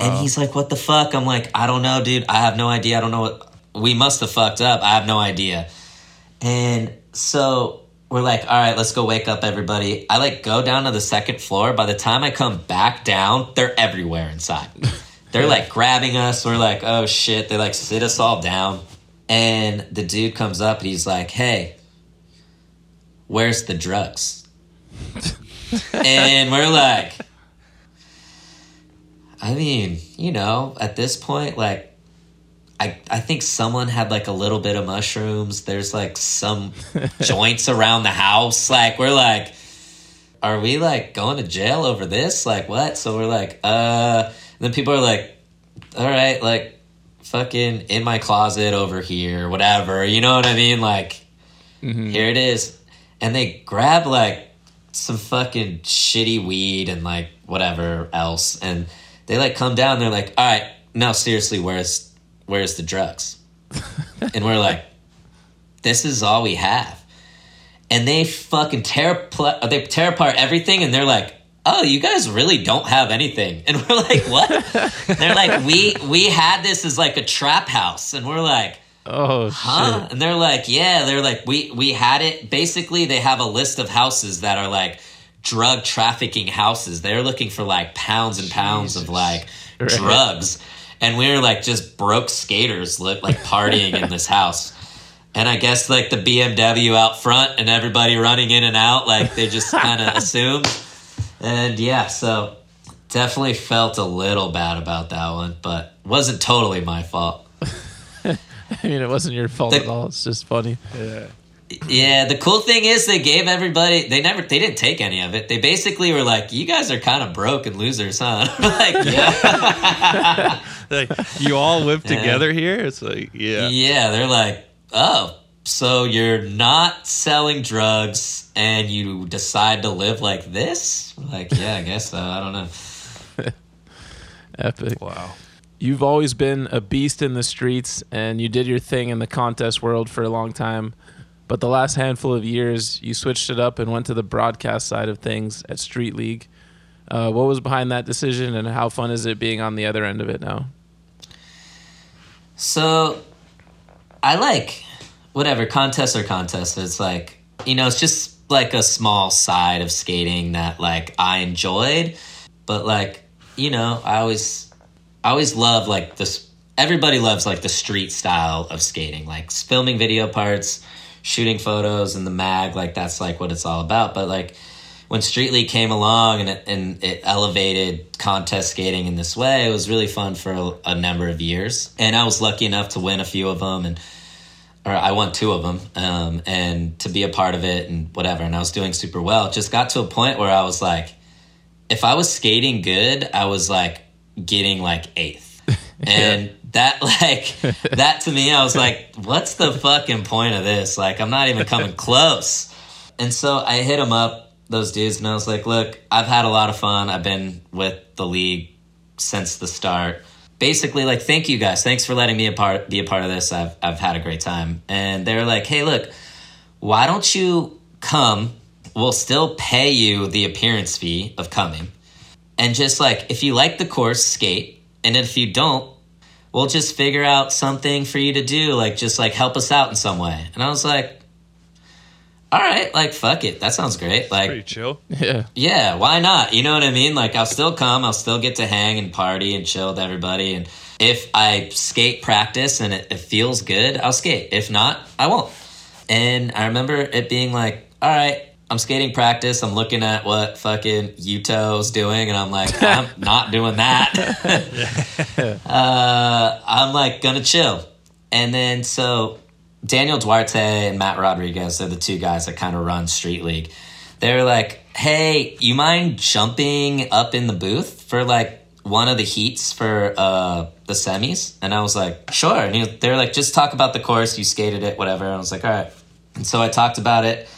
And he's like, "What the fuck?" I'm like, "I don't know, dude. I have no idea. I don't know what we must have fucked up. I have no idea." And so we're like, "All right, let's go wake up everybody." I like go down to the second floor. By the time I come back down, they're everywhere inside. [LAUGHS] They're like grabbing us. We're like, "Oh shit!" They like sit us all down, and the dude comes up. and He's like, "Hey, where's the drugs?" [LAUGHS] and we're like. I mean, you know, at this point, like, I I think someone had like a little bit of mushrooms. There's like some [LAUGHS] joints around the house. Like, we're like, are we like going to jail over this? Like, what? So we're like, uh. Then people are like, all right, like, fucking in my closet over here, whatever. You know what I mean? Like, here it is. And they grab like some fucking shitty weed and like whatever else. And they like come down, they're like, all right, no, seriously, where's where's the drugs? and we're like, this is all we have. And they fucking tear they tear apart everything and they're like, oh, you guys really don't have anything. And we're like, what? they're like, we we had this as like a trap house. And we're like, Oh huh? shit. And they're like, yeah, they're like, we we had it. Basically, they have a list of houses that are like drug trafficking houses. They're looking for like pounds and pounds of like Right. drugs, and we were like just broke skaters, li- like partying in this house. And I guess like the BMW out front and everybody running in and out, like they just kind of [LAUGHS] assumed. And yeah, so definitely felt a little bad about that one, but wasn't totally my fault. [LAUGHS] I mean, it wasn't your fault The- at all. It's just funny. Yeah, the cool thing is they gave everybody they never they didn't take any of it. They basically were like, "You guys are kind of broke and losers, huh?" [LAUGHS] Like, yeah, Like, you all live Yeah. together here? It's like, yeah. yeah. They're like, "Oh, so you're not selling drugs and you decide to live like this?" Like, yeah, I guess so. I don't know. [LAUGHS] Epic. Wow. You've always been a beast in the streets, and you did your thing in the contest world for a long time. But the last handful of years, you switched it up and went to the broadcast side of things at Street League. Uh, what was behind that decision, and how fun is it being on the other end of it now? So, I like whatever contests are contests. It's like you know, it's just like a small side of skating that like I enjoyed, but like you know, I always, I always love like this. Everybody loves like the street style of skating, like filming video parts, shooting photos, and the mag. Like that's like what it's all about. But like when Street League came along and it, and it elevated contest skating in this way, it was really fun for a, a number of years. And I was lucky enough to win a few of them, and or I won two of them, um, and to be a part of it and whatever. And I was doing super well. It just got to a point where I was like, if I was skating good, I was like getting like eighth, [LAUGHS] and that [LAUGHS] like that to me, I was like, what's the fucking point of this? Like, I'm not even coming [LAUGHS] close. And so I hit them up, those dudes, and I was like, look, I've had a lot of fun. I've been with the league since the start. Basically, like, thank you guys. Thanks for letting me a part, be a part of this. I've, I've had a great time. And they were like, hey, look, why don't you come? We'll still pay you the appearance fee of coming. And just like, if you like the course, skate. And if you don't, we'll just figure out something for you to do. Like, just like help us out in some way. And I was like, all right, like, fuck it. That sounds great. Like, Pretty chill. Yeah, yeah, why not? You know what I mean? Like, I'll still come. I'll still get to hang and party and chill with everybody. And if I skate practice and it, it feels good, I'll skate. If not, I won't. And I remember it being like, all right, I'm skating practice. I'm looking at what fucking Yuto's doing, and I'm like, I'm [LAUGHS] not doing that. [LAUGHS] uh, I'm like gonna chill. And then so Daniel Duarte and Matt Rodriguez they're the two guys that kind of run Street League. They're like, hey, you mind jumping up in the booth for like one of the heats for uh, the semis? And I was like, sure. And he, they were like, just talk about the course. You skated it, whatever. And I was like, all right. And so I talked about it,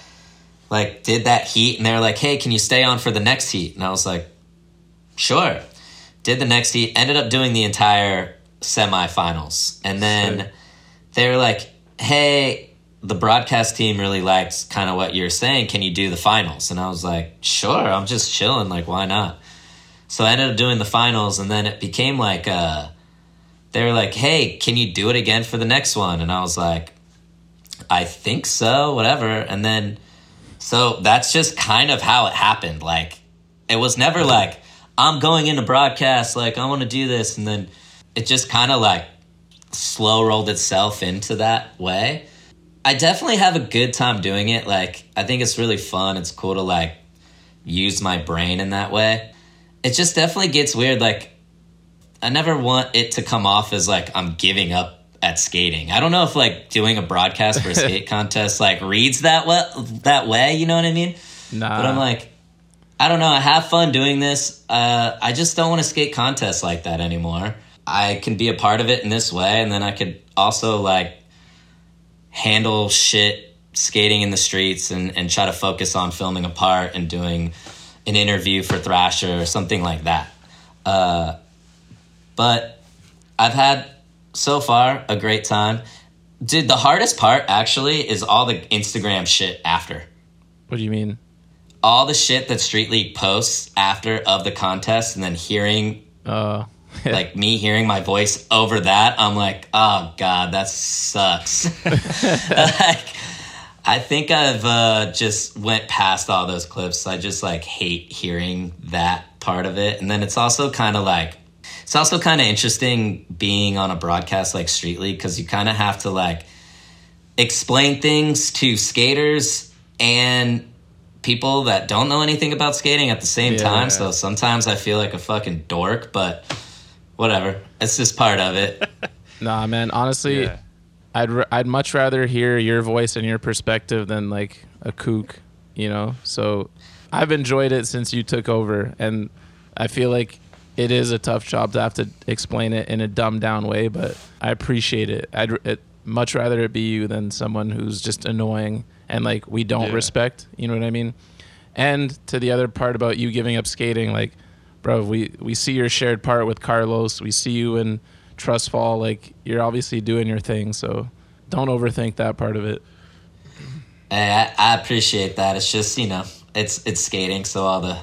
like, did that heat. And they're like, hey, can you stay on for the next heat? And I was like, sure. Did the next heat, ended up doing the entire semifinals. And then they were like, hey, the broadcast team really likes kind of what you're saying. Can you do the finals? And I was like, sure, I'm just chilling. Like, why not? So I ended up doing the finals, and then it became like, uh, they were like, hey, can you do it again for the next one? And I was like, I think so, whatever. And then, so that's just kind of how it happened. Like, it was never like, I'm going into broadcast, like, I want to do this. And then it just kind of like slow rolled itself into that way. I definitely have a good time doing it. Like, I think it's really fun. It's cool to like use my brain in that way. It just definitely gets weird. Like, I never want it to come off as like I'm giving up at skating. I don't know if like doing a broadcast for a [LAUGHS] skate contest like reads that way, that way. You know what I mean? Nah. But I'm like, I don't know. I have fun doing this. Uh, I just don't want to skate contests like that anymore. I can be a part of it in this way, and then I could also like handle shit skating in the streets and, and try to focus on filming a part and doing an interview for Thrasher or something like that. Uh, but I've had so far a great time. Dude, the hardest part actually is all the Instagram shit after. What do you mean? All the shit that Street League posts after of the contest and then hearing Uh, like me hearing my voice over that, I'm like, oh god, that sucks. [LAUGHS] like, I think I've uh, just went past all those clips. I just like hate hearing that part of it, and then it's also kind of like it's also kind of interesting being on a broadcast like Street League because you kind of have to like explain things to skaters and people that don't know anything about skating at the same Yeah. time. So sometimes I feel like a fucking dork, but whatever. It's just part of it. [LAUGHS] Nah, man. Honestly, Yeah. I'd r- I'd much rather hear your voice and your perspective than like a kook, you know. So I've enjoyed it since you took over, and I feel like it is a tough job to have to explain it in a dumbed down way, but I appreciate it. I'd it, much rather it be you than someone who's just annoying and like we don't Yeah. respect. You know what I mean? And to the other part about you giving up skating, like, bro, we we see your shared part with Carlos. We see you in Trust Fall. Like, you're obviously doing your thing. So don't overthink that part of it. Hey, I, I appreciate that. It's just you know, it's it's skating, so all the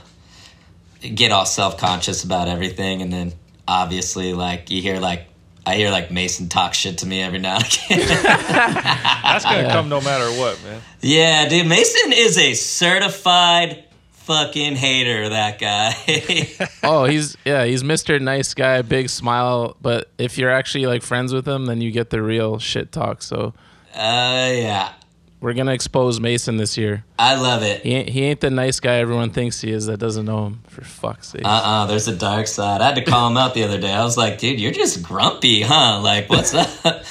get all self conscious about everything, and then obviously like you hear like I hear like Mason talk shit to me every now and again. [LAUGHS] That's gonna come no matter what, man. yeah, dude, Mason is a certified fucking hater. That guy. [LAUGHS] oh, he's yeah, he's Mr. Nice Guy, big smile. But if you're actually like friends with him, then you get the real shit talk. So uh, yeah, we're gonna expose Mason this year. I love it. He ain't, he ain't the nice guy everyone thinks he is that doesn't know him. For fuck's sake. Uh uh there's a dark side. I had to call him out the other day. I was like, dude, you're just grumpy, huh? Like, what's up? and [LAUGHS]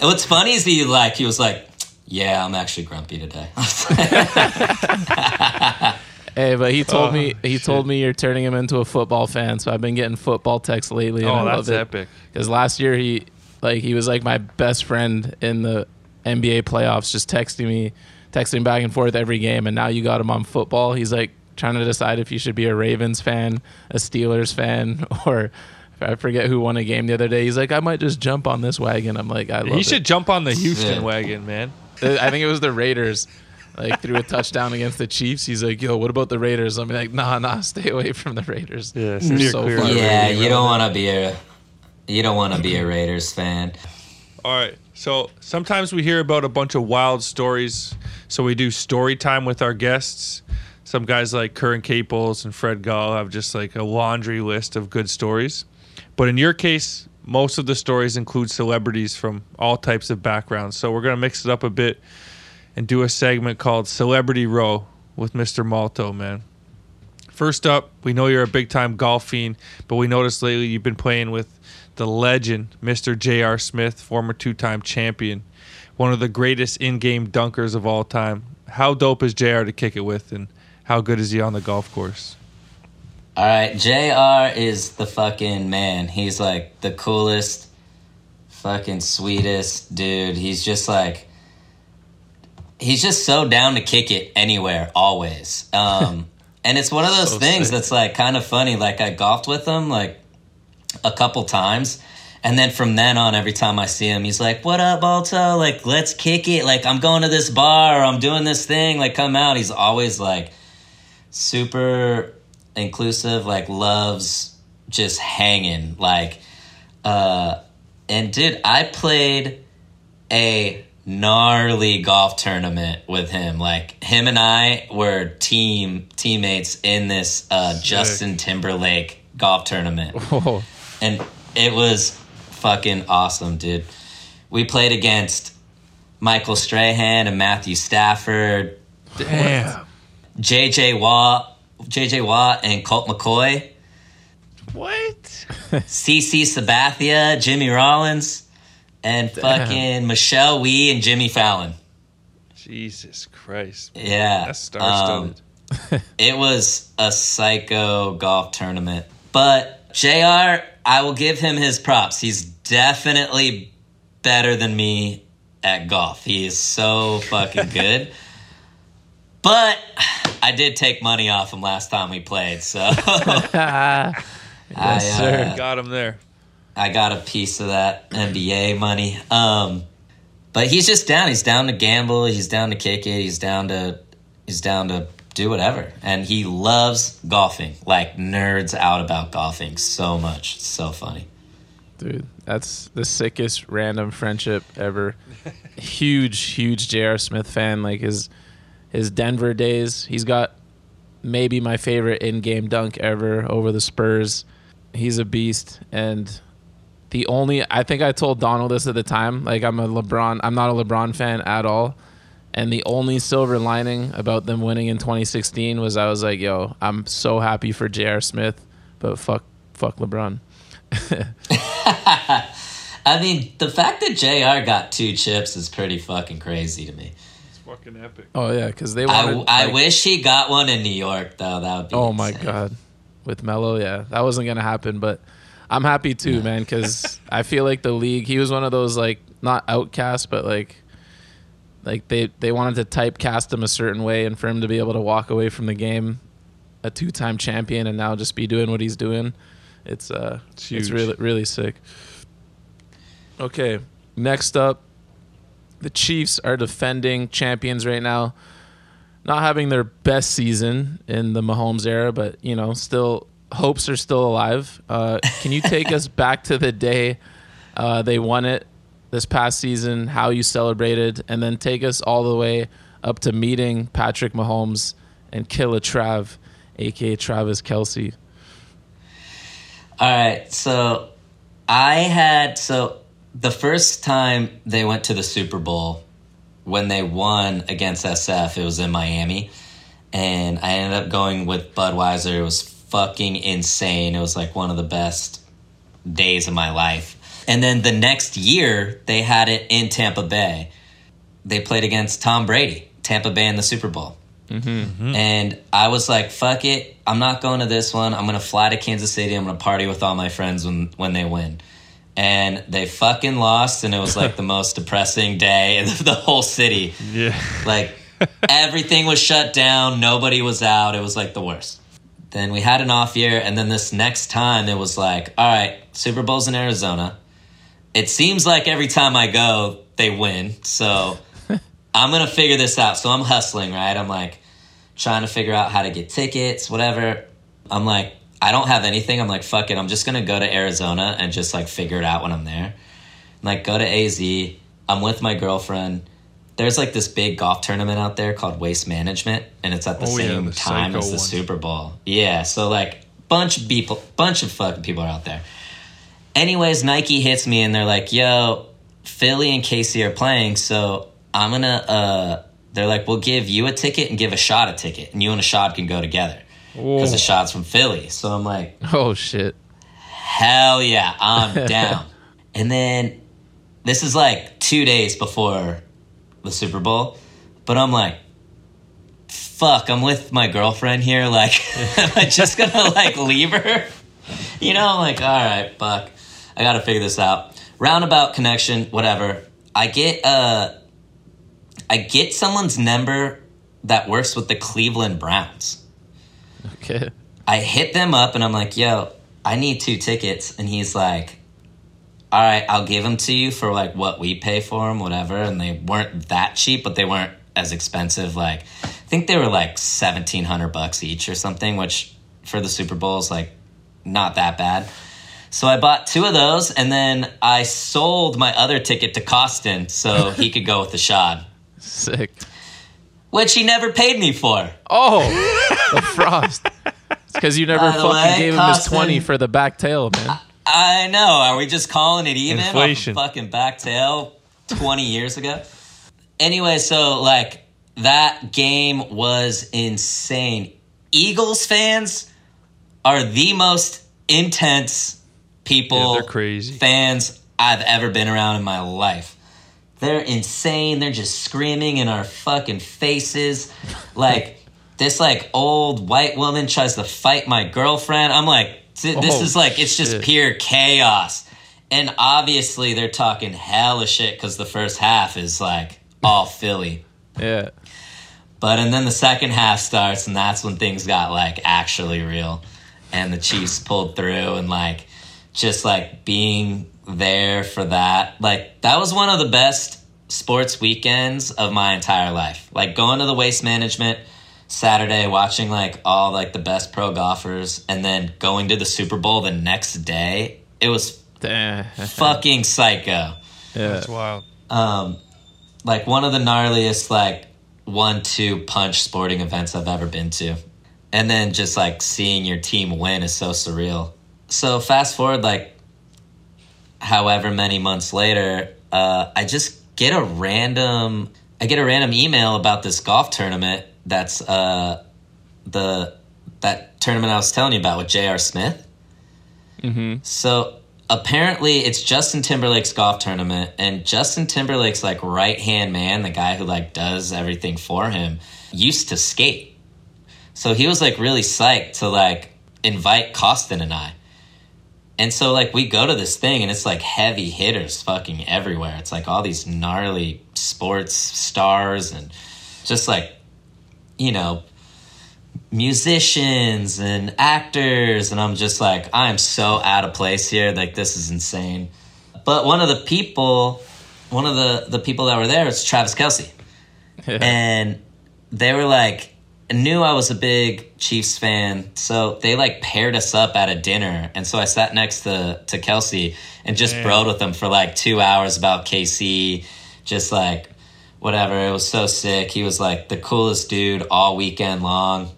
what's funny is he like he was like, yeah, I'm actually grumpy today. [LAUGHS] Hey, but he told Oh, me he told me you're turning him into a football fan. So I've been getting football texts lately. And Oh, I that's love it. epic. Because last year he like he was like my best friend in the NBA playoffs, just texting me, texting back and forth every game. And now you got him on football. He's like trying to decide if he should be a Ravens fan, a Steelers fan, [LAUGHS] or I forget who won a game the other day. He's like, I might just jump on this wagon. I'm like, I love He it. should jump on the Houston Yeah. wagon, man. Uh, I think it was the Raiders. Like threw a touchdown against the Chiefs. He's like, "Yo, what about the Raiders?" I'm like, "Nah, nah, stay away from the Raiders." Yeah, so yeah, you don't want to be a you don't want to be a Raiders fan. All right. So sometimes we hear about a bunch of wild stories. So we do story time with our guests. Some guys like Curran Caples and Fred Gall have just like a laundry list of good stories. But in your case, most of the stories include celebrities from all types of backgrounds. So we're going to mix it up a bit and do a segment called Celebrity Row, with Mr. Malto, man. First up, we know you're a big time golf fiend, but we noticed lately you've been playing with the legend, Mr. J.R. Smith, former two time champion, one of the greatest in game dunkers of all time. How dope is JR to kick it with, and how good is he on the golf course? All right, JR is the fucking man. He's like the coolest, fucking sweetest dude. He's just like, he's just so down to kick it anywhere, always. Um, [LAUGHS] and it's one of those So things sick. that's like kind of funny. Like I golfed with him like a couple times. And then from then on, every time I see him, he's like, What up, Balto? Like, let's kick it. Like, I'm going to this bar or I'm doing this thing. Like, come out. He's always like super inclusive, like, loves just hanging. Like, uh, and dude, I played a gnarly golf tournament with him. Like, him and I were team teammates in this uh, Justin Timberlake golf tournament Oh, and it was fucking awesome, dude. We played against Michael Strahan and Matthew Stafford, Damn. JJ Watt, JJ Watt and Colt McCoy, What? [LAUGHS] CC Sabathia, Jimmy Rollins, and fucking Michelle Wie and Jimmy Fallon. Jesus Christ. Yeah, That's star studded. Um, [LAUGHS] it was a psycho golf tournament. But JR, I will give him his props. He's definitely better than me at golf. He is so fucking good. [LAUGHS] but I did take money off him last time we played, so [LAUGHS] I, sir. uh, Got him there. I got a piece of that NBA money. Um, but he's just down. He's down to gamble. He's down to kick it. He's down to he's down to do whatever. And he loves golfing. Like nerds out about golfing so much. It's so funny. dude, that's the sickest random friendship ever. huge, huge J.R. Smith fan. Like his his Denver days. He's got maybe my favorite in-game dunk ever over the Spurs. He's a beast, and the only I think I told Donald this at the time. Like I'm a LeBron. I'm not a LeBron fan at all. And the only silver lining about them winning in 2016 was I was like, "Yo, I'm so happy for J.R. Smith, but fuck, fuck LeBron." [LAUGHS] I mean, the fact that JR got two chips is pretty fucking crazy to me. It's fucking epic. Oh yeah, because they I, wanted. I like- wish he got one in New York though. That would be Oh my god, with Melo, yeah, that wasn't gonna happen. But I'm happy too, man, because [LAUGHS] I feel like the league. He was one of those like not outcasts, but like like they they wanted to typecast him a certain way, and for him to be able to walk away from the game, a two time champion, and now just be doing what he's doing, it's uh It's it's really really sick. Okay, next up, the Chiefs are defending champions right now not having their best season in the Mahomes era, but you know, still hopes are still alive. Uh, can you take [LAUGHS] us back to the day uh, they won it this past season? How you celebrated, and then take us all the way up to meeting Patrick Mahomes and Killer Trav, aka Travis Kelce. All right, so I had so the first time they went to the Super Bowl when they won against SF, it was in Miami, and I ended up going with Budweiser. It was fucking insane. It was like one of the best days of my life. And then the next year, they had it in Tampa Bay. They played against Tom Brady, Tampa Bay in the Super Bowl. Mm-hmm. Mm-hmm. And I was like, fuck it. I'm not going to this one. I'm going to fly to Kansas City. I'm going to party with all my friends when, when they win. And they fucking lost, and it was like the [LAUGHS] most depressing day in the whole city. Yeah. Like, everything was shut down. Nobody was out. It was like the worst. Then we had an off year, and then this next time, it was like, all right, Super Bowl's in Arizona. It seems like every time I go, they win. So [LAUGHS] I'm gonna figure this out. So I'm hustling, right? I'm like trying to figure out how to get tickets, whatever. I'm like, I don't have anything. I'm like, fuck it. I'm just gonna go to Arizona and just like figure it out when I'm there. Like, go to AZ. I'm with my girlfriend. There's like this big golf tournament out there called Waste Management, and it's at the Oh, yeah, same the time psycho as the one. Super Bowl. Yeah, so like bunch of people, bunch of fucking people are out there. Anyways, Nike hits me and they're like, "Yo, Philly and KC are playing, so I'm gonna uh they're like, we'll give you a ticket and give Ishod a ticket, and you and Ishod can go together because the shot's from Philly. So I'm like, Oh shit. hell yeah, I'm [LAUGHS] down. and then this is like two days before the Super Bowl, but I'm like, fuck, I'm with my girlfriend here. Like, [LAUGHS] am I just gonna like leave her? [LAUGHS] You know, I'm like, all right, fuck, I gotta figure this out. Roundabout connection, whatever. I get uh, I get someone's number that works with the Cleveland Browns. Okay. I hit them up and I'm like, yo, I need two tickets. And he's like, all right, I'll give them to you for like what we pay for them, whatever. And they weren't that cheap, but they weren't as expensive. Like, I think they were like 1700 bucks each or something, which for the Super Bowl is like not that bad. So I bought two of those and then I sold my other ticket to Koston so he could go with the shot, Sick. which he never paid me for. Oh, [LAUGHS] the frost. It's because you never fucking way, gave him his twenty for the back tail, man. I know. Are we just calling it even? off Inflation. fucking back tail 20 years ago. Anyway, so like that game was insane. Eagles fans are the most intense people, Yeah, they're crazy. fans I've ever been around in my life. They're insane. They're just screaming in our fucking faces. [LAUGHS] Like this like old white woman tries to fight my girlfriend. I'm like this Oh, is like it's just shit. pure chaos. And obviously they're talking hella shit cuz the first half is like all [LAUGHS] Philly. Yeah. But and then the second half starts, and that's when things got like actually real, and the Chiefs pulled through, and like just like being there for that, like that was one of the best sports weekends of my entire life. Like going to the waste management Saturday, watching like all like the best pro golfers, and then going to the Super Bowl the next day. It was [LAUGHS] fucking psycho Yeah. That's wild. um, like one of the gnarliest like one two punch sporting events I've ever been to. And then just like seeing your team win is so surreal. So fast forward like however many months later, uh, I just get a random I get a random email about this golf tournament that's uh, the that tournament I was telling you about with J.R. Smith. So apparently it's Justin Timberlake's golf tournament and Justin Timberlake's like right hand man, the guy who like does everything for him, used to skate. So he was like really psyched to like invite Koston and I. And so like we go to this thing and it's like heavy hitters fucking everywhere. It's like all these gnarly sports stars and just like you know musicians and actors and I'm just like I'm so out of place here like this is insane. But one of the people one of the the people that were there was Travis Kelce. And they were like knew I was a big Chiefs fan, so they like paired us up at a dinner, and so I sat next to to Kelce and just broed with him for like two hours about KC, just like whatever. It was so sick. He was like the coolest dude all weekend long.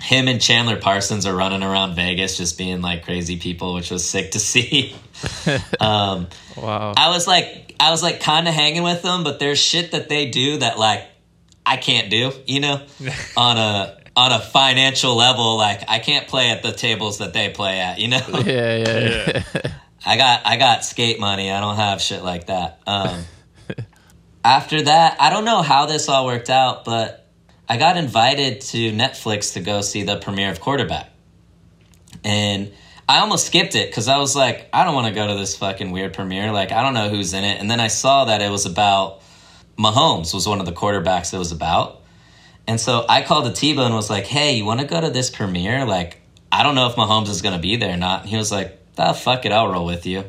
Him and Chandler Parsons are running around Vegas just being like crazy people, which was sick to see. [LAUGHS] um, Wow. I was like, I was like kind of hanging with them, but there's shit that they do that like I can't do, you know, [LAUGHS] on a on a financial level. Like I can't play at the tables that they play at, you know. Yeah, yeah, yeah. [LAUGHS] I got I got skate money. I don't have shit like that. Um, [LAUGHS] after that, I don't know how this all worked out, but I got invited to Netflix to go see the premiere of Quarterback, and I almost skipped it because I was like, I don't want to go to this fucking weird premiere. Like I don't know who's in it, and then I saw that it was about Mahomes was one of the quarterbacks it was about. And so I called Atiba and was like, hey, you want to go to this premiere? Like, I don't know if Mahomes is going to be there or not. And he was like, ah, fuck it, I'll roll with you.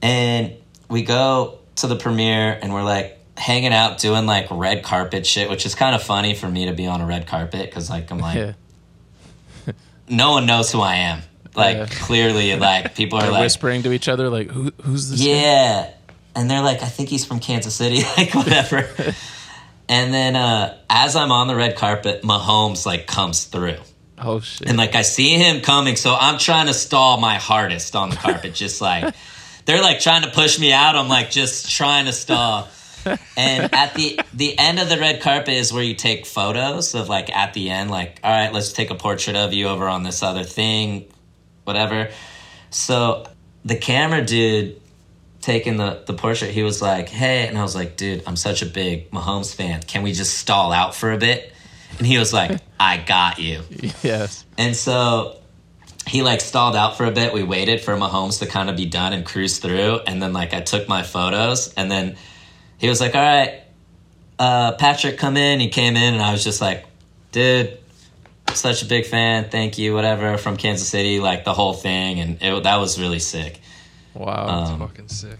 And we go to the premiere and we're like hanging out doing like red carpet shit, which is kind of funny for me to be on a red carpet because like I'm like, yeah. [LAUGHS] no one knows who I am. Like, Yeah. clearly, like, people are like, whispering to each other, like, Who, "Who's this?" guy?" And they're like, I think he's from Kansas City, [LAUGHS] like whatever. and then uh, as I'm on the red carpet, Mahomes like comes through. Oh shit. And like I see him coming, so I'm trying to stall my hardest on the carpet, just like [LAUGHS] they're like trying to push me out. I'm like just trying to stall. and at the the end of the red carpet is where you take photos of like at the end, like all right, let's take a portrait of you over on this other thing, whatever. So the camera dude taking the the portrait, he was like, "Hey," and I was like, "Dude, I'm such a big Mahomes fan. Can we just stall out for a bit?" And he was like, [LAUGHS] "I got you." yes. And so he like stalled out for a bit. We waited for Mahomes to kind of be done and cruise through. And then like I took my photos and then he was like, all right, uh, Patrick, come in. He came in and I was just like, dude, such a big fan. Thank you, whatever, from Kansas City, like the whole thing. And it, that was really sick. Wow. Um, Fucking sick.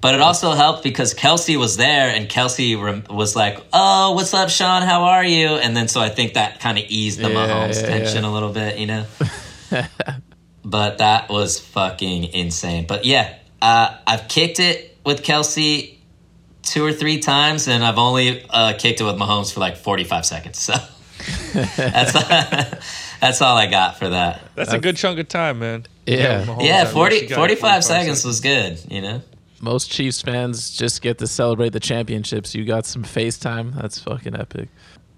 But it also helped because Kelce was there and Kelce rem- was like, oh, what's up, Sean? How are you? And then so I think that kind of eased the Yeah, Mahomes yeah, tension yeah. a little bit, you know? [LAUGHS] but that was fucking insane. But yeah, uh, I've kicked it with Kelce two or three times, and I've only uh, kicked it with Mahomes for like 45 seconds. So [LAUGHS] that's, [LAUGHS] that's all I got for that. That's a good chunk of time, man. Yeah. Mahomes, Yeah, at 40, you got 45 seconds was good, you know? Most Chiefs fans just get to celebrate the championships. You got some FaceTime. That's fucking epic.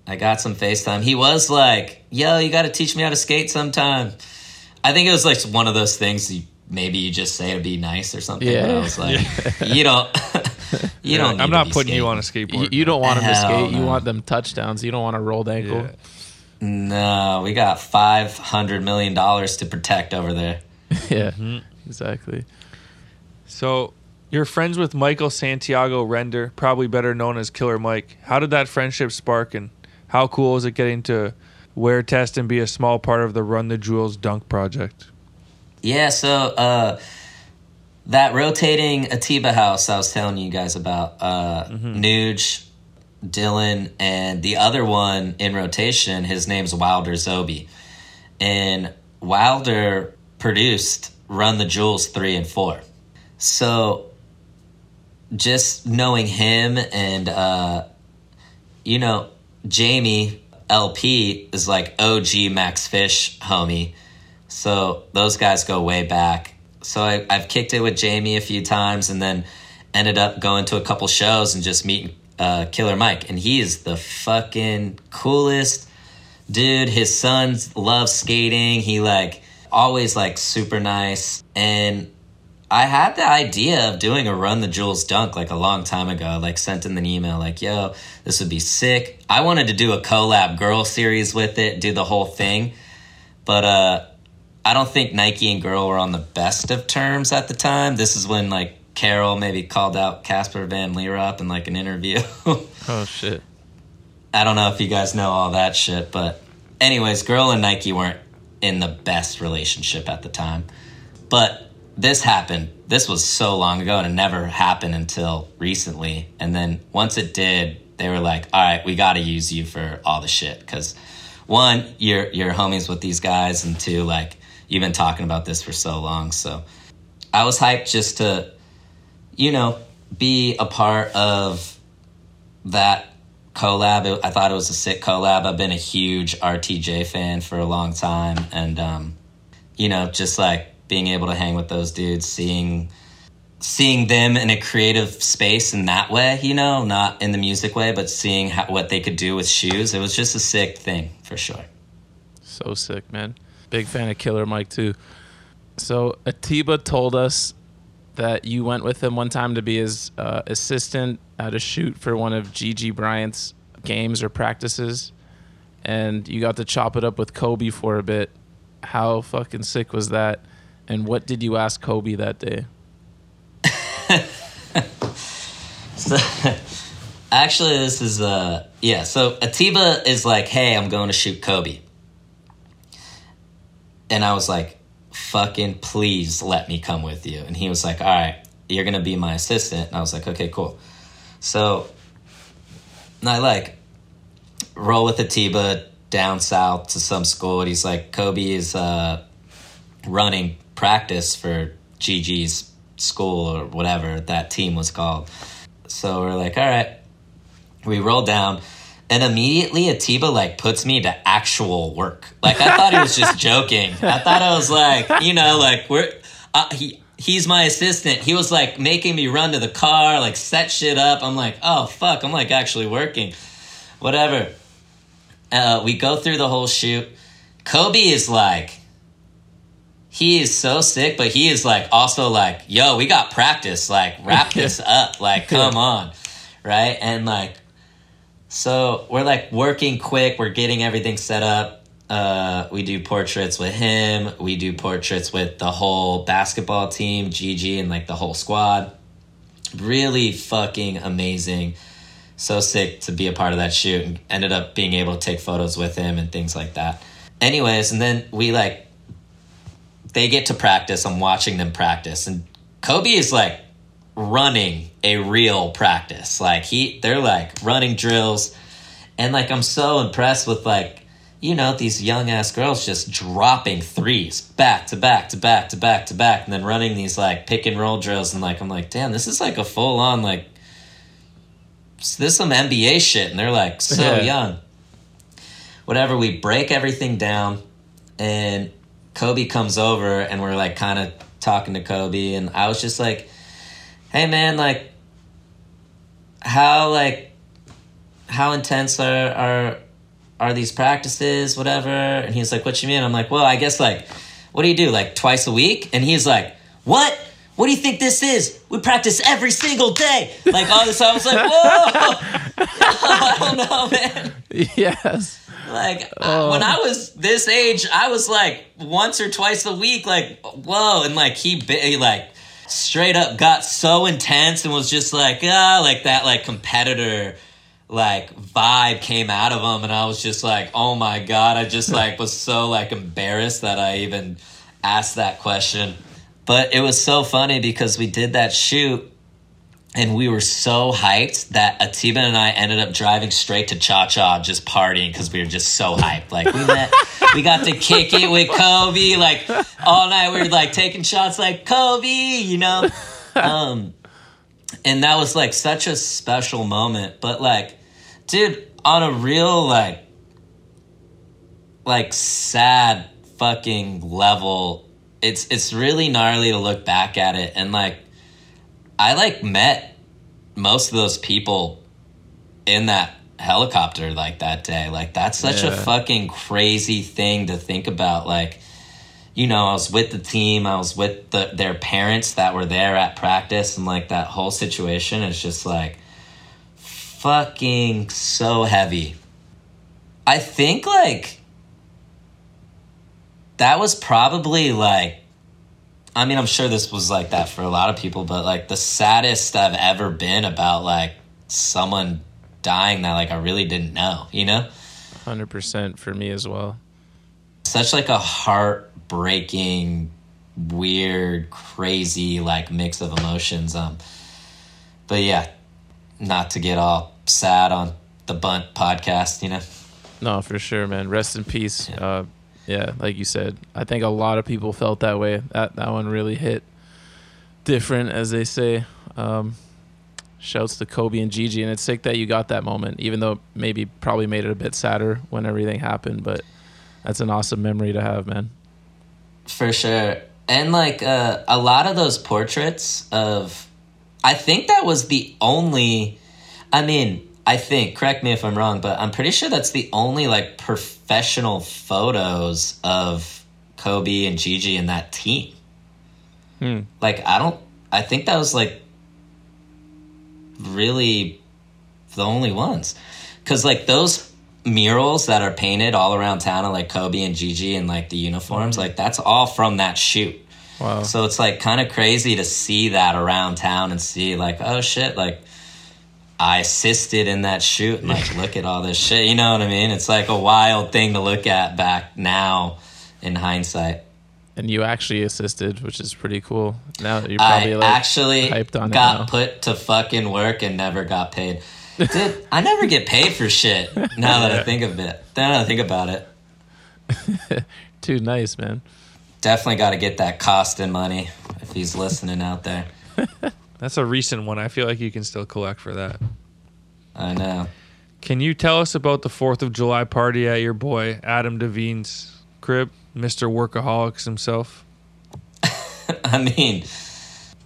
I got some FaceTime. He was like, "Yo, you got to teach me how to skate sometime." I think it was like one of those things you, maybe you just say to be nice or something. But Yeah. I was like, [LAUGHS] "You don't, [LAUGHS] you don't." I'm need to not be putting you on a skateboard. you don't want them to Hell skate. You want them touchdowns. You don't want a rolled ankle. Yeah. No, we got five hundred million dollars to protect over there. [LAUGHS] Yeah, Mm-hmm. exactly. So you're friends with Michael Santiago Render, probably better known as Killer Mike. How did that friendship spark, and how cool is it getting to wear test and be a small part of the Run the Jewels Dunk project? Yeah, so uh, that rotating Atiba house I was telling you guys about, uh, Nuge, Dylan, and the other one in rotation, his name's Wilder Zoby. And Wilder produced Run the Jewels 3 and 4. So just knowing him and, uh, you know, Jamie El-P is like OG Max Fish homie. So those guys go way back. So I, I've kicked it with Jamie a few times and then ended up going to a couple shows and just meeting uh, Killer Mike. And he is the fucking coolest dude. His sons love skating. He like always like super nice. And I had the idea of doing a run the jewels dunk like a long time ago. Like sent in an email like, "Yo, this would be sick." I wanted to do a collab girl series with it, do the whole thing, but uh, I don't think Nike and girl were on the best of terms at the time. This is when like Carroll maybe called out Casper Van Leerop in like an interview. [LAUGHS] Oh shit. I don't know if you guys know all that shit, but anyways, girl and Nike weren't in the best relationship at the time. But this happened. This was so long ago and it never happened until recently. And then once it did, they were like, "All right, we got to use you for all the shit cuz one, you're you're homies with these guys and two, like you've been talking about this for so long." So I was hyped just to you know, be a part of that collab. I thought it was a sick collab. I've been a huge RTJ fan for a long time, and um, you know, just like being able to hang with those dudes, seeing seeing them in a creative space in that way, you know, not in the music way, but seeing how, what they could do with shoes. It was just a sick thing for sure. So sick, man. Big fan of Killer Mike too. So Atiba told us that you went with him one time to be his uh, assistant at a shoot for one of Gigi Bryant's games or practices, and you got to chop it up with Kobe for a bit. How fucking sick was that? And what did you ask Kobe that day? So, [LAUGHS] actually, this is uh yeah. So Atiba is like, "Hey, I'm going to shoot Kobe," and I was like, "Fucking please let me come with you." And he was like, "All right, you're gonna be my assistant." And I was like, "Okay, cool." So, I like roll with Atiba down south to some school, and he's like, "Kobe is uh running practice for Gigi's school or whatever that team was called." So we're like, all right. We roll down, and immediately Atiba like puts me to actual work. Like I thought he was just [LAUGHS] joking. I thought I was like, you know, like we're uh, he. he's my assistant. He was like making me run to the car, like set shit up. I'm like, oh fuck, I'm like actually working. Whatever. Uh, we go through the whole shoot. Kobe is like, he is so sick, but he is like also like, yo, we got practice. Like, wrap [LAUGHS] this up. Like, come on. Right? And like, so we're like working quick. We're getting everything set up. Uh, we do portraits with him. We do portraits with the whole basketball team, Gigi, and like the whole squad. Really fucking amazing. So sick to be a part of that shoot and ended up being able to take photos with him and things like that. Anyways, and then we like, they get to practice. I'm watching them practice. And Kobe is like running a real practice. Like he, they're like running drills. And like, I'm so impressed with like, you know, these young ass girls just dropping threes back to back to back to back to back and then running these like pick and roll drills. And like, I'm like, damn, this is like a full on like, this is some NBA shit. And they're like so Yeah. young. Whatever, we break everything down and Kobe comes over and we're like kind of talking to Kobe. And I was just like, hey man, like, how like, how intense are, are are these practices, whatever? And he's like, what you mean? I'm like, well, I guess like, what do you do, like twice a week? And he's like, what? What do you think this is? We practice every single day. Like all this, I was like, whoa, [LAUGHS] I don't know, man. yes. Like I- oh. when I was this age, I was like once or twice a week, like whoa, and like he, he like straight up got so intense and was just like ah, like that like competitor like vibe came out of him, and I was just like oh my god, I just [LAUGHS] like was so like embarrassed that I even asked that question. But it was so funny because we did that shoot and we were so hyped that Atiba and I ended up driving straight to Cha Cha, just partying because we were just so hyped. Like we met, we got to kick it with Kobe, like all night. We were like taking shots, like Kobe, you know. Um, and that was like such a special moment. But like, dude, on a real like, like sad fucking level, it's it's really gnarly to look back at it and like. I like met most of those people in that helicopter like that day. Like that's such a fucking crazy thing to think about. Like, you know, I was with the team, I was with the, their parents that were there at practice, and like that whole situation is just like fucking so heavy. I think like that was probably like I mean, I'm sure this was like that for a lot of people, but like the saddest I've ever been about like someone dying that like I really didn't know, you know? 100% for me as well. Such like a heartbreaking, weird, crazy like mix of emotions. Um but yeah, not to get all sad on the Bunt podcast, you know. No, for sure, man. Rest in peace. Uh, yeah, like you said, I think a lot of people felt that way. That that one really hit different, as they say. Um, shouts to Kobe and Gigi, and it's sick that you got that moment, even though maybe probably made it a bit sadder when everything happened. But that's an awesome memory to have, man. For sure. And like uh, a lot of those portraits of, I think that was the only, I mean, I think, correct me if I'm wrong, but I'm pretty sure that's the only like professional photos of Kobe and Gigi and that team. Hmm. Like, I don't, I think that was like really the only ones. Cause like those murals that are painted all around town of like Kobe and Gigi and like the uniforms, like that's all from that shoot. Wow. So it's like kind of crazy to see that around town and see like, oh shit, like I assisted in that shoot and like look at all this shit. You know what I mean? It's like a wild thing to look at back now in hindsight. and you actually assisted, which is pretty cool. Now you're I probably like actually hyped on got put to fucking work and never got paid. Dude, I never get paid for shit. Now that I think of it, now that I think about it, [LAUGHS] too nice, man. definitely got to get that Koston money if he's listening out there. [LAUGHS] That's a recent one. I feel like you can still collect for that. I know. Can you tell us about the Fourth of July party at your boy Adam DeVine's crib, Mister Workaholics himself? [LAUGHS] I mean,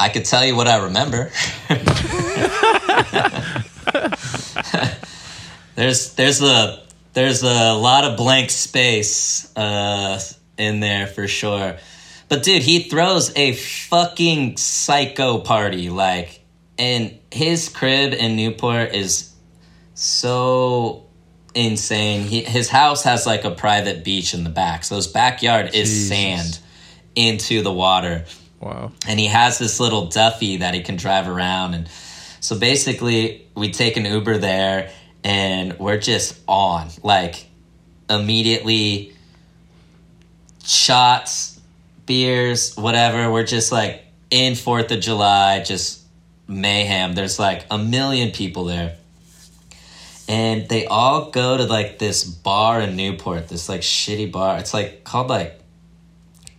I could tell you what I remember. [LAUGHS] there's there's a there's a lot of blank space uh, in there for sure. But dude, he throws a fucking psycho party like and his crib in Newport is so insane. He, his house has like a private beach in the back. So his backyard is Jesus. sand into the water Wow. and he has this little Duffy that he can drive around. And so basically, we take an Uber there, and we're just on like immediately shots, beers, whatever. We're just like in Fourth of July, just mayhem. There's like a million people there. And they all go to like this bar in Newport, this like shitty bar. It's like called like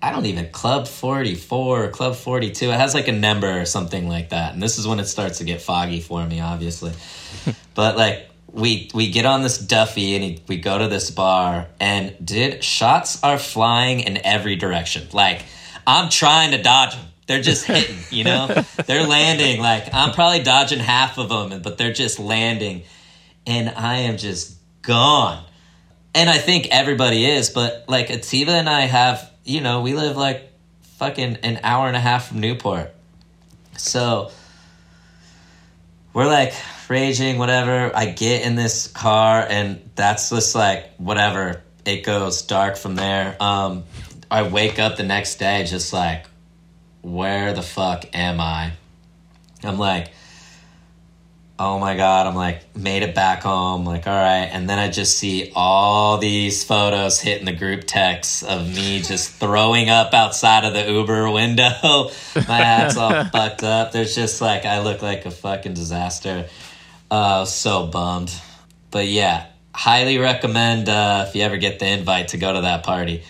I don't even Club 44 or Club 42. It has like a number or something like that. And this is when it starts to get foggy for me, obviously. [LAUGHS] but like we we get on this Duffy and he, we go to this bar and did shots are flying in every direction. Like I'm trying to dodge them. They're just hitting, you know? [LAUGHS] they're landing like I'm probably dodging half of them, but they're just landing and I am just gone and I think everybody is, but like Atiba and I have, you know, we live like fucking an hour and a half from Newport. So we're like raging, whatever. I get in this car and that's just like whatever. It goes dark from there. Um I wake up the next day just like where the fuck am I? I'm like oh my god i'm like made it back home like all right. And then i just see all these photos hitting the group text of me just [LAUGHS] throwing up outside of the uber window. [LAUGHS] My hat's all [LAUGHS] fucked up. There's just like i look like a fucking disaster. Uh so bummed. But yeah highly recommend uh if you ever get the invite to go to that party.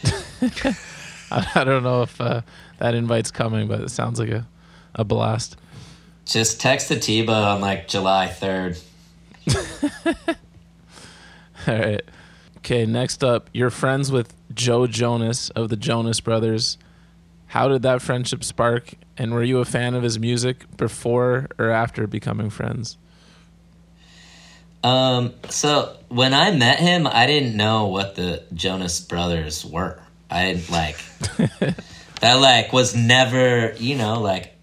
I, I don't know if uh, that invite's coming, but it sounds like a, a blast. Just text Atiba on like july 3rd [LAUGHS] All right. Okay, next up, you're friends with Joe Jonas of the Jonas Brothers. How did that friendship spark? And were you a fan of his music before or after becoming friends? Um, so when I met him, I didn't know what the Jonas Brothers were. I didn't like [LAUGHS] that. Like was never, you know, like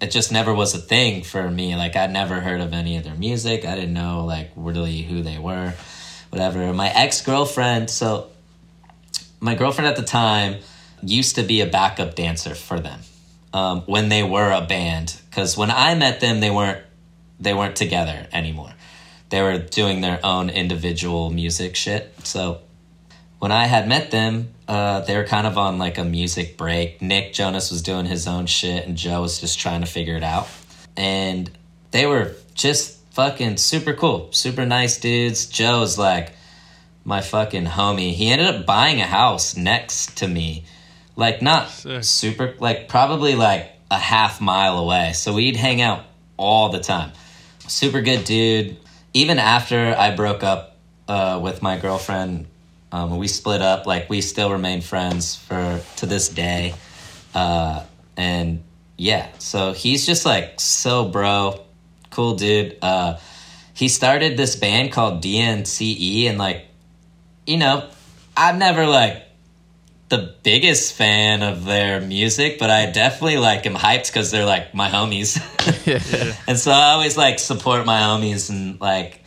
it just never was a thing for me. Like I'd never heard of any of their music. I didn't know like really who they were, whatever. My ex girlfriend, so my girlfriend at the time used to be a backup dancer for them um, when they were a band. Because when I met them, they weren't they weren't together anymore. They were doing their own individual music shit. So when I had met them, uh, they were kind of on like a music break. Nick Jonas was doing his own shit, and Joe was just trying to figure it out. And they were just fucking super cool, super nice dudes. Joe's like my fucking homie. He ended up buying a house next to me, like not Sick. super, like probably like a half mile away. So we'd hang out all the time. Super good dude. Even after I broke up uh, with my girlfriend, um, we split up. Like we still remain friends for to this day. Uh, and yeah, so he's just like so bro, cool dude. Uh, he started this band called DNCE, and like, you know, I'm never like the biggest fan of their music, but I definitely like am hyped because they're like my homies. [LAUGHS] [LAUGHS] and so I always like support my homies and like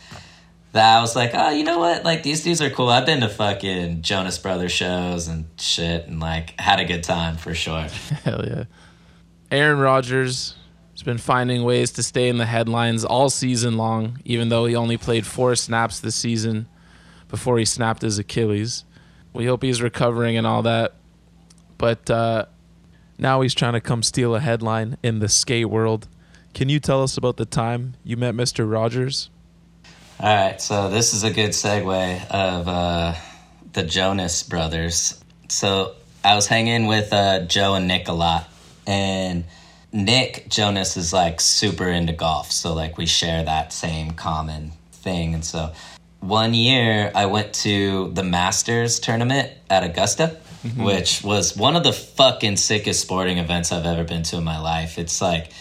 that I was like, oh, you know what? Like these dudes are cool. I've been to fucking Jonas Brothers shows and shit and like had a good time for sure. [LAUGHS] Hell yeah. Aaron Rodgers has been finding ways to stay in the headlines all season long, even though he only played four snaps this season before he snapped his Achilles. We hope he's recovering and all that. But uh, now he's trying to come steal a headline in the skate world. Can you tell us about the time you met Mr. Rogers? All right, so this is a good segue of uh, the Jonas brothers. So I was hanging with uh, Joe and Nick a lot, and Nick Jonas is like super into golf, so like we share that same common thing. And so one year I went to the Masters tournament at Augusta, which was one of the fucking sickest sporting events I've ever been to in my life. It's like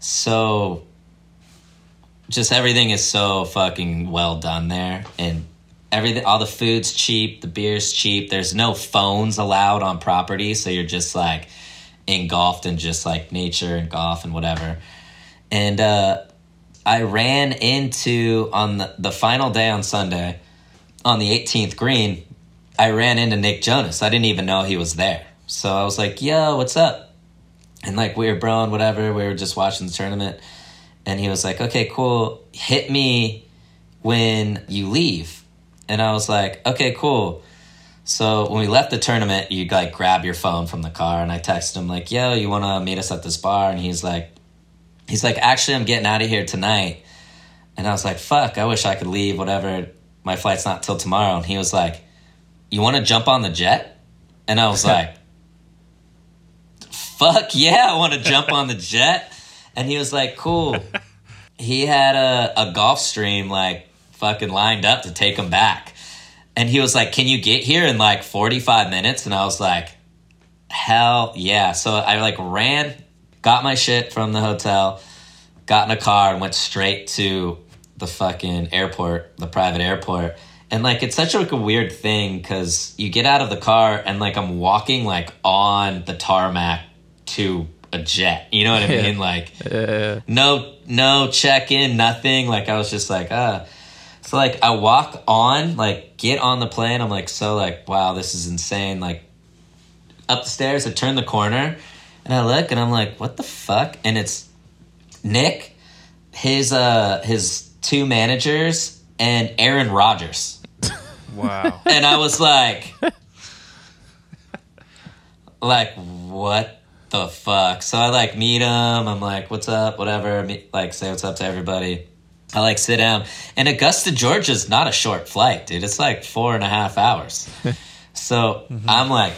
so just everything is so fucking well done there and everything all the food's cheap, the beer's cheap. There's no phones allowed on property, so you're just like engulfed in just like nature and golf and whatever. And uh I ran into on the, the final day on Sunday on the 18th green, I ran into Nick Jonas. I didn't even know he was there. So I was like, yo, what's up? And like we were broing, whatever. We were just watching the tournament. And he was like, okay, cool. Hit me when you leave. And I was like, okay, cool. So when we left the tournament, you like grab your phone from the car, and I texted him like, "Yo, you want to meet us at this bar?" And he's like, "He's like, actually, I'm getting out of here tonight." And I was like, "Fuck, I wish I could leave. Whatever, my flight's not till tomorrow." And he was like, "You want to jump on the jet?" And I was [LAUGHS] like, "Fuck yeah, I want to jump on the jet." And he was like, "Cool." [LAUGHS] He had a, a Gulfstream like fucking lined up to take him back. And he was like, Can you get here in like 45 minutes? And I was like, Hell yeah. So I like ran, got my shit from the hotel, got in a car, and went straight to the fucking airport, the private airport. And like, it's such like a weird thing because you get out of the car and like I'm walking like on the tarmac to a jet. You know what I Yeah. mean? Like, Yeah. no no check in nothing like i was just like ah so like i walk on like get on the plane i'm like so like wow this is insane like up the stairs i turn the corner and i look and i'm like what the fuck and it's nick his uh his two managers and aaron rodgers Wow. and I was like, like what the fuck? So I like meet him. I'm like, what's up? Whatever. Like say what's up to everybody. I like sit down. And Augusta, Georgia's not a short flight, dude. It's like four and a half hours. [LAUGHS] so mm-hmm. I'm like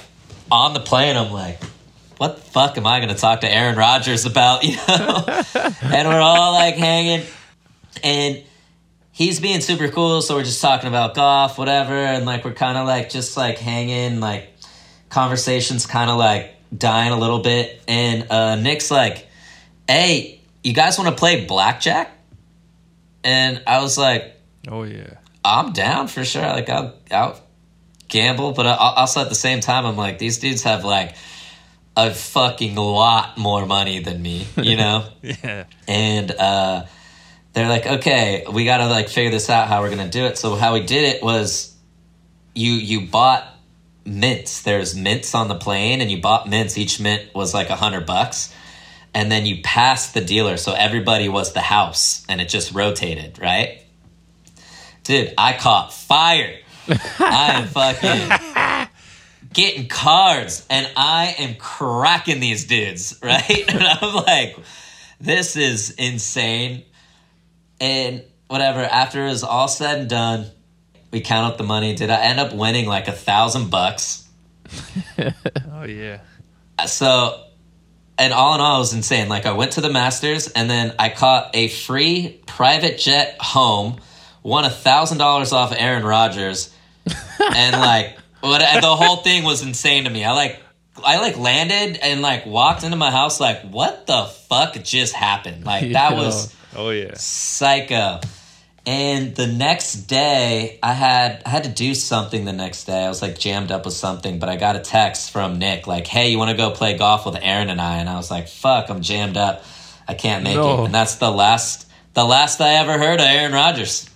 on the plane. I'm like, what the fuck am I going to talk to Aaron Rodgers about? [LAUGHS] You know? [LAUGHS] and we're all like hanging. And he's being super cool so we're just talking about golf whatever and like we're kind of like just like hanging like conversations kind of like dying a little bit and uh nick's like hey you guys want to play blackjack and i was like Oh yeah. i'm down for sure like i'll i'll gamble but I- also at the same time i'm like these dudes have like a fucking lot more money than me you know [LAUGHS] Yeah. and uh, they're like, okay, we got to like figure this out how we're gonna do it. So how we did it was, you you bought mints. There's mints on the plane, and you bought mints. Each mint was like a hundred bucks, and then you passed the dealer, so everybody was the house, and it just rotated, right? Dude, I caught fire. [LAUGHS] I am fucking getting cards and I am cracking these dudes, [LAUGHS] right? And I'm like, this is insane. And whatever, after it was all said and done, we count up the money. Did I end up winning like a thousand bucks? [LAUGHS] Oh yeah. Uh, so, and all in all, it was insane. Like, I went to the Masters and then I caught a free private jet home, won a thousand dollars off Aaron Rodgers, [LAUGHS] and like, what and the whole thing was insane to me. I like, I like landed and like walked into my house, like, what the fuck just happened? Like, that [LAUGHS] Yeah. was Oh yeah. psycho. And the next day, I had I had to do something. The next day, I was like jammed up with something, but I got a text from Nick like, "Hey, you want to go play golf with Aaron and I?" And I was like, "Fuck, I'm jammed up. I can't make No. it." And that's the last the last I ever heard of Aaron Rodgers.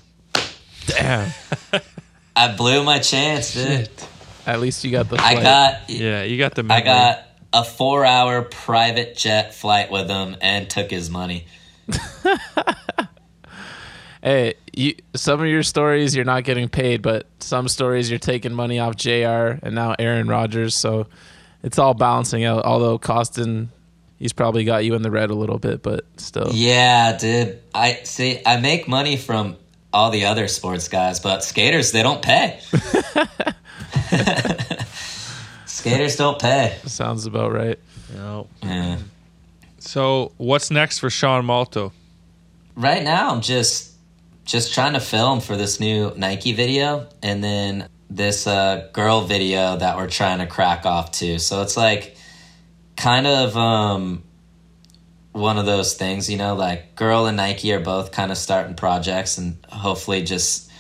Damn. [LAUGHS] I blew my chance, dude. At least you got the. I got Yeah. You got the. I got a four hour private jet flight with him and took his money. [LAUGHS] Hey, you, some of your stories you're not getting paid, but some stories you're taking money off J.R. and now Aaron Rodgers. So it's all balancing out. Although Koston, he's probably got you in the red a little bit, but still. Yeah, dude. I see. I make money from all the other sports guys, but skaters they don't pay. [LAUGHS] skaters don't pay. Sounds about right. No. Yeah. So what's next for Sean Malto? Right now, I'm just just trying to film for this new Nike video, and then this uh, girl video that we're trying to crack off to. So it's like kind of um, one of those things, you know, like girl and Nike are both kind of starting projects and hopefully just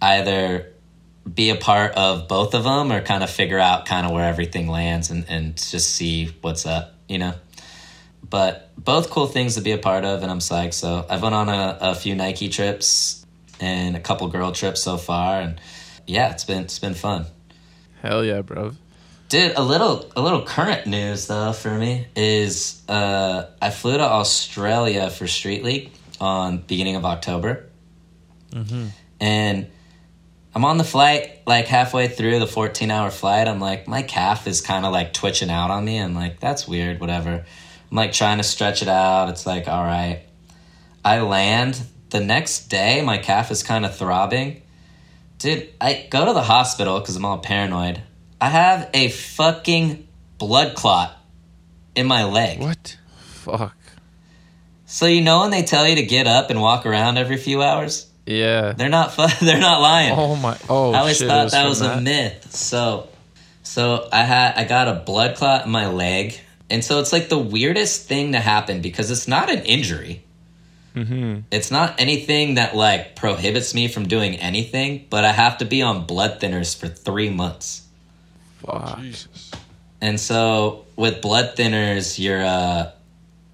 either be a part of both of them or kind of figure out kind of where everything lands and, and just see what's up, you know? But both cool things to be a part of, and I'm psyched. So I've went on a, a few Nike trips and a couple girl trips so far, and yeah, it's been it's been fun. Hell yeah, bro. Dude, a little a little current news though for me is uh, I flew to Australia for Street League on beginning of October, and I'm on the flight like halfway through the 14 hour flight. I'm like my calf is kind of like twitching out on me. I'm like that's weird. Whatever. I'm like trying to stretch it out. It's like all right. I land the next day. My calf is kind of throbbing. Dude, I go to the hospital because I'm all paranoid. I have a fucking blood clot in my leg. What? Fuck. So you know when they tell you to get up and walk around every few hours? Yeah. They're not fu- [LAUGHS] they're not lying. Oh my. Oh I always shit. it thought that from was a myth. So so I had I got a blood clot in my leg. And so it's like the weirdest thing to happen because it's not an injury. Mm-hmm. It's not anything that like prohibits me from doing anything, but I have to be on blood thinners for three months. Fuck. Jesus. And so with blood thinners, you're uh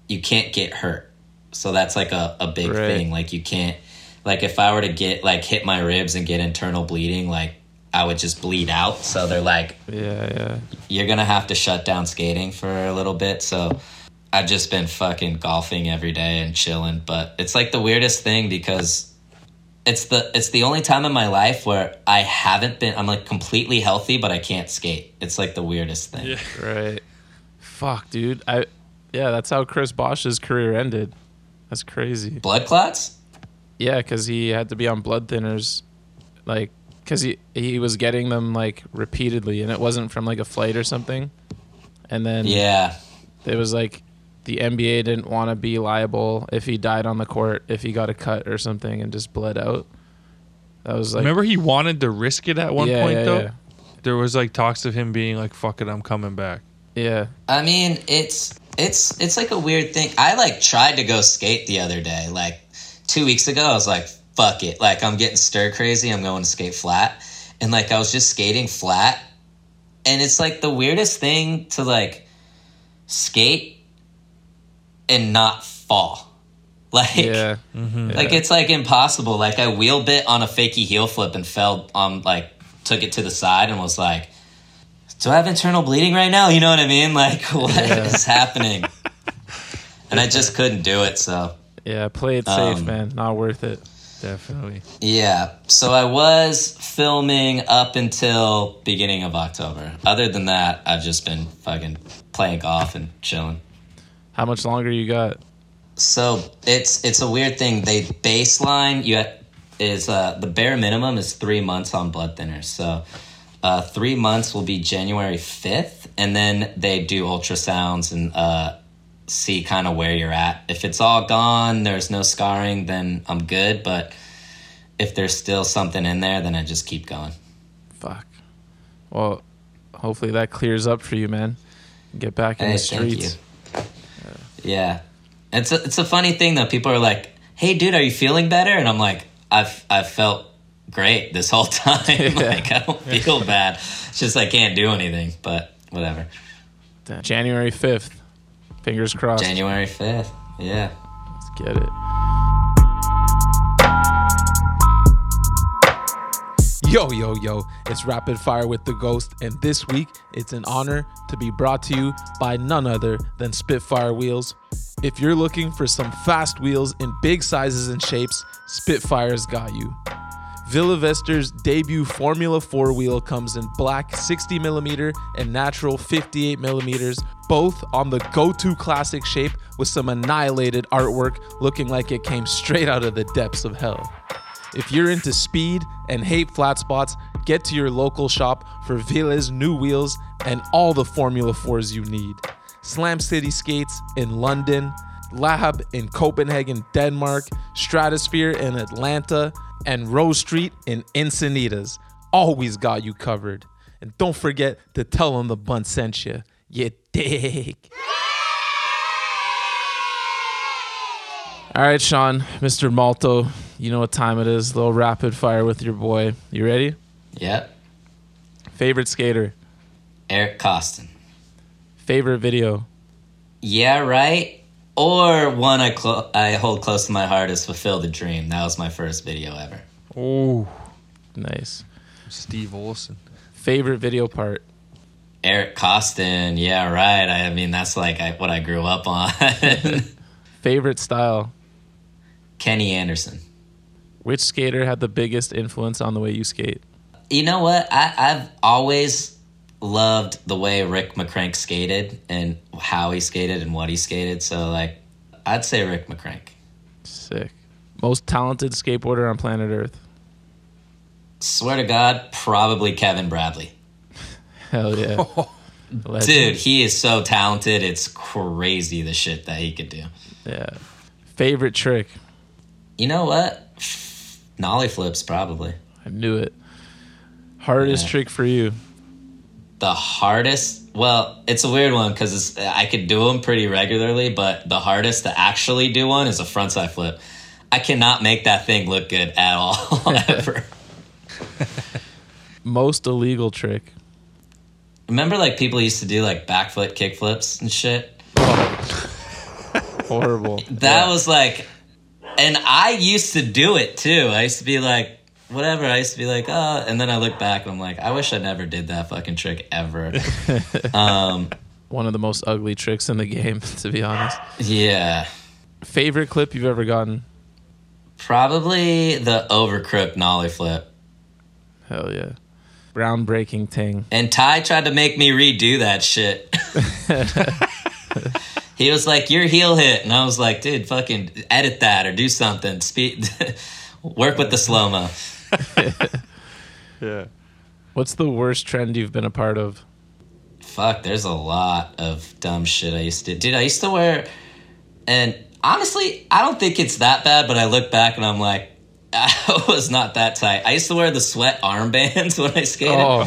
you can't get hurt. So that's like a, a big Right. thing. Like you can't like if I were to get like hit my ribs and get internal bleeding, like I would just bleed out. So they're like, Yeah, yeah. you're gonna have to shut down skating for a little bit. So I've just been fucking golfing every day and chilling. But it's like the weirdest thing because it's the it's the only time in my life where I haven't been I'm like completely healthy but I can't skate. It's like the weirdest thing. Yeah. [LAUGHS] Right. Fuck, dude. I. Yeah, that's how Chris Bosh's career ended. That's crazy. Blood clots? Yeah, because he had to be on blood thinners, like, because he he was getting them like repeatedly, and it wasn't from like a flight or something. And then Yeah. it was like the NBA didn't want to be liable if he died on the court if he got a cut or something and just bled out. That was like Remember he wanted to risk it at one Yeah, point yeah, though. yeah. There was like talks of him being like, "Fuck it, I'm coming back." yeah I mean, it's it's it's like a weird thing. I like tried to go skate the other day. Like 2 weeks ago I was like, fuck it. Like I'm getting stir crazy. I'm going to skate flat. And like I was just skating flat. And it's like the weirdest thing to like skate and not fall. [LAUGHS] Like yeah Like it's like impossible. Like I wheel bit on a fakey heel flip and fell on like took it to the side and was like, "Do I have internal bleeding right now?" You know what I mean? Like [LAUGHS] what is Yeah. happening? And I just couldn't do it. So yeah. Play it safe, Um, man. Not worth it. Definitely. yeah. So I was filming up until beginning of October. Other than that, I've just been fucking playing golf and chilling. How much longer you got? So it's it's a weird thing. They baseline you ha- is uh, the bare minimum is three months on blood thinners. So uh, three months will be January fifth, and then they do ultrasounds and uh, see kind of where you're at. If it's all gone, there's no scarring, then I'm good. But if there's still something in there, then I just keep going. Fuck. Well, hopefully that clears up for you, man. Get back in Hey, the streets. you. Yeah, it's a, it's a funny thing though. People are like, "Hey, dude, are you feeling better?" And I'm like, "I've I've felt great this whole [LAUGHS] time. Yeah. like I don't feel bad. It's just I can't do anything. But whatever. January fifth. Fingers crossed. January fifth. Yeah. Let's get it. Yo, yo, yo, it's Rapid Fire with the Ghost, and this week it's an honor to be brought to you by none other than Spitfire Wheels. If you're looking for some fast wheels in big sizes and shapes, Spitfire's got you. Ville Wester's debut Formula 4 wheel comes in black 60mm and natural 58mm, both on the go to classic shape with some annihilated artwork looking like it came straight out of the depths of hell. If you're into speed and hate flat spots, get to your local shop for Ville's new wheels and all the Formula 4s you need. Slam City Skates in London, Lab in Copenhagen, Denmark, Stratosphere in Atlanta, and Rose Street in Encinitas. always got you covered. And don't forget to tell them the bunt sent you. You dig. All right, Sean, Mr. Malto, you know what time it is. little rapid fire with your boy. You ready? Yep. Favorite skater, Eric Koston. favorite video, Yeah, right. Or one I clo- I hold close to my heart is "Fulfill the Dream." That was my first video ever. Oh, nice. Steve Olson. Favorite video part, Eric Koston. Yeah, right. I mean, that's like I, what I grew up on. [LAUGHS] [LAUGHS] favorite style. Kenny Anderson. Which skater had the biggest influence on the way you skate? You know what? I, I've always loved the way Rick McCrank skated and how he skated and what he skated. So, like, I'd say Rick McCrank. Sick. Most talented skateboarder on planet Earth. Swear to God, probably Kevin Bradley. [LAUGHS] Hell yeah. [LAUGHS] Dude, he is so talented. It's crazy the shit that he could do. Yeah. Favorite trick. You know what? Nollie flips, probably. I knew it. Hardest Yeah. trick for you. The hardest, well, it's a weird one because I could do them pretty regularly, but the hardest to actually do one is a frontside flip. I cannot make that thing look good at all, [LAUGHS] ever. [LAUGHS] Most illegal trick. Remember, like, people used to do, like, backflip kickflips and shit? [LAUGHS] Horrible. That was like, and I used to do it too. I used to be like, whatever. I used to be like, oh, and then I look back and I'm like, I wish I never did that fucking trick ever. [LAUGHS] um, One of the most ugly tricks in the game, [LAUGHS] to be honest. yeah, Favorite clip you've ever gotten? probably the overcrook nollie flip. Hell yeah. Groundbreaking thing. And Ty tried to make me redo that shit. [LAUGHS] he was like, "Your heel hit," and I was like, "Dude, fucking edit that or do something. Speed, work with the slow mo." [LAUGHS] Yeah. What's the worst trend you've been a part of? Fuck, there's a lot of dumb shit I used to. Dude, I used to wear, and honestly, I don't think it's that bad. But I look back and I'm like, [LAUGHS] I was not that tight. I used to wear the sweat armbands [LAUGHS] when I skated. Oh, yeah.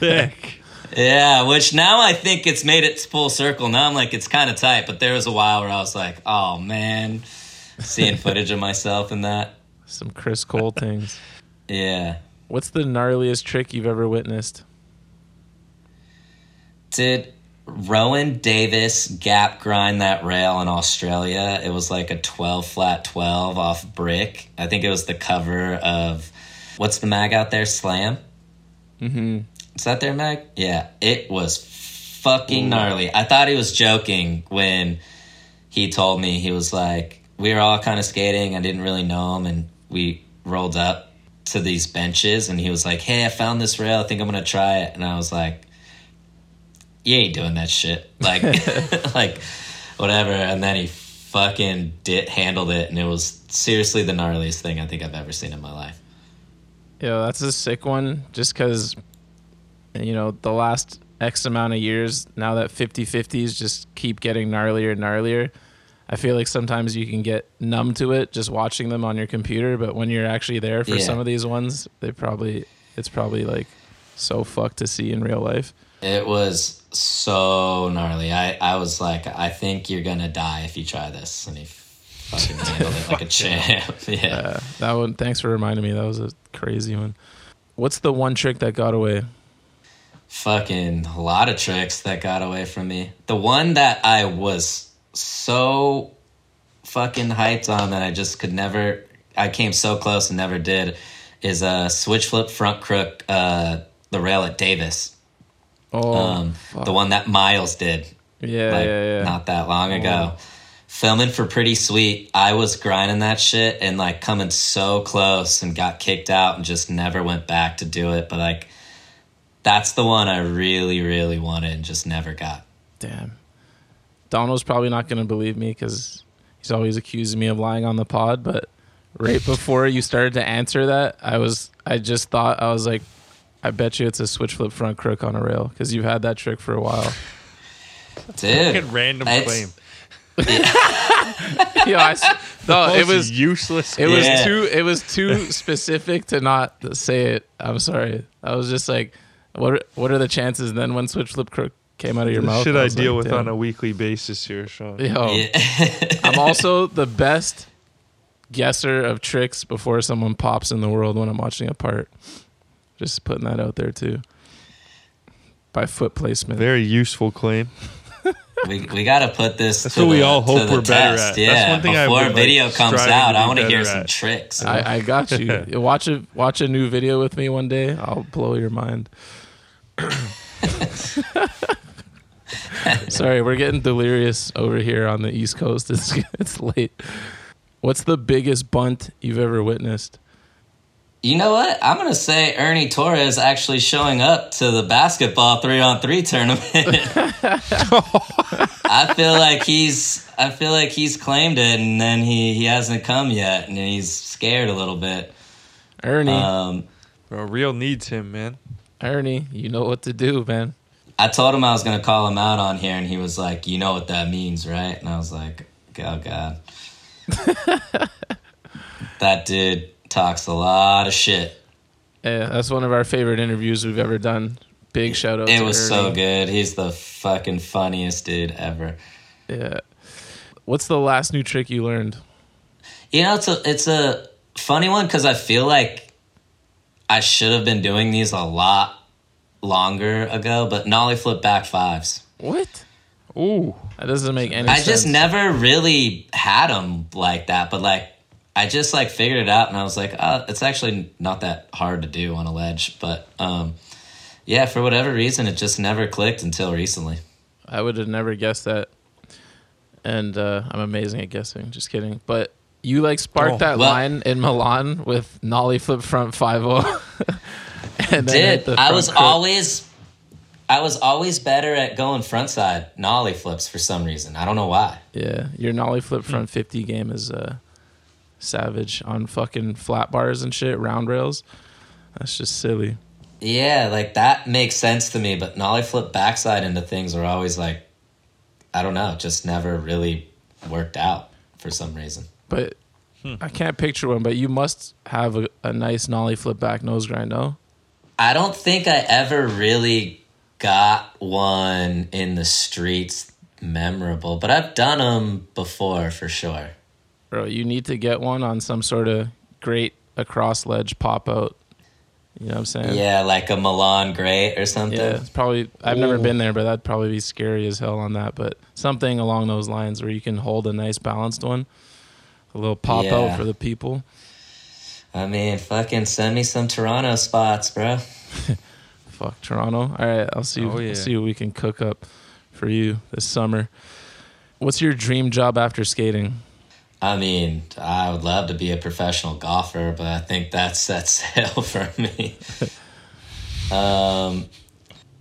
Sick. Yeah, which now I think it's made it full circle. Now I'm like, it's kind of tight. But there was a while where I was like, oh man, seeing footage of myself in that. Some Chris Cole things. Yeah. What's the gnarliest trick you've ever witnessed? Did Rowan Davis gap grind that rail in Australia? It was like a 12 flat 12 off brick. I think it was the cover of what's the mag out there? Slam? Mm-hmm. Is that their mag? Yeah. It was fucking gnarly. I thought he was joking when he told me he was like, we were all kind of skating. I didn't really know him, and we rolled up to these benches, and he was like, "Hey, I found this rail. I think I'm gonna try it." And I was like, "You ain't doing that shit." [LAUGHS] Like, [LAUGHS] like whatever. And then he fucking did handled it, and it was seriously the gnarliest thing I think I've ever seen in my life. Yeah, that's a sick one. Just because, you know, the last X amount of years, now that 50 50s just keep getting gnarlier and gnarlier. I feel like sometimes you can get numb to it just watching them on your computer, but when you're actually there for Yeah. some of these ones, they probably, it's probably like so fucked to see in real life. It was so gnarly. I, I was like, I think you're gonna die if you try this, and he fucking [LAUGHS] handled it like a champ. [LAUGHS] yeah. Uh, that one, thanks for reminding me. That was a crazy one. What's the one trick that got away? fucking a lot of tricks that got away from me. The one that I was so fucking hyped on that I just could never I came so close and never did is a switch flip front crook uh the rail at Davis. Oh, Um the one that Miles did yeah, like yeah, yeah. not that long ago. Filming for Pretty Sweet, I was grinding that shit and like coming so close and got kicked out and just never went back to do it. But like, that's the one I really, really wanted and just never got. Damn. Donald's probably not going to believe me because he's always accusing me of lying on the pod. But right before you started to answer that, I was, I just thought, I was like, I bet you it's a switch flip front crook on a rail because you've had that trick for a while. Dude, Fucking random it's- claim. [LAUGHS] [LAUGHS] Yo, I s no, it was useless. It was Yeah. too. It was too [LAUGHS] specific to not say it. I'm sorry. I was just like, what? Are, what are the chances? And then when switch flip crook came out of your The mouth, shit I was deal like, with damn. on a weekly basis here, Sean. Yo, Yeah. [LAUGHS] I'm also the best [LAUGHS] guesser of tricks before someone pops in the world when I'm watching a part. Just putting that out there too. By foot placement. Very useful claim. [LAUGHS] we, we got to put this. That's to what we the- all hope we're better test. at. Yeah, That's one thing I before would, like, video comes out, to I want to hear better some tricks. I, I got you. You watch a watch a new video with me one day. I'll blow your mind. [CLEARS THROAT] [LAUGHS] Sorry, we're getting delirious over here on the East Coast. [LAUGHS] It's it's late. What's the biggest bunt you've ever witnessed? You know what? I'm gonna say Ernie Torres actually showing up to the basketball three on three tournament. [LAUGHS] I feel like he's I feel like he's claimed it and then he, he hasn't come yet and he's scared a little bit. Ernie, Um, Bro, real needs him, man. Ernie, you know what to do, man. I told him I was gonna call him out on here and he was like, You know what that means, right? And I was like, Oh god. [LAUGHS] that dude talks a lot of shit. Yeah, that's one of our favorite interviews we've ever done. Big shout out. It was so good. He's the fucking funniest dude ever. Yeah. What's the last new trick you learned? You know, it's a it's a funny one because I feel like I should have been doing these a lot longer ago, but nollie flip back fives. What? Ooh. That doesn't make any I sense. just never really had them like that, but like I just like figured it out, and I was like, oh, it's actually not that hard to do on a ledge, but um, yeah, for whatever reason, it just never clicked until recently. I would have never guessed that. And uh, I'm amazing at guessing. Just kidding. But you like sparked Oh, that well- line in Milan with nollie flip front 5 [LAUGHS] and Did I was crook. always I was always better at going frontside nollie flips for some reason. I don't know why. Yeah, your nollie flip Hmm. front 50 game is uh, savage on fucking flat bars and shit, round rails. That's just silly. Yeah, like that makes sense to me, but nollie flip backside into things are always like I don't know, just never really worked out for some reason. But hmm. I can't picture one, but you must have a, a nice nollie flip back nose grind, no? I don't think I ever really got one in the streets memorable, but I've done them before for sure. Bro, you need to get one on some sort of grate across ledge pop out. You know what I'm saying? Yeah, like a Milan grate or something. Yeah, it's probably. I've never been there, but that'd probably be scary as hell on that. But something along those lines where you can hold a nice balanced one, a little pop Yeah. out for the people. I mean, fucking send me some Toronto spots, bro. [LAUGHS] Fuck Toronto. All right, I'll see. Oh, yeah. I'll see what we can cook up for you this summer. What's your dream job after skating? I mean, I would love to be a professional golfer, but I think that's set [LAUGHS] sail for me. [LAUGHS] um,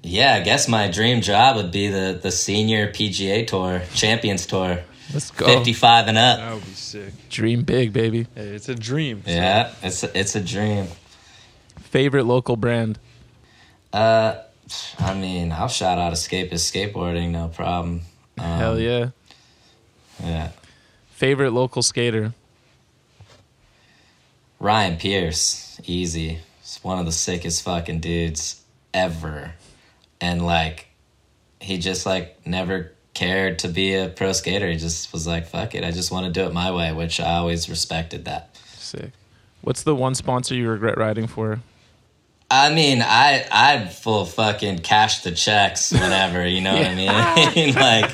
yeah, I guess my dream job would be the the senior PGA Tour, Champions Tour, Let's go. fifty five and up. That would be sick. Dream big, baby. Hey, it's a dream. so- Yeah, it's a, it's a dream. Favorite local brand. Uh, I mean, I'll shout out Escapist Skateboarding, no problem. Um, Hell yeah. yeah. Favorite local skater. Ryan Pierce, easy. He's one of the sickest fucking dudes ever. And like he just like never cared to be a pro skater. He just was like, fuck it, I just want to do it my way, which I always respected that. Sick. What's the one sponsor you regret riding for? I mean, I I'd full fucking cash the checks whenever, you know what I [LAUGHS] mean? I [LAUGHS] mean, like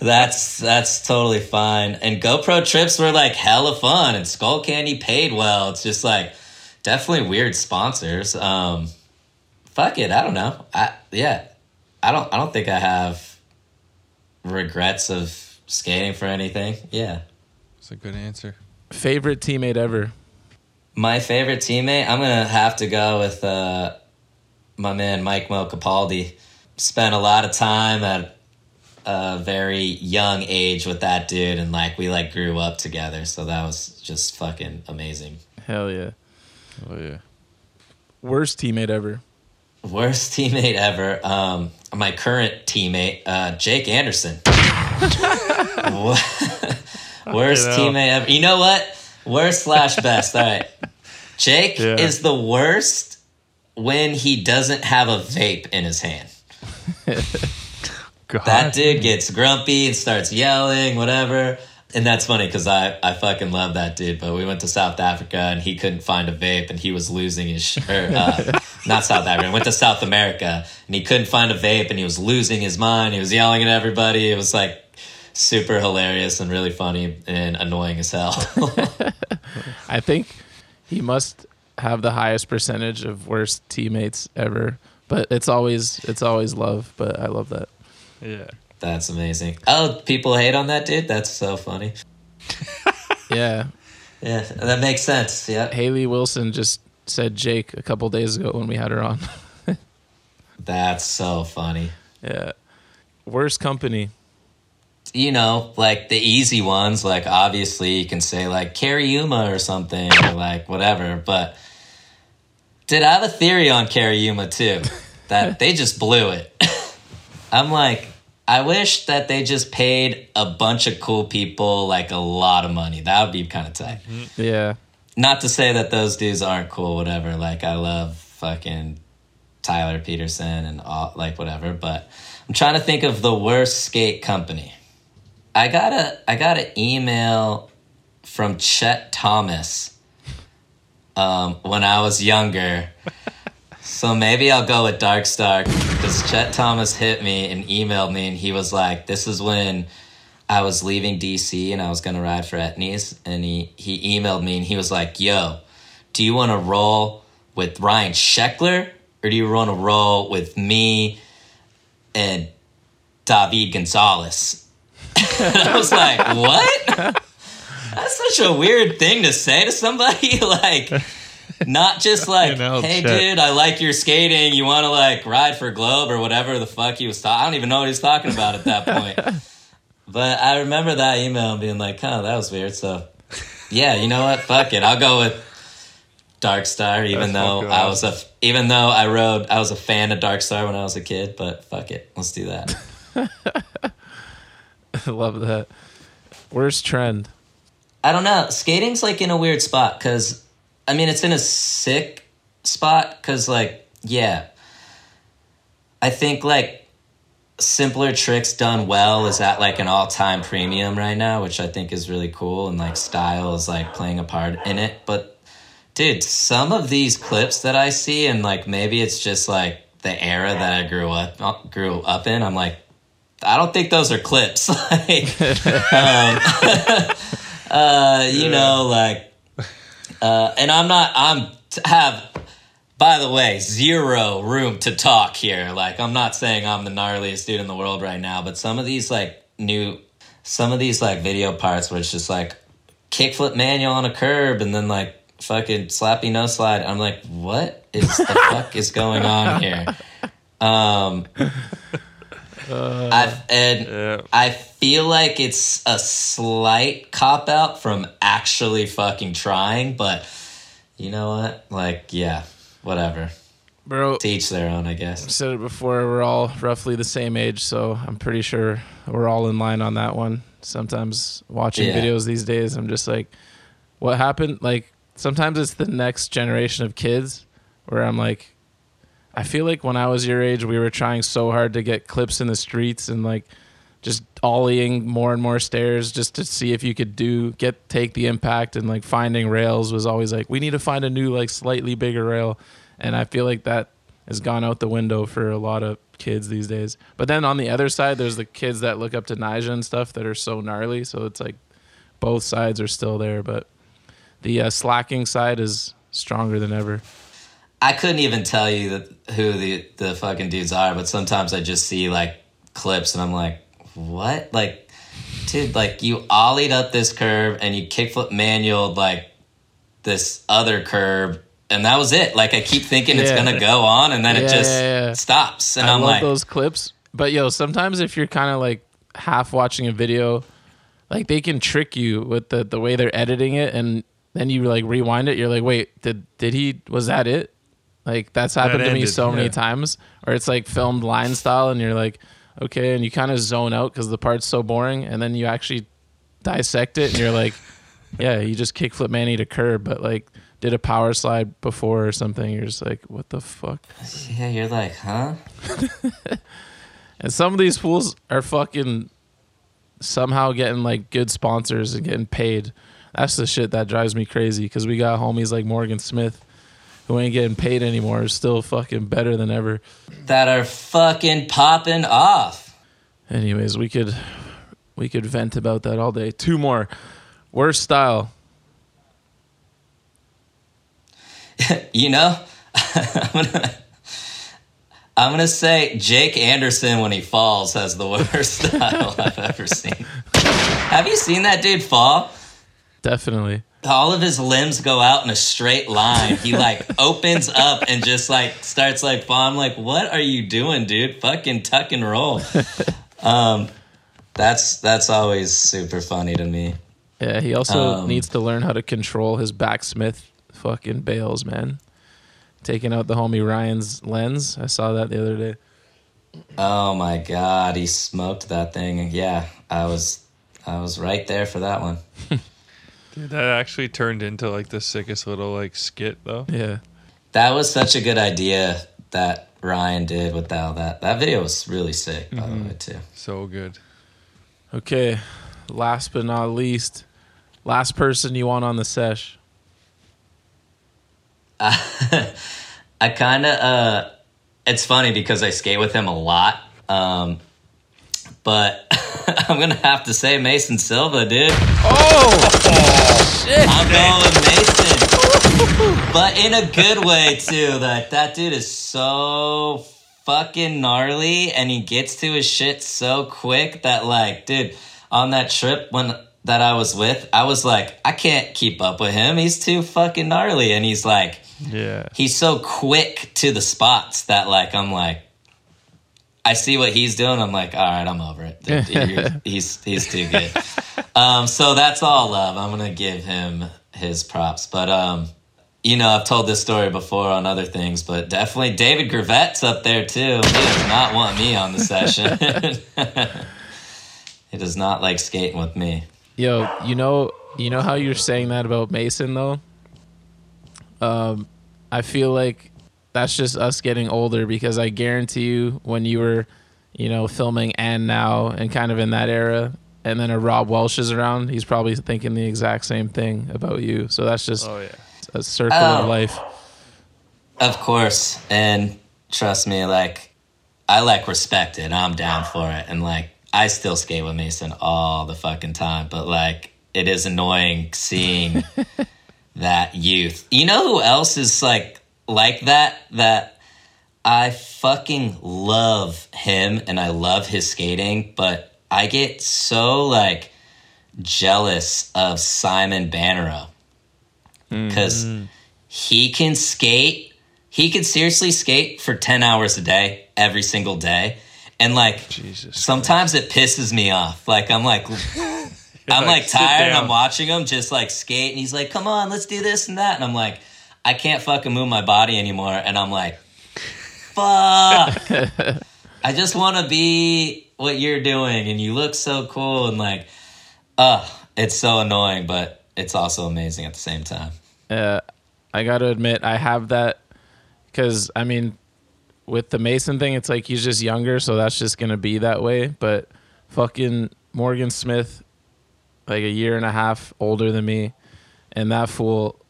that's that's totally fine. And GoPro trips were like hella fun, and Skullcandy paid well. It's just like definitely weird sponsors. Um, fuck it, I don't know. I yeah, I don't I don't think I have regrets of skating for anything. Yeah. That's a good answer. Favorite teammate ever. My favorite teammate, I'm gonna have to go with uh, my man Mike Mo Capaldi. Spent a lot of time at a very young age with that dude, and like we like grew up together, so that was just fucking amazing. Hell yeah. Oh yeah. Worst teammate ever. Worst [LAUGHS] teammate ever. Um, my current teammate, uh, Jake Anderson. [LAUGHS] Worst teammate ever. You know what? Worst slash best. All right. Jake Yeah. is the worst when he doesn't have a vape in his hand. [LAUGHS] God. That dude gets grumpy and starts yelling, whatever. And that's funny because I, I fucking love that dude. But we went to South Africa and he couldn't find a vape and he was losing his sh- or, uh, [LAUGHS] not South Africa. Went to South America and he couldn't find a vape and he was losing his mind. He was yelling at everybody. It was like super hilarious and really funny and annoying as hell. [LAUGHS] I think he must have the highest percentage of worst teammates ever. But it's always it's always love. But I love that. Yeah. That's amazing. Oh, people hate on that dude. That's so funny. [LAUGHS] Yeah, Yeah, that makes sense. Yeah, Hayley Wilson just said Jake a couple days ago when we had her on. [LAUGHS] that's so funny. yeah, worst company. you know, like the easy ones, like obviously you can say like Cariuma or something or like whatever, but did I have a theory on Cariuma too? That [LAUGHS] they just blew it. I'm like, I wish that they just paid a bunch of cool people like a lot of money. That would be kind of tight. Yeah, Not to say that those dudes aren't cool, whatever. Like I love fucking Tyler Peterson and all like whatever, but I'm trying to think of the worst skate company. I got a I got an email from Chet Thomas um, when I was younger. [LAUGHS] so maybe I'll go with Darkstar because Chet Thomas hit me and emailed me and he was like, "This is when I was leaving DC and I was gonna ride for Etnies, and he he emailed me and he was like, "Yo, do you want to roll with Ryan Sheckler or do you want to roll with me and David Gonzalez?" [LAUGHS] I was like, "What?" [LAUGHS] That's such a weird thing to say to somebody. [LAUGHS] like, not just [LAUGHS] like, You know, "Hey, Chet. dude, I like your skating. You want to like ride for Globe or whatever the fuck he was talking." I don't even know what he was talking about at that point. [LAUGHS] But I remember that email and being like, "Huh, that was weird." So, yeah, you know what? Fuck it. I'll go with Darkstar, even That's though I was a even though I rode I was a fan of Darkstar when I was a kid. But fuck it, let's do that. [LAUGHS] I love that. Worst trend. I don't know. Skating's like in a weird spot because, I mean, it's in a sick spot because, like, yeah, I think like simpler tricks done well is at like an all time premium right now, which I think is really cool, and like style is like playing a part in it. But dude, some of these clips that I see, and like maybe it's just like the era that I grew up grew up in. I'm like, I don't think those are clips. [LAUGHS] like, um, [LAUGHS] uh, you know, like, uh, and I'm not. I'm have. By the way, zero room to talk here. Like, I'm not saying I'm the gnarliest dude in the world right now, but some of these like new, some of these like video parts where it's just like kickflip manual on a curb and then like fucking slappy no slide. I'm like, what is the [LAUGHS] fuck is going on here? Um, Uh, I and Yeah. I feel like it's a slight cop out from actually fucking trying, but you know what? Like, yeah, whatever. Bro, Teach their own, I guess. said it before, we're all roughly the same age, so I'm pretty sure we're all in line on that one. Sometimes watching Yeah. videos these days, I'm just like, what happened? Like, sometimes it's the next generation of kids where I'm like, I feel like when I was your age, we were trying so hard to get clips in the streets and like just ollieing more and more stairs just to see if you could do get take the impact and like finding rails was always like we need to find a new like slightly bigger rail and I feel like that has gone out the window for a lot of kids these days. But then on the other side, there's the kids that look up to Nyjah and stuff that are so gnarly. So it's like both sides are still there, but the uh, slacking side is stronger than ever. I couldn't even tell you that who the the fucking dudes are, but sometimes I just see like clips and I'm like, what? Like, dude, like you ollied up this curve and you kickflip manual like this other curve, and that was it. Like I keep thinking it's gonna go on, and then Yeah, it just yeah, yeah. stops, and I I'm love like, those clips. But yo, sometimes if you're kind of like half watching a video, like they can trick you with the the way they're editing it, and then you like rewind it. You're like, wait, did did he? Was that it? Like that's happened to me ended, so many times. Or it's like filmed line style, and you're like, okay, and you kind of zone out because the part's so boring, and then you actually dissect it, and you're like, [LAUGHS] yeah, you just kickflip Manny to curb, but like did a power slide before or something. You're just like, what the fuck? Yeah, you're like, huh? [LAUGHS] And some of these fools are fucking somehow getting like good sponsors and getting paid. That's the shit that drives me crazy because we got homies like Morgan Smith who ain't getting paid anymore, is still fucking better than ever. That are fucking popping off. Anyways, we could we could vent about that all day. Two more. Worst style. [LAUGHS] You know, [LAUGHS] I'm gonna, I'm gonna say Jake Anderson when he falls has the worst [LAUGHS] style I've ever seen. Have you seen that dude fall? Definitely. All of his limbs go out in a straight line. He like [LAUGHS] opens up and just like starts like. I'm like, what are you doing, dude? Fucking tuck and roll. [LAUGHS] Um, that's that's always super funny to me. Yeah, he also Um, needs to learn how to control his backsmith fucking bales, man. Taking out the homie Ryan's lens. I saw that the other day. Oh my god, he smoked that thing. Yeah, I was I was right there for that one. [LAUGHS] Dude, that actually turned into like the sickest little like skit though. Yeah. That was such a good idea that Ryan did with all that. That video was really sick, by the way, too. So good. Okay. Last but not least, last person you want on the sesh. [LAUGHS] I kind of, uh, it's funny because I skate with him a lot. Um, but [LAUGHS] I'm going to have to say Mason Silva, dude. Oh, shit. I'm going with Mason. but in a good way, too. Like, that dude is so fucking gnarly and he gets to his shit so quick that, like, dude, on that trip when that I was with, I was like, I can't keep up with him. He's too fucking gnarly. And he's like, Yeah. he's so quick to the spots that like I'm like I see what he's doing. I'm like, all right, I'm over it. [LAUGHS] He's he's too good. Um, so that's all love. I'm gonna give him his props. But um, you know, I've told this story before on other things, but definitely David Gravette's up there too. He does not want me on the session. [LAUGHS] he does not like skating with me. Yo, you know, you know how you're saying that about Mason though. Um, I feel like that's just us getting older because I guarantee you, when you were, you know, filming and now and kind of in that era, and then a Rob Welsh is around, he's probably thinking the exact same thing about you. So that's just Oh yeah. a circle of Oh. life. Of course, and trust me, like I like respect it. I'm down for it, and like I still skate with Mason all the fucking time. But like, it is annoying seeing [LAUGHS] that youth. You know who else is like like that? That I fucking love him, and I love his skating, but I get so like jealous of Simon Bannerot because he can skate. He can seriously skate for 10 hours a day, every single day. And like, Jesus. sometimes it pisses me off. Like, I'm like, [LAUGHS] I'm like, like tired and. I'm watching him just like skate. And he's like, come on, let's do this and that. And I'm like, I can't fucking move my body anymore. And I'm like, fuck. [LAUGHS] I just want to be what you're doing. And you look so cool. And like, uh, it's so annoying, but it's also amazing at the same time. Uh, I got to admit, I have that because I mean, with the Mason thing, it's like he's just younger, so that's just gonna be that way. But fucking Morgan Smith, like a year and a half older than me, and that fool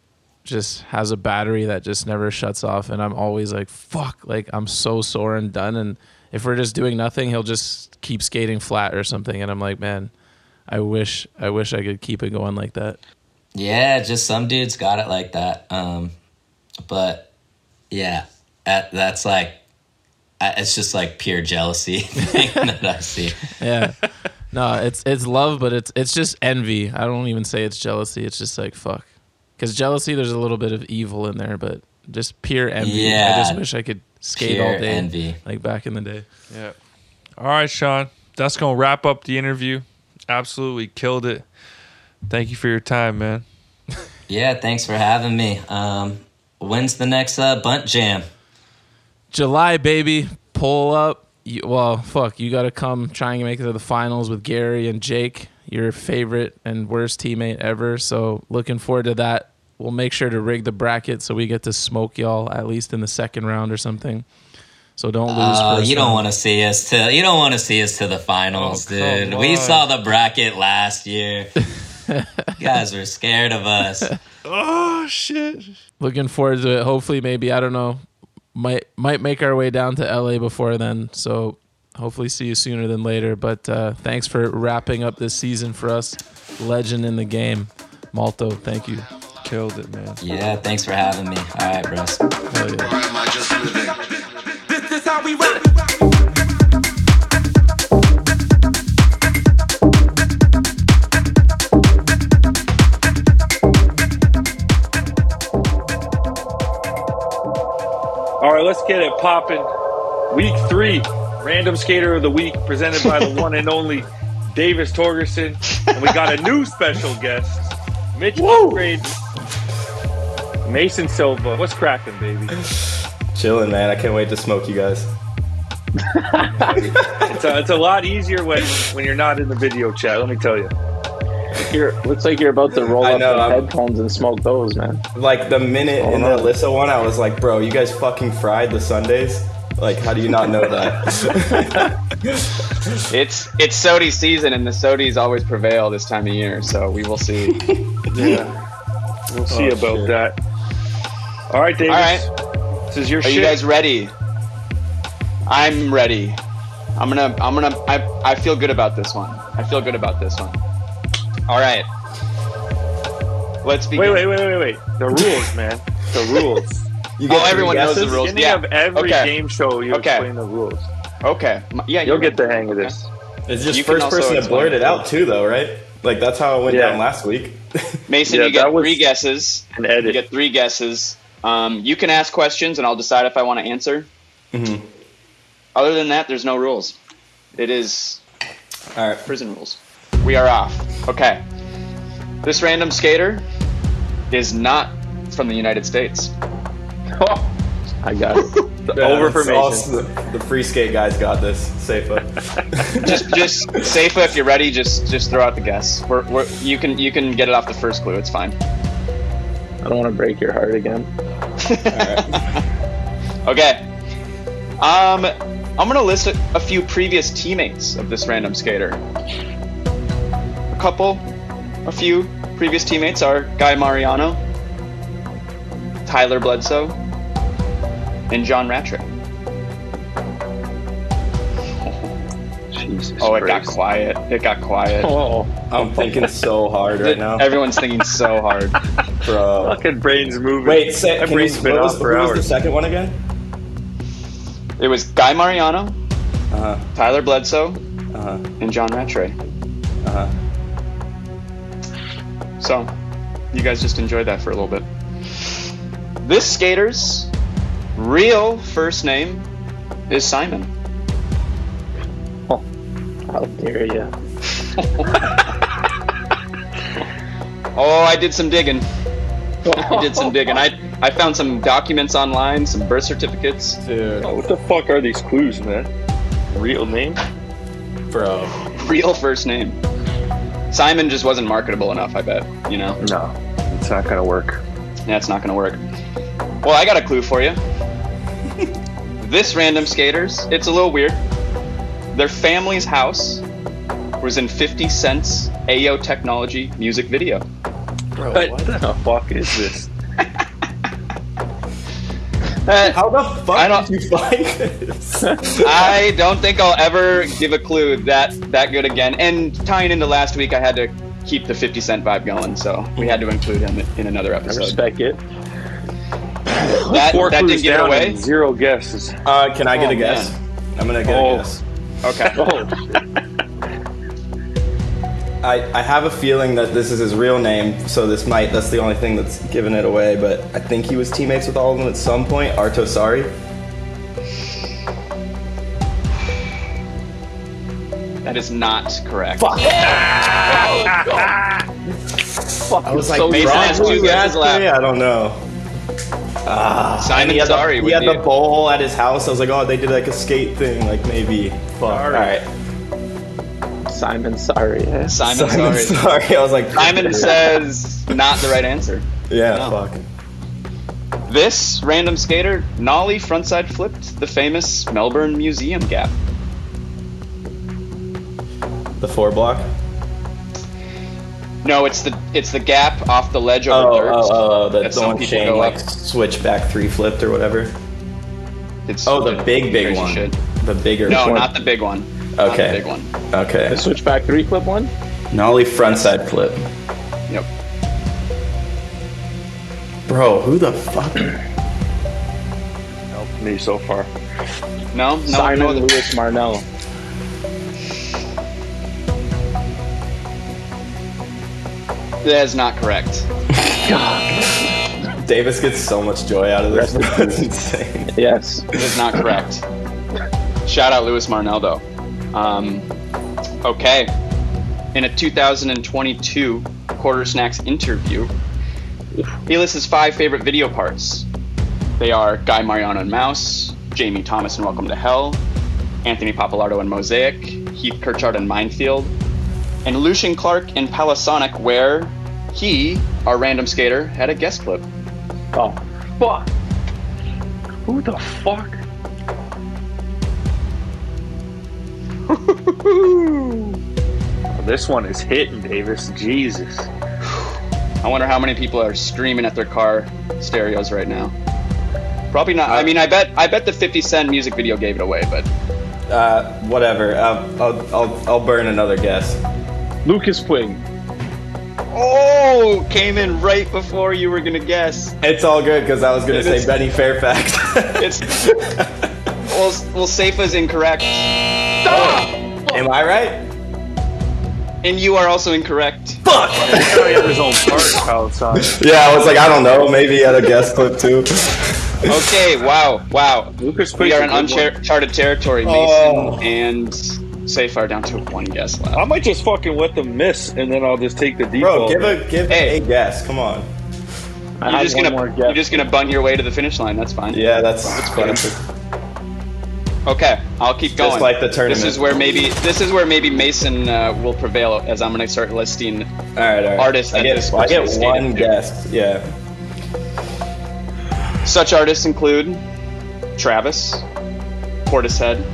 just has a battery that just never shuts off, and I'm always like, fuck, like I'm so sore and done. And if we're just doing nothing, he'll just keep skating flat or something, and I'm like, man. I wish I wish I could keep it going like that. Yeah, just some dudes got it like that. Um, but yeah, that, that's like, it's just like pure jealousy [LAUGHS] that I see. yeah no it's it's love but it's it's just envy i don't even say it's jealousy it's just like fuck because jealousy there's a little bit of evil in there but just pure envy Yeah. i just wish i could skate Pure all day envy. like back in the day Yeah. All right, Sean. That's gonna wrap up the interview. Absolutely killed it. Thank you for your time, man. [LAUGHS] Yeah, thanks for having me. Um, when's the next uh, bunt jam? july baby pull up you, well, fuck, you got to come trying to make it to the finals with Gary and Jake, your favorite and worst teammate ever. So looking forward to that. We'll make sure to rig the bracket so we get to smoke y'all at least in the second round or something. So don't lose. Uh, you don't want to see us to you don't want to see us to the finals, Oh, dude. come We saw the bracket last year. [LAUGHS] you guys were scared of us. [LAUGHS] Oh shit. looking forward to it. Hopefully, maybe I don't know, might might make our way down to LA before then. So hopefully, see you sooner than later. But uh, thanks for wrapping up this season for us, legend in the game, Malto. Thank you. Killed it, man. Yeah, thanks for having me. All right, bros. Hell yeah. Or am I just living? This is how we rock. All right, let's get it popping. Week three, random skater of the week, presented by the one and only Davis Torgerson, and we got a new special guest, Mitch Upgrade, Mason Silva. What's cracking, baby? Chilling, man. I can't wait to smoke you guys. [LAUGHS] It's a, it's a lot easier when when you're not in the video chat. Let me tell you. You're, looks like you're about to roll I up know, the headphones and smoke those, man. Like the minute in the Alyssa one, I was like, bro, you guys fucking fried the Sundays. Like, how do you not know that? [LAUGHS] It's it's SOTY season, and the SOTYs always prevail this time of year. So we will see. [LAUGHS] Yeah, we'll oh, see Oh, about shit. that. All right, Davis. All right. This is your Are shit. you guys ready? I'm ready. I'm gonna. I'm gonna. I, I feel good about this one. I feel good about this one. All right. Let's begin. wait, wait, wait, wait, wait. The rules, man. The [LAUGHS] rules. You Oh, three everyone knows the guesses? rules. Beginning Yeah. of every Okay. game show, you Okay. explain the rules. Okay. Yeah. You'll you're get the hang of Okay. this. It's just You first person to explain blurt it it out too, though, right? Like that's how it went Yeah. down last week. [LAUGHS] Mason, Yeah, you get that was- three guesses. An You get three guesses. Um, you can ask questions, and I'll decide if I want to answer. Mhm. Other than that, there's no rules. It is All right. prison rules. We are off. Okay. This random skater is not from the United States. [LAUGHS] I got it. Over for it's Mason. The, the free skate guys got this. Safe. [LAUGHS] just, just Safa, if you're ready, just just throw out the guess. We're, we're, you can you can get it off the first clue. It's fine. I don't want to break your heart again. [LAUGHS] Okay. Um, I'm gonna list a, a few previous teammates of this random skater. A couple, a few previous teammates are Guy Mariano, Tyler Bledsoe, and John Rattray. Jesus Oh, it got quiet. It got quiet. Oh, I'm thinking so hard right now, Everyone's thinking so hard. [LAUGHS] bro. Fucking brains moving. Wait, say, That can you, been what was, for who was the second one again? It was Guy Mariano, Uh huh. Tyler Bledsoe, Uh huh. and John Rattray. Uh huh. So, you guys just enjoyed that for a little bit. This skater's real first name is Simon. Oh, how dare you? [LAUGHS] Oh, I did some digging. I did some digging. I I found some documents online, some birth certificates. Dude, Oh, what the fuck are these clues, man? Real name? bro. Real first name. Simon just wasn't marketable enough, I bet. You know? No, it's not gonna work. Yeah, it's not gonna work. Well, I got a clue for you. [LAUGHS] this random skaters, it's a little weird. Their family's house was in 50 Cent's AO Technology music video. Bro, What what? the fuck is this? [LAUGHS] Uh, How the fuck I don't- did you find this? [LAUGHS] I don't think I'll ever give a clue that that good again. And tying into last week, I had to keep the 50 Cent vibe going, so we had to include him in another episode. I episode. respect it. That, Four that didn't get down away. Zero guesses. Uh, can I get Oh, a guess? I'm gonna get Oh. a guess. Okay. [LAUGHS] Oh, I, I have a feeling that this is his real name, so this might that's the only thing that's giving it away, but I think he was teammates with all of them at some point. Arto Saari. That is not correct. Fuck. [LAUGHS] I was like, Mason has two probably guesses left. I don't know. Ah, Simon he had Sorry The, he had be the bowl at his house. I was like, oh, they did like a skate thing, like maybe. Fuck. All right. Simon, sorry. Simon, Simon, sorry. sorry. I was like, Simon says not the right answer. yeah, No. fuck. This random skater nollie frontside flipped the famous Melbourne Museum gap. The four block. No, it's the it's the gap off the ledge Oh, over oh, thirds. Oh, oh, oh, the that some one people Shane go like up. switch back three flipped or whatever. It's Oh, the big big one. shit. The bigger. No, one. not the big one. Not Okay. the big one. Okay. The switchback three flip one? Nollie frontside flip. Yep. Bro, who the fuck? Help me so far. No, no, Simon no. Lewis Marnell. That is not correct. God. [LAUGHS] Davis gets so much joy out of this. bro. It's insane. Yes. That is not correct. Shout out Lewis Marnell though. Um, okay. In a 2022 Quarter Snacks interview, he lists his five favorite video parts. They are Guy Mariano and Mouse, Jamie Thomas and Welcome to Hell, Anthony Pappalardo and Mosaic, Heath Kirchart and Minefield, and Lucien Clarke in Palasonic, where he, our random skater, had a guest clip. Oh, fuck. Who the fuck? [LAUGHS] This one is hitting, Davis. Jesus. I wonder how many people are screaming at their car stereos right now. Probably not. I mean, I bet I bet the 50 Cent music video gave it away, but Uh, whatever. I'll, I'll, I'll, I'll burn another guess. Lucas Puig. Oh, came in right before you were gonna guess. It's all good because I was gonna It say is- Benny Fairfax. [LAUGHS] It's well, well, Safa's incorrect, Stop! Am I right? and you are also incorrect. Fuck. He had his own part, Palasonic. Yeah, I was like, I don't know. Maybe he had a guest clip too. Okay, wow, wow. Lucas We Puig's are a in uncharted territory. Mason Oh. and Safa are down to one guess left. I might just fucking let them miss, and then I'll just take the Bro, give a give Hey. a guess. Come on. I You're just gonna more you're just gonna bunt your way to the finish line. That's fine. Yeah, that's good. that's Okay, I'll keep going. Just like the tournament. This is where maybe this is where maybe Mason uh, will prevail as I'm gonna start listing. All right, all right. Artist I that get, I get one skated to. guess. Yeah. Such artists include Travis, Portishead,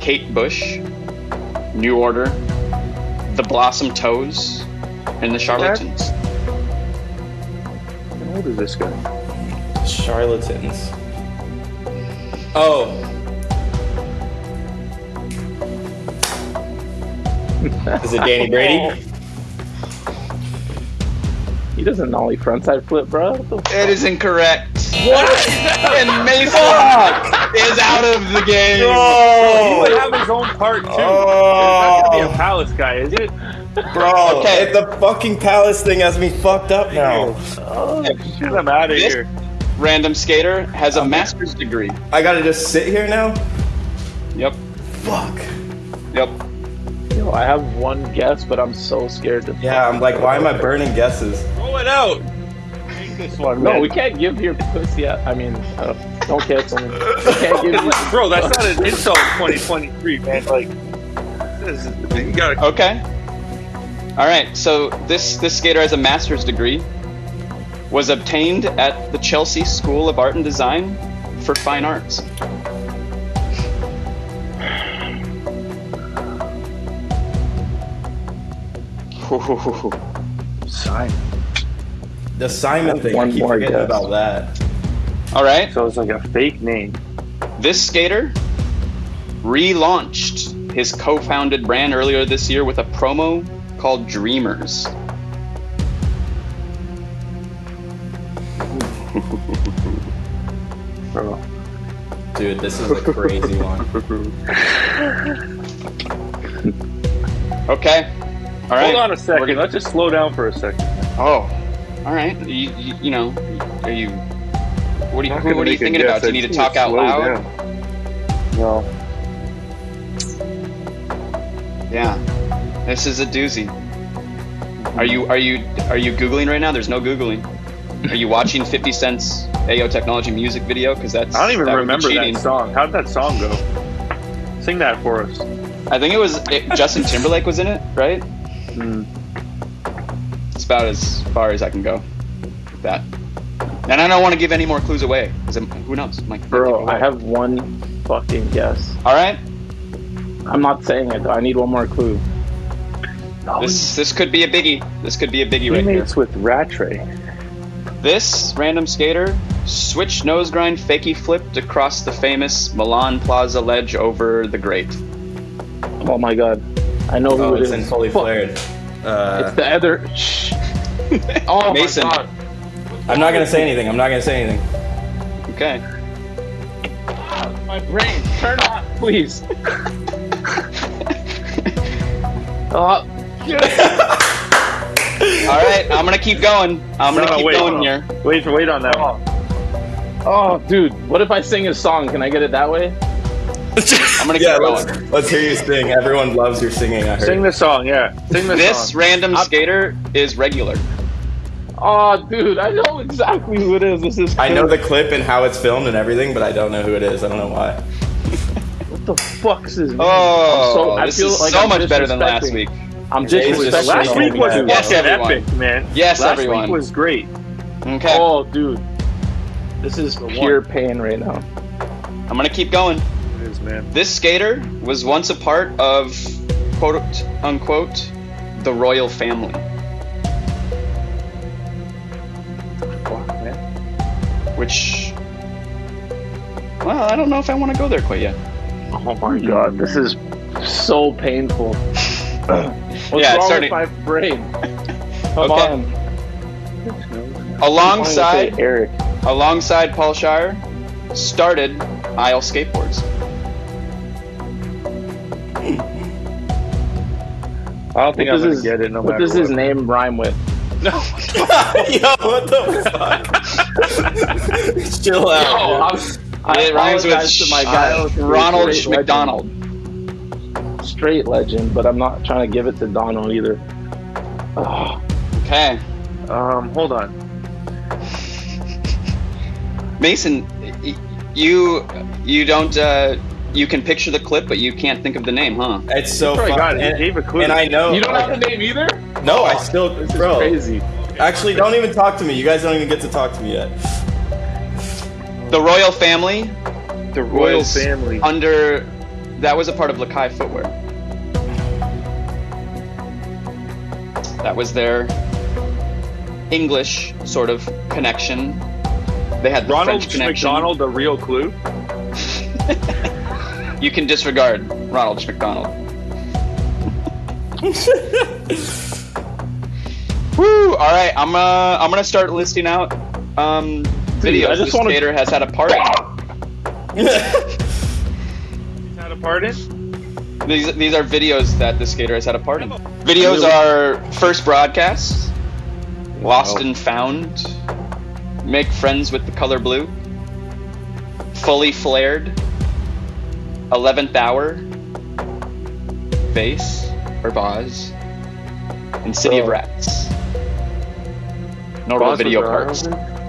Kate Bush, New Order, The Blossom Toes, and the Charlatans. How old is this guy? Charlatans. Oh. [LAUGHS] Is it Danny Brady? He doesn't nollie frontside flip, bro. What the fuck? It is incorrect. What? and Mason is out of the game. He Oh, would have his own part too. Oh. It's not gonna be a oh. Palace guy, is it? bro! Okay. the fucking palace thing has me fucked up now. Oh, shit, I'm out of This- here. Random skater has a master's degree. I gotta just sit here now. Yep. Fuck. Yep. Yo, I have one guess, but I'm so scared to. Yeah, I'm like, why am I burning guesses? Roll it out. [LAUGHS] Take this one, No, man. we can't give your pussy. out. I mean, uh, don't cancel me. We can't give you. [LAUGHS] Bro, that's not an [LAUGHS] insult. 2023, man. Like, this is, you gotta. Okay. All right. So this this skater has a master's degree. Was obtained at the Chelsea School of Art and Design for Fine Arts. [SIGHS] Sign. The Simon thing. I One keep more forgetting guess. about that. All right. So it's like a fake name. This skater relaunched his co-founded brand earlier this year with a promo called Dreamers. Bro. [LAUGHS] Dude, this is a crazy one. Okay. All right. Hold on a second. gonna- Let's just slow down for a second. Oh. All right. You, you, you know, are you? What are you, what are you thinking about? Do you need to talk out loud? down. No. Yeah. This is a doozy. Are you are you are you googling right now? There's no googling. Are you watching 50 Cent's Ayo Technology music video because that's. I don't even that remember that song. How'd that song go? Sing that for us. I think it was it, Justin Timberlake was in it, right? Hmm. It's about as far as I can go with that. And I don't want to give any more clues away because who knows? Like, Bro, I have one fucking guess. All right, I'm not saying it. though. I need one more clue. this this could be a biggie. This could be a biggie right here. With Rattray. This random skater switch nose grind fakey flipped across the famous Milan Plaza ledge over the grate. Oh my god. I know who Oh, it it's is. in fully flared. Uh, It's the other. Shh. [LAUGHS] oh Mason. my god. I'm not gonna say anything. I'm not gonna say anything. Okay. My brain. Turn on, please. [LAUGHS] oh, [LAUGHS] All right, I'm gonna keep going. I'm gonna No, no, keep wait. going here. Wait, wait on that. one. oh, dude. What if I sing a song? Can I get it that way? I'm gonna keep Yeah, going. let's, let's hear you sing. Everyone loves your singing. I heard. Sing the song, yeah. Sing the This song. random skater is regular. Oh, dude. I know exactly who it is. This is. I know the clip and how it's filmed and everything, but I don't know who it is. I don't know why. What the fuck's his name? Oh, so, I this feel is like so I'm much better than last week. I'm Jay's just Last week was Yeah. Yes, epic, man. Yes, everyone. Last everyone. week was great. Okay, Oh, oh dude. This is pure pain right now. I'm gonna keep going. It is, man. This skater was once a part of quote unquote the royal family. Which, well, I don't know if I want to go there quite yet. Oh my god, this is so painful. [COUGHS] What's Yeah, it's wrong starting- with my brain? [LAUGHS] Come Okay. on. Alongside, Eric. alongside Paul Shier, started Isle Skateboards. [COUGHS] I don't think What I'm gonna his- get it no What matter does his name rhyme with? No. [LAUGHS] [LAUGHS] Yo, what the fuck? [LAUGHS] Chill out. Oh, I'm, I it rhymes with apologize to my guy. uh, Ronald straight legend. McDonald. Straight legend, but I'm not trying to give it to Donald either. Oh, Okay, Um, hold on. Mason, you you don't uh, you can picture the clip, but you can't think of the name, huh? It's so Probably fun. got it. And, gave a clue. and I know. you don't have the name either? No, I still. This is crazy. Actually, don't even talk to me. You guys don't even get to talk to me yet. The royal family the royal family. under that was a part of Lakai Footwear. That was their English sort of connection. They had the Ronald French connection. McDonald, the real clue. [LAUGHS] You can disregard Ronald McDonald. [LAUGHS] Woo! All right, I'm uh, I'm gonna start listing out um, videos. I just this wanna- skater has had a part. in. [LAUGHS] Had a part in? These these are videos that the skater has had a part in. Videos are first broadcast, lost and found, make friends with the color blue, fully flared, eleventh hour, base or Boz, and City of Rats. Notable Boss video was parts. around.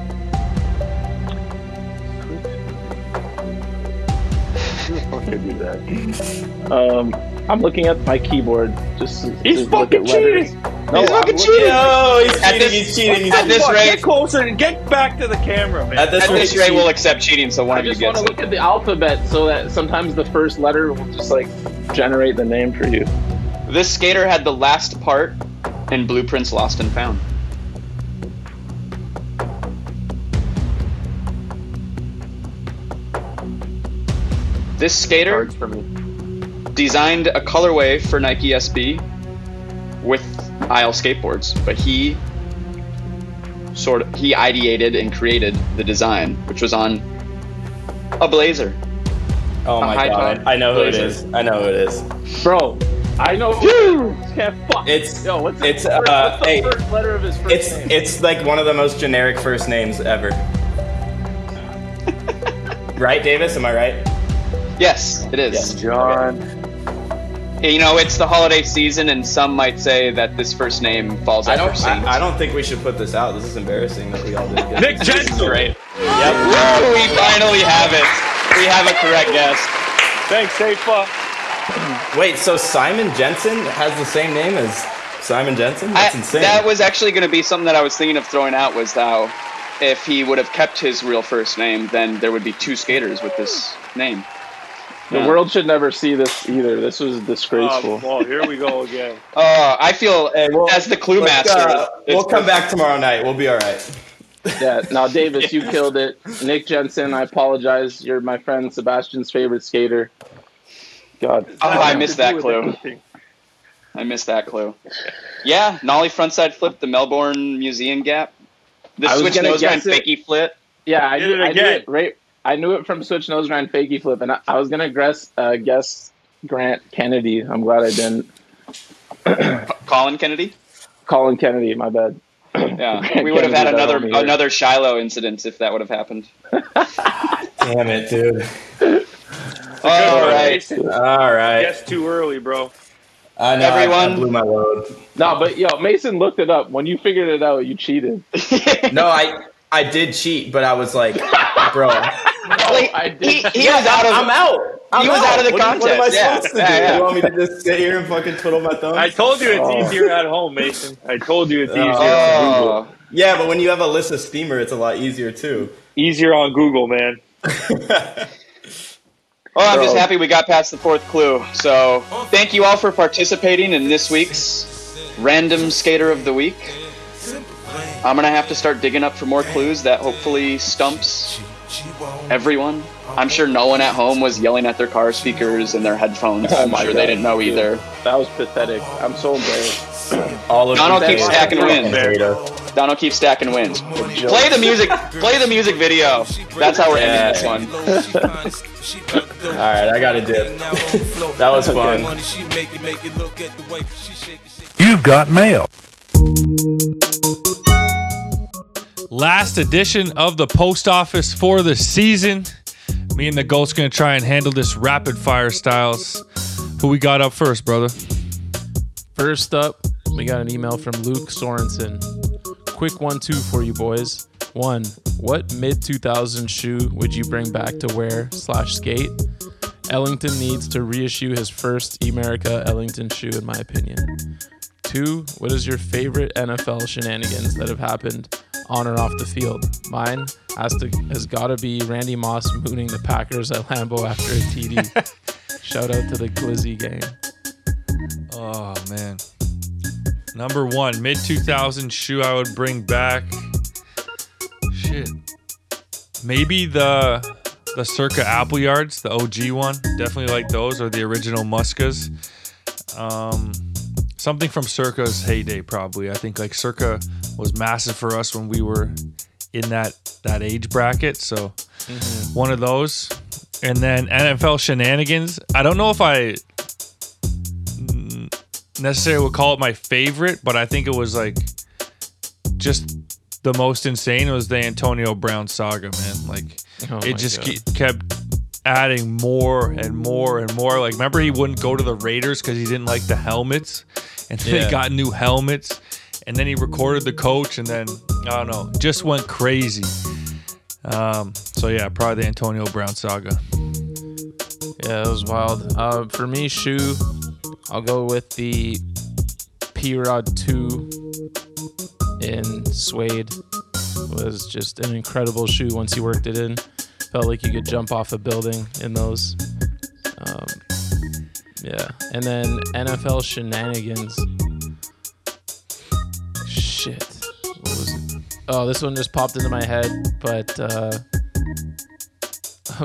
Who the fuck could do that? Um, I'm looking at my keyboard just to, He's to look at fucking cheating. No, He's I'm fucking cheating. Yo, he's At cheating. this- he's cheating. He's at this rate- get closer and get back to the camera, man. At this At rate, this rate, we'll accept cheating, so one I of you gets. I just want gets to it. look at the alphabet so that sometimes the first letter will just like generate the name for you. This skater had the last part in Blueprints Lost and Found. This skater for me. designed a colorway for Nike SB with Isle skateboards, but he sort of he ideated and created the design, which was on a blazer. Oh A my high god, I know who it blazer. is. I know who it is. Bro, I know. Can't fuck. It's Yo, what's, it's, the, first, uh, what's the hey, first letter of his first it's name? it's like one of the most generic first names ever. [LAUGHS] right, Davis? Am I right? Yes, it is. Yes, John. You know, it's the holiday season, and some might say that this first name falls I after don't. I, I don't think we should put this out. This is embarrassing that we all did. Good. Nick This Jensen. great. Yep. Woo, we finally have it. We have a correct guess. Thanks, Safa. Wait, so Simon Jensen has the same name as Simon Jensen? That's I- insane. That was actually going to be something that I was thinking of throwing out was how if he would have kept his real first name, then there would be two skaters with this name. The Yeah. world should never see this either. This was disgraceful. Oh, well, here we go again. [LAUGHS] Uh, I feel Hey, well, as the clue let's, master. uh, we'll come back tomorrow night. We'll be all right. Yeah. Now, [LAUGHS] Davis, you killed it. Nick Jensen, I apologize. You're my friend Sebastian's favorite skater. God. Oh, I missed that clue. I missed that clue. Yeah, Nollie frontside flip, the Melbourne Museum gap. The I was switch gonna nose grind guess it. flip. Yeah, I Did knew, it I knew again. it right. I knew it from Switch Nose Grind Fakey Flip, and I, I was gonna guess uh, guess Grant Kennedy. I'm glad I didn't. [COUGHS] Colin Kennedy. Colin Kennedy, my bad. Yeah, [COUGHS] we would have had Kennedy, that another another Shiloh incident if that would have happened. [LAUGHS] Damn it, dude. [LAUGHS] All right, Mason. All right. Guess too early, bro. I know. I- I, Everyone- blew my load. No, but yo, Mason looked it up. When you figured it out, you cheated. [LAUGHS] No, I I did cheat, but I was like, bro, Like, I did. he, he was out of. I'm out. I'm He was out of the What am- What am I contest, yeah. supposed to do? yeah. You want me to just sit here and fucking twiddle my thumbs? I told you it's Oh. easier at home, Mason. I told you it's easier. Oh, yeah, but when you have a list of steamer, it's a lot easier too. Easier on Google, man. [LAUGHS] well, I'm just happy we got past the fourth clue. So, thank you all for participating in this week's Random Skater of the Week. I'm gonna have to start digging up for more clues that hopefully stumps everyone. I'm sure no one at home was yelling at their car speakers and their headphones. I'm my sure God, they didn't know either. That was pathetic. I'm so embarrassed. [CLEARS THROAT] All of Donald keeps stacking wins. Donald keeps stacking wins. Play the music. Play the music video. That's how we're Yeah. ending this one. [LAUGHS] All right, I got a dip. [LAUGHS] that was fun. You've got mail. Last edition of the post office for the season. Me and the Goat's gonna try and handle this rapid fire styles. Who we got up first, brother? First up, we got an email from Luke Sorensen. Quick one, two for you boys. One, what mid 2000 shoe would you bring back to wear slash skate? Ellington needs to reissue his first Emerica Ellington shoe, in my opinion. Two, what is your favorite NFL shenanigans that have happened on or off the field? Mine has to has got to be Randy Moss mooning the Packers at Lambeau after a TD. [LAUGHS] Shout out to the Glizzy gang. Oh man. Number one, mid 2000 shoe I would bring back. Shit. Maybe the the Circa Apple Yards, the OG one. Definitely like those or the original Muskas. Um, something from Circa's heyday, probably. I think like Circa was massive for us when we were in that that age bracket. So mm-hmm. one of those. And then NFL shenanigans. I don't know if I necessarily would call it my favorite, but I think it was like just the most insane was the Antonio Brown saga, man. Like Oh it just ke- kept adding more and more and more. Like remember he wouldn't go to the Raiders because he didn't like the helmets, and then Yeah. he got new helmets, and then he recorded the coach, and then I don't know, just went crazy. Um, so yeah, probably the Antonio Brown saga. Yeah, it was wild. Uh, for me, shoe, I'll go with the P Rod 2 in suede. Was just an incredible shoe once you worked it in. Felt like you could jump off a building in those. Um, yeah. And then NFL shenanigans. Shit. What was it? Oh, this one just popped into my head, but uh,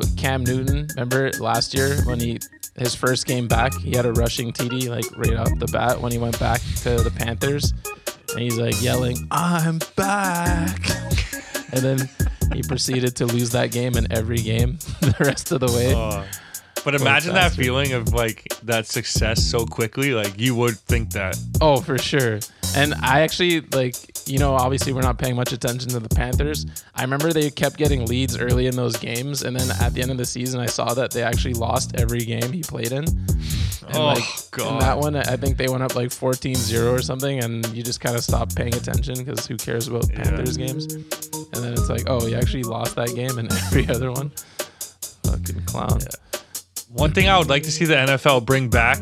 [LAUGHS] Cam Newton, remember last year when he his first game back, he had a rushing TD like right off the bat when he went back to the Panthers, and he's like yelling, "I'm back," [LAUGHS] and then he proceeded to lose that game in every game [LAUGHS] the rest of the way. Uh, but imagine that feeling of like that success so quickly. Like you would think that. Oh, for sure. And I actually like, you know, obviously we're not paying much attention to the Panthers. I remember they kept getting leads early in those games, and then at the end of the season, I saw that they actually lost every game he played in. And Oh, like in God. that one, I think they went up like 14-0 or something, and you just kind of stop paying attention because who cares about Panthers games? And then it's like, oh, you actually lost that game and [LAUGHS] every other one. Fucking clown. One thing I would like to see the NFL bring back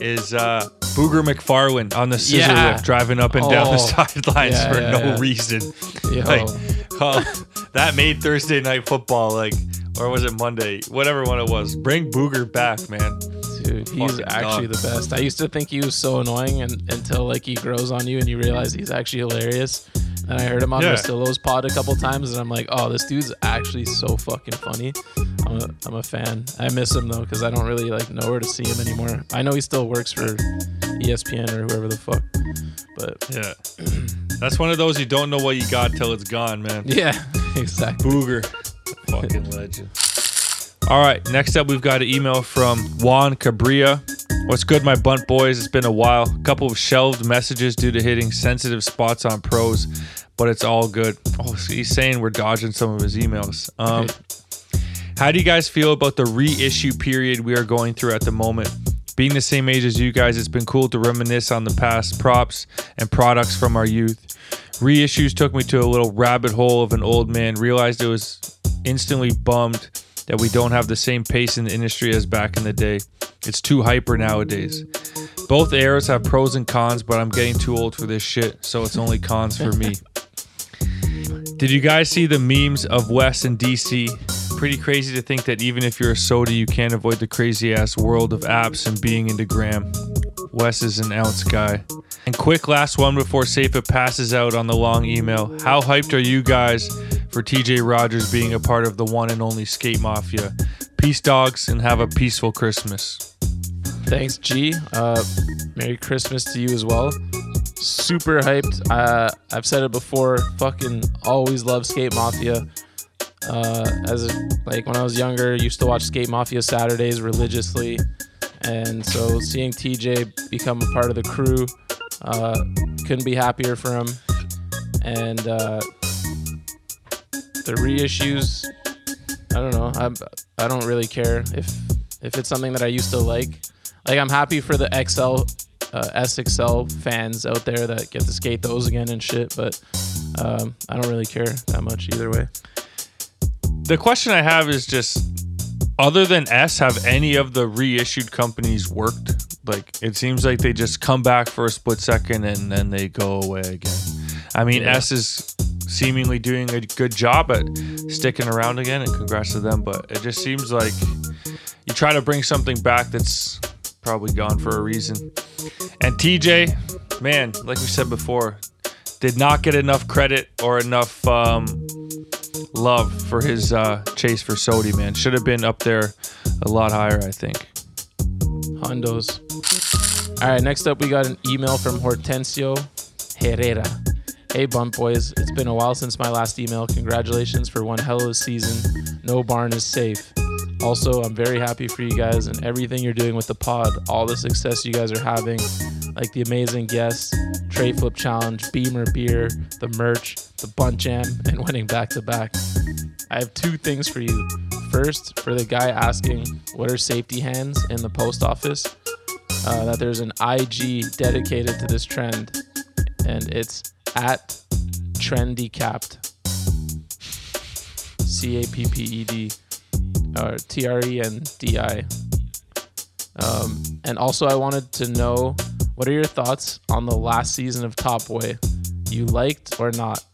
is uh, Booger McFarland on the scissor Yeah. lift driving up and down the Oh. sidelines Yeah, for yeah, no reason. Yo. [LAUGHS] Like, oh, that made Thursday night football like, or was it Monday? Whatever one it was. Bring Booger back, man. Dude, he's Fucking actually dog. the best. I used to think he was so annoying and, until like he grows on you and you realize he's actually hilarious. And I heard him on Yeah. Rustillo's pod a couple times and I'm like, oh, this dude's actually so fucking funny. I'm a, I'm a fan. I miss him though because I don't really like know where to see him anymore. I know he still works for ESPN or whoever the fuck. But Yeah. [CLEARS THROAT] That's one of those you don't know what you got till it's gone, man. [LAUGHS] yeah, [LAUGHS] exactly. Booger. Fucking legend. All right, next up we've got an email from Juan Cabria. What's good, my bunt boys? It's been a while. A couple of shelved messages due to hitting sensitive spots on pros, but it's all good. Oh, so he's saying we're dodging some of his emails. Um, how do you guys feel about the reissue period we are going through at the moment? Being the same age as you guys, it's been cool to reminisce on the past props and products from our youth. Reissues took me to a little rabbit hole of an old man, realized it was instantly bummed that we don't have the same pace in the industry as back in the day. It's too hyper nowadays. Both eras have pros and cons, but I'm getting too old for this shit, so it's only cons for me. [LAUGHS] Did you guys see the memes of Wes and DC? Pretty crazy to think that even if you're a SOTY, you can't avoid the crazy ass world of apps and being into gram. Wes is an ounce guy. And quick last one before Safa passes out on the long email. How hyped are you guys for TJ Rogers being a part of the one and only Skate Mafia? Peace, dogs, and have a peaceful Christmas. Thanks, G. Uh, Merry Christmas to you as well. Super hyped. Uh, I've said it before. Fucking always love Skate Mafia. Uh, as a, like when I was younger, used to watch Skate Mafia Saturdays religiously, and so seeing TJ become a part of the crew, uh, couldn't be happier for him. And uh, the reissues, I don't know. I'm, I don't really care if if it's something that I used to like. Like I'm happy for the XL, uh, SXL fans out there that get to skate those again and shit. But um, I don't really care that much either way. The question I have is just other than S, have any of the reissued companies worked? Like it seems like they just come back for a split second and then they go away again. I mean, Yeah. S is seemingly doing a good job at sticking around again, and congrats to them. But it just seems like you try to bring something back that's probably gone for a reason. And TJ, man, like we said before, did not get enough credit or enough um, love for his uh, chase for SOTY, man. Should have been up there a lot higher, I think. Hondos. All right, next up, we got an email from Hortensio Herrera. Hey, Bunt Boys. It's been a while since my last email. Congratulations for one hell of a season. No barn is safe. Also, I'm very happy for you guys and everything you're doing with the pod, all the success you guys are having, like the amazing guests, Tre Flip Challenge, Beamer Beer, the merch, the Bunt Jam, [LAUGHS] and winning back to back. I have two things for you. First, for the guy asking what are safety hands in the post office, uh, that there's an IG dedicated to this trend, and it's at trendy capped. C A P P E D or T R E N D I. Um, and also, I wanted to know what are your thoughts on the last season of Top Boy? You liked or not?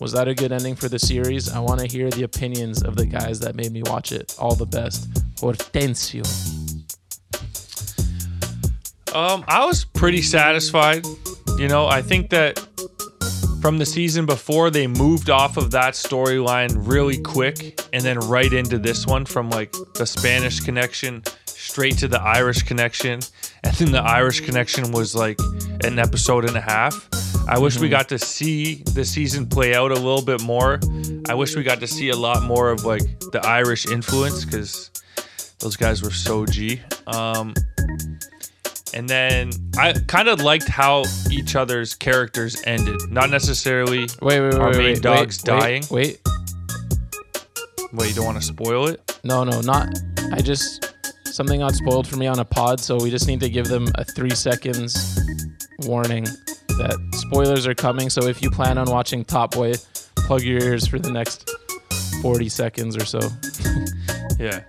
Was that a good ending for the series? I want to hear the opinions of the guys that made me watch it. All the best. Hortensio. Um, I was pretty satisfied. You know, I think that from the season before, they moved off of that storyline really quick and then right into this one from like the Spanish connection straight to the Irish connection. [LAUGHS] And then the Irish connection was like an episode and a half. I wish we Mhm. got to see the season play out a little bit more. I wish we got to see a lot more of like the Irish influence because those guys were so G. Um, and then I kind of liked how each other's characters ended. Not necessarily Wait, wait, wait, our wait, main wait, dogs wait, dying. Wait, Wait, you don't want to spoil it? no, no, not. I just something got spoiled for me on a pod, so we just need to give them a three seconds warning that spoilers are coming. So if you plan on watching Top Boy, plug your ears for the next 40 seconds or so. [LAUGHS] Yeah.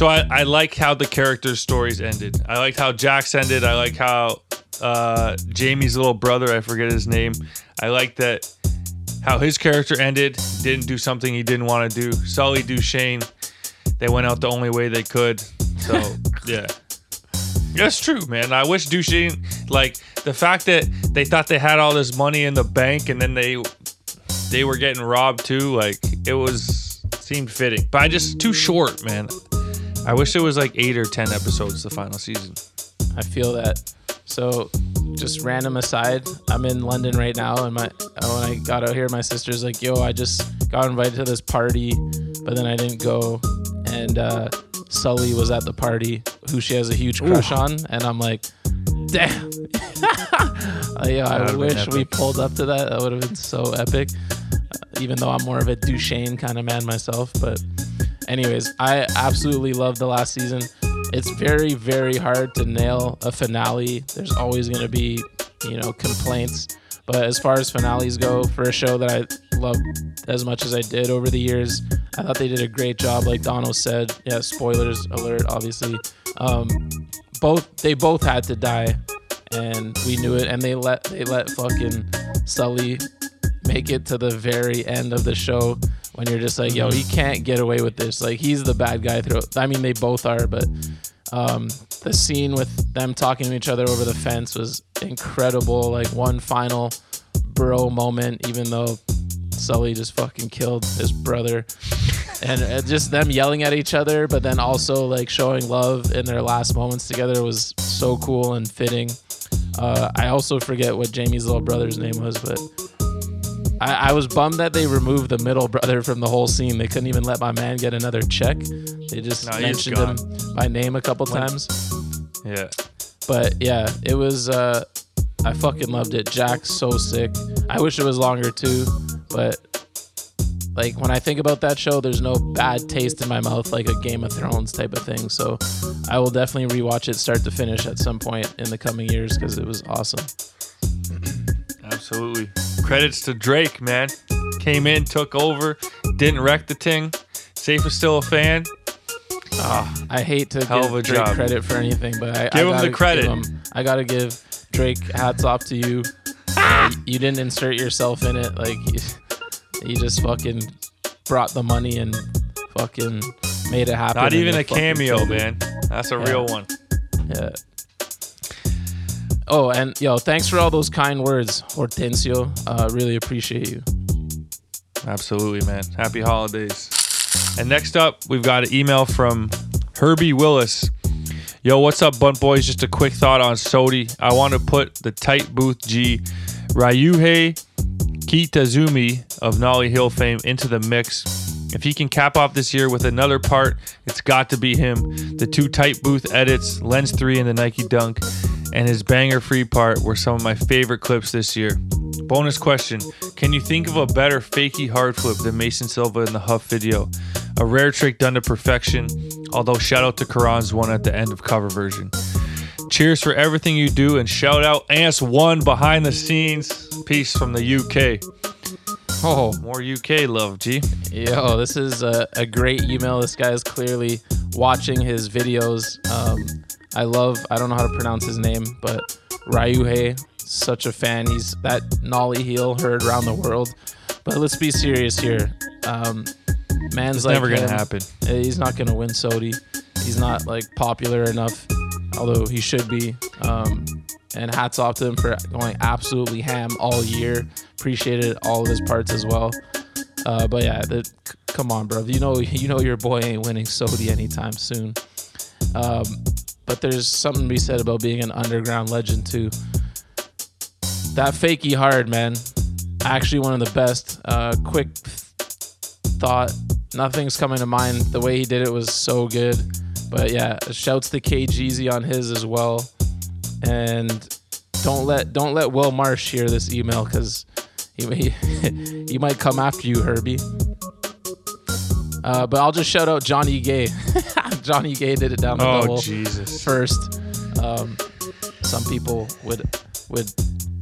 So I, I like how the character stories ended. I liked how Jaq ended. I like how uh, Jamie's little brother, I forget his name. I like that how his character ended. Didn't do something he didn't want to do. Sully Dushane, they went out the only way they could. So [LAUGHS] yeah. That's true, man. I wish Dushane, like the fact that they thought they had all this money in the bank and then they they were getting robbed too. Like it was seemed fitting, but I just too short, man. I wish it was like eight or ten episodes the final season. I feel that. So, just random aside, I'm in London right now, and my when I got out here, my sister's like, "Yo, I just got invited to this party, but then I didn't go." And uh, Sully was at the party, who she has a huge crush Ooh. on, and I'm like, "Damn!" [LAUGHS] Uh, yeah, I That'd have been wish we pulled up to that. That would have been so epic. Uh, even though I'm more of a Dushane kind of man myself, but anyways, I absolutely love the last season. It's very, very hard to nail a finale. There's always going to be, you know, complaints. But as far as finales go, for a show that I love as much as I did over the years, I thought they did a great job. Like Donald said, yeah, spoilers alert, obviously. Um, both they both had to die, and we knew it. And they let they let fucking Sully make it to the very end of the show when you're just like, yo, he can't get away with this. Like he's the bad guy through. I mean, they both are, but um, the scene with them talking to each other over the fence was incredible. Like one final bro moment, even though Sully just fucking killed his brother. [LAUGHS] And uh, just them yelling at each other, but then also like showing love in their last moments together was so cool and fitting. Uh, I also forget what Jamie's little brother's name was, but I, I was bummed that they removed the middle brother from the whole scene. They couldn't even let my man get another check. They just No, mentioned him by name a couple When- times. Yeah. But yeah, it was. Uh, I fucking loved it. Jack's so sick. I wish it was longer too, but like when I think about that show, there's no bad taste in my mouth like a Game of Thrones type of thing. So I will definitely rewatch it start to finish at some point in the coming years because it was awesome. Absolutely. Credits to Drake, man. Came in, took over, didn't wreck the ting. Safe is still a fan. Ah, I hate to Hell give Drake job. credit for anything, but I Give I him the credit. give him- I gotta give Drake hats off to you. Uh, you didn't insert yourself in it. Like you, you just fucking brought the money and fucking made it happen. Not even a cameo, man. That's a Yeah. real one. Yeah. Oh, and yo, thanks for all those kind words, Hortensio. Uh, really appreciate you. Absolutely, man. Happy holidays. And next up, we've got an email from Herbie Willis. Yo, what's up, Bunt Boys? Just a quick thought on SOTY. I want to put the TightBooth G, Ryuhei Kitazumi of Nollie Heel fame into the mix. If he can cap off this year with another part, it's got to be him. The two TightBooth edits, Lens 3 and the Nike Dunk, and his banger free part were some of my favorite clips this year. Bonus question Can you think of a better fakey hard flip than Mason Silva in the HUF video? A rare trick done to perfection, although shout out to Karan's one at the end of cover version. Cheers for everything you do and shout out Ants1 behind the scenes. Peace from the UK. Oh, more UK love, G. Yo, this is a, a great email. This guy is clearly watching his videos. Um, I love, I don't know how to pronounce his name, but Ryuhei, such a fan. He's that Nollie heel heard around the world. But let's be serious here. Um, man's It's like never gonna happen. Uh, He's not gonna win SOTY. He's not like popular enough, although he should be. Um, and hats off to him for going absolutely ham all year. Appreciated all of his parts as well. Uh, but yeah, the, c- come on, bro. You know, [LAUGHS] you know your boy ain't winning SOTY anytime soon. Um, but there's something to be said about being an underground legend too. That fakey hard, man. Actually, one of the best. Uh, quick thought. Nothing's coming to mind. The way he did it was so good. But yeah, shouts to KGZ on his as well. And don't let don't let Will Marsh hear this email because he, he [LAUGHS] he might come after you, Herbie. Uh, but I'll just shout out Johnny Gay. [LAUGHS] [LAUGHS] Johnny Gay did it down the Oh, double Jesus. first. Um, some people would would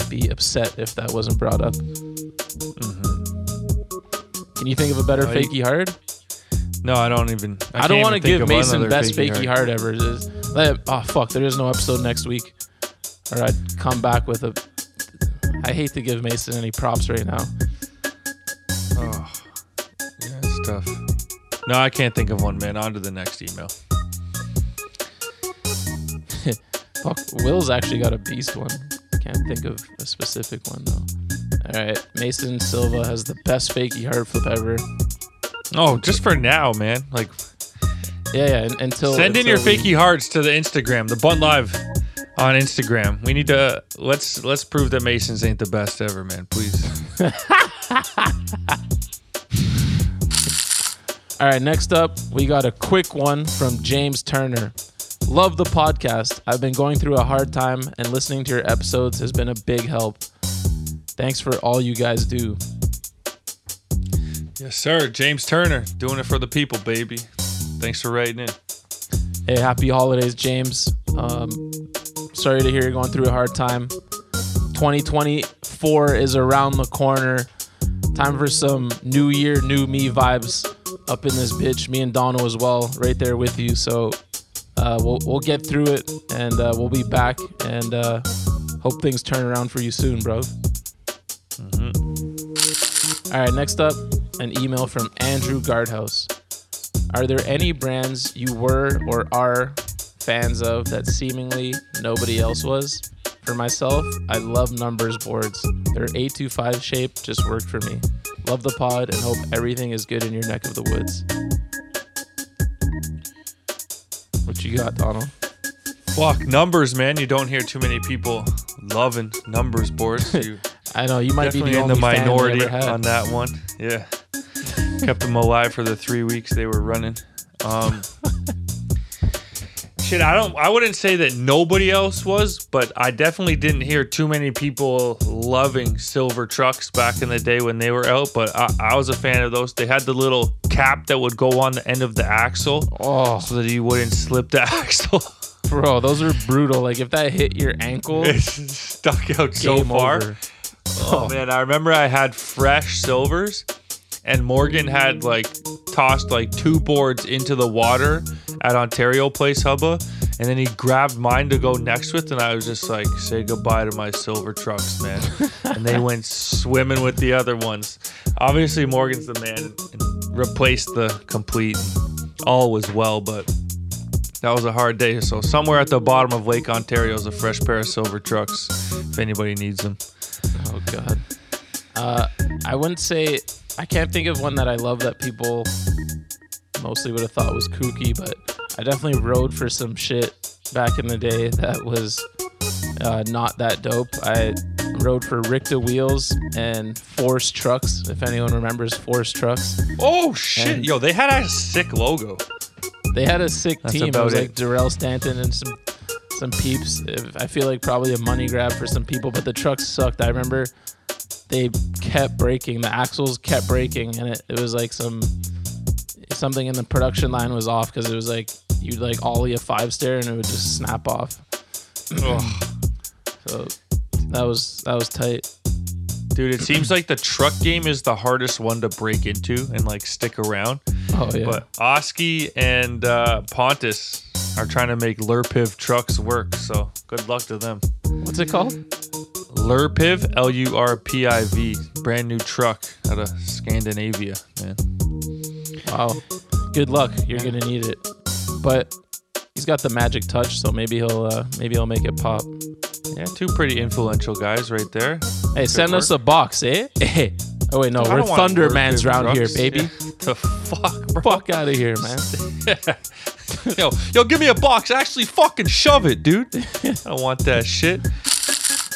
be upset if that wasn't brought up. Can you think of a better you- fakey hard? No, I don't even. I, I, don't want to give Mason best fakey hard ever. Is- like, oh fuck, there is no episode next week, or I'd come back with a. I hate to give Mason any props right now. Oh, yeah, it's tough. No, I can't think of one, man. On to the next email. [LAUGHS] Fuck, Will's actually got a beast one. Can't think of a specific one though. All right, Mason Silva has the best fakey hard flip ever. Oh, just for now, man. Like, Yeah, yeah. Until send in your until we- fakey hearts to the Instagram, the Bun Live on Instagram. We need to let's let's prove that Masons ain't the best ever, man. Please. [LAUGHS] All right, next up, we got a quick one from James Turner. Love the podcast. I've been going through a hard time, and listening to your episodes has been a big help. Thanks for all you guys do. yes, sir. James Turner doing it for the people, baby. Thanks for writing in. Hey, happy holidays, James. Um, sorry to hear you're going through a hard time. 2024 is around the corner. Time for some new year, new me vibes up in this bitch. Me and Dono as well, right there with you. So uh, we'll we'll get through it, and uh, we'll be back. And uh, hope things turn around for you soon, bro. All right, next up, an email from Andrew Guardhouse. Are there any brands you were or are fans of that seemingly nobody else was? For myself, I love numbers boards. Their 825 shape just worked for me. Love the pod and hope everything is good in your neck of the woods. What you got, Donald? Fuck numbers, man. You don't hear too many people loving numbers boards. [LAUGHS] You I know you might be the in only the minority on that one. Yeah, kept them alive for the three weeks they were running. Um, [LAUGHS] shit, I don't. I wouldn't say that nobody else was, but I definitely didn't hear too many people loving silver trucks back in the day when they were out. But I, I was a fan of those. They had the little cap that would go on the end of the axle, Oh, so that you wouldn't slip the [LAUGHS] axle. bro, those are brutal. Like if that hit your ankle, it's stuck out so far. over. Oh, oh man, I remember I had fresh silvers, and Morgan had like tossed like two boards into the water at Ontario Place Hubba, and then he grabbed mine to go next with, and I was just like, "Say goodbye to my silver trucks, man." [LAUGHS] and they went swimming with the other ones. Obviously, Morgan's the man and replaced the complete. All was well, but that was a hard day. So somewhere at the bottom of Lake Ontario is a fresh pair of silver trucks. If anybody needs them. Oh god. Uh, I wouldn't say I can't think of one that I love that people mostly would have thought was kooky, but I definitely rode for some shit back in the day that was uh, not that dope. I rode for Ricta wheels and Force trucks. If anyone remembers Force trucks, Oh shit, And- yo, they had a sick logo. they had a sick That's team. It was it. like Darrell Stanton and some some peeps. I feel like probably a money grab for some people, but the trucks sucked. I remember they kept breaking. The axles kept breaking, and it, it was like some something in the production line was off because it was like you'd like ollie a five stair and it would just snap off. [CLEARS THROAT] So that was that was tight. Dude, it seems like the truck game is the hardest one to break into and like stick around. Oh yeah. But Oski and uh, Pontus are trying to make Lurpiv trucks work. So good luck to them. What's it called? Lurpiv, L U R P I V, brand new truck out of Scandinavia, man. Wow. Good luck. You're gonna need it. But he's got the magic touch, so maybe he'll uh, maybe he'll make it pop. Yeah, two pretty influential guys right there. Hey, send us a box, eh? [LAUGHS] Eh. Oh wait, no, I we're don't want Thunder Lurpiv Man's round here, baby. [LAUGHS] the fuck, bro? Fuck out of here, man. [LAUGHS] [LAUGHS] yo, yo, give me a box. Actually, fucking shove it, dude. [LAUGHS] I don't want that shit.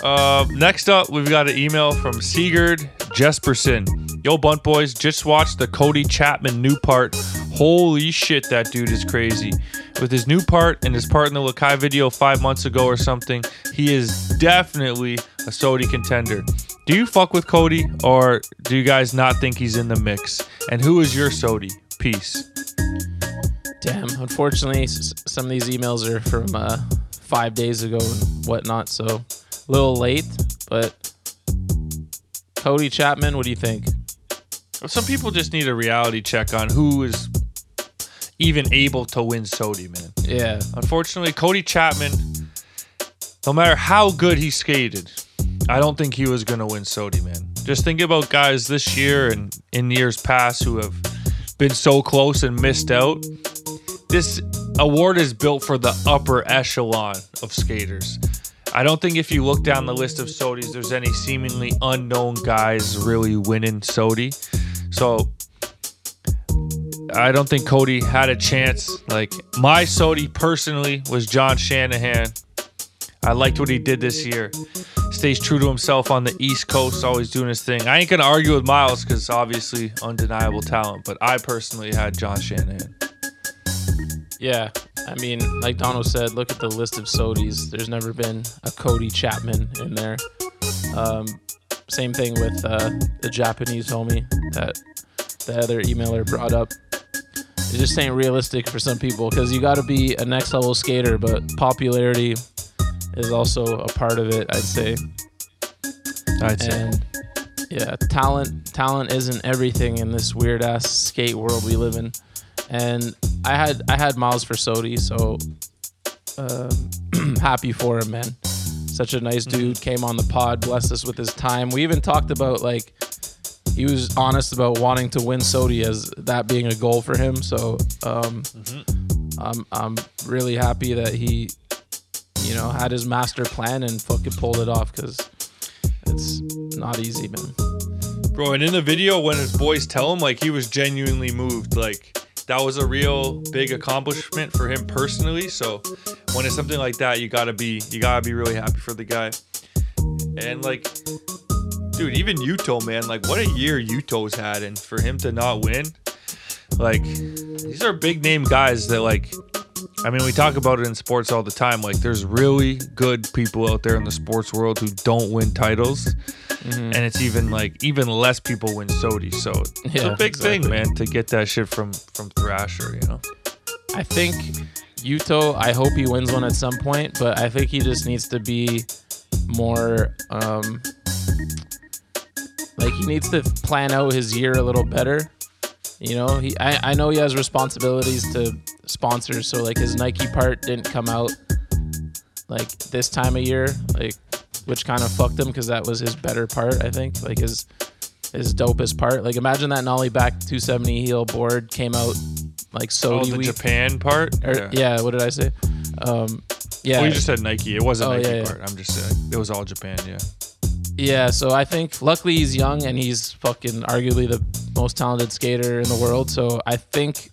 Uh, next up, we've got an email from Sigurd Jesperson. Yo, Bunt Boys, just watched the Cody Chapman new part. Holy shit, that dude is crazy. With his new part and his part in the Lakai video five months ago or something, he is definitely a SOTY contender. Do you fuck with Cody, or do you guys not think he's in the mix? And who is your SOTY? Peace. Damn. Unfortunately, s- some of these emails are from uh, five days ago and whatnot, so a little late. But Cody Chapman, what do you think? Some people just need a reality check on who is even able to win SOTY, man. Yeah. Unfortunately, Cody Chapman, no matter how good he skated, I don't think he was going to win SOTY, man. Just think about guys this year and in years past who have been so close and missed out. This award is built for the upper echelon of skaters. I don't think if you look down the list of SOTYs, there's any seemingly unknown guys really winning SOTY. So I don't think Cody had a chance. Like my SOTY personally was John Shanahan. I liked what he did this year. Stays true to himself on the East Coast, always doing his thing. I ain't gonna argue with Miles because obviously undeniable talent, but I personally had John Shanahan. Yeah. I mean, like Donald said, look at the list of SOTYs. There's never been a Cody Chapman in there. Um, same thing with uh, the Japanese homie that the other emailer brought up. It just ain't realistic for some people because you got to be a next level skater, but popularity is also a part of it, I'd say. I'd say. And yeah, talent talent isn't everything in this weird ass skate world we live in. And I had I had Miles for SOTY, so um, [CLEARS THROAT] happy for him, man. Such a nice dude. Came on the pod, blessed us with his time. We even talked about like he was honest about wanting to win SOTY as that being a goal for him. So um, I'm I'm really happy that he you know had his master plan and fucking pulled it off because it's not easy, man. Bro, and in the video when his boys tell him, like he was genuinely moved. Like that was a real big accomplishment for him personally. So when it's something like that, you gotta be you gotta be really happy for the guy. And like dude, even Yuto, man, like what a year Yuto's had and for him to not win, like these are big name guys that like I mean, we talk about it in sports all the time. Like, there's really good people out there in the sports world who don't win titles, and it's even like even less people win SOTY. So it's Yeah, a big thing, man, to get that shit from from Thrasher. You know, I think Yuto, I hope he wins one at some point, but I think he just needs to be more um like he needs to plan out his year a little better. You know, he I, I know he has responsibilities to sponsors, so like his Nike part didn't come out like this time of year, like which kind of fucked him because that was his better part, I think. Like his his dopest part. Like imagine that nollie back 270 heel board came out like so oh, the week. Japan part. Or, yeah. what did I say? Um, yeah. Well, you just said Nike. It wasn't Oh, Nike yeah, yeah. part. I'm just saying it was all Japan. Yeah. Yeah, so I think luckily he's young and he's fucking arguably the most talented skater in the world. So I think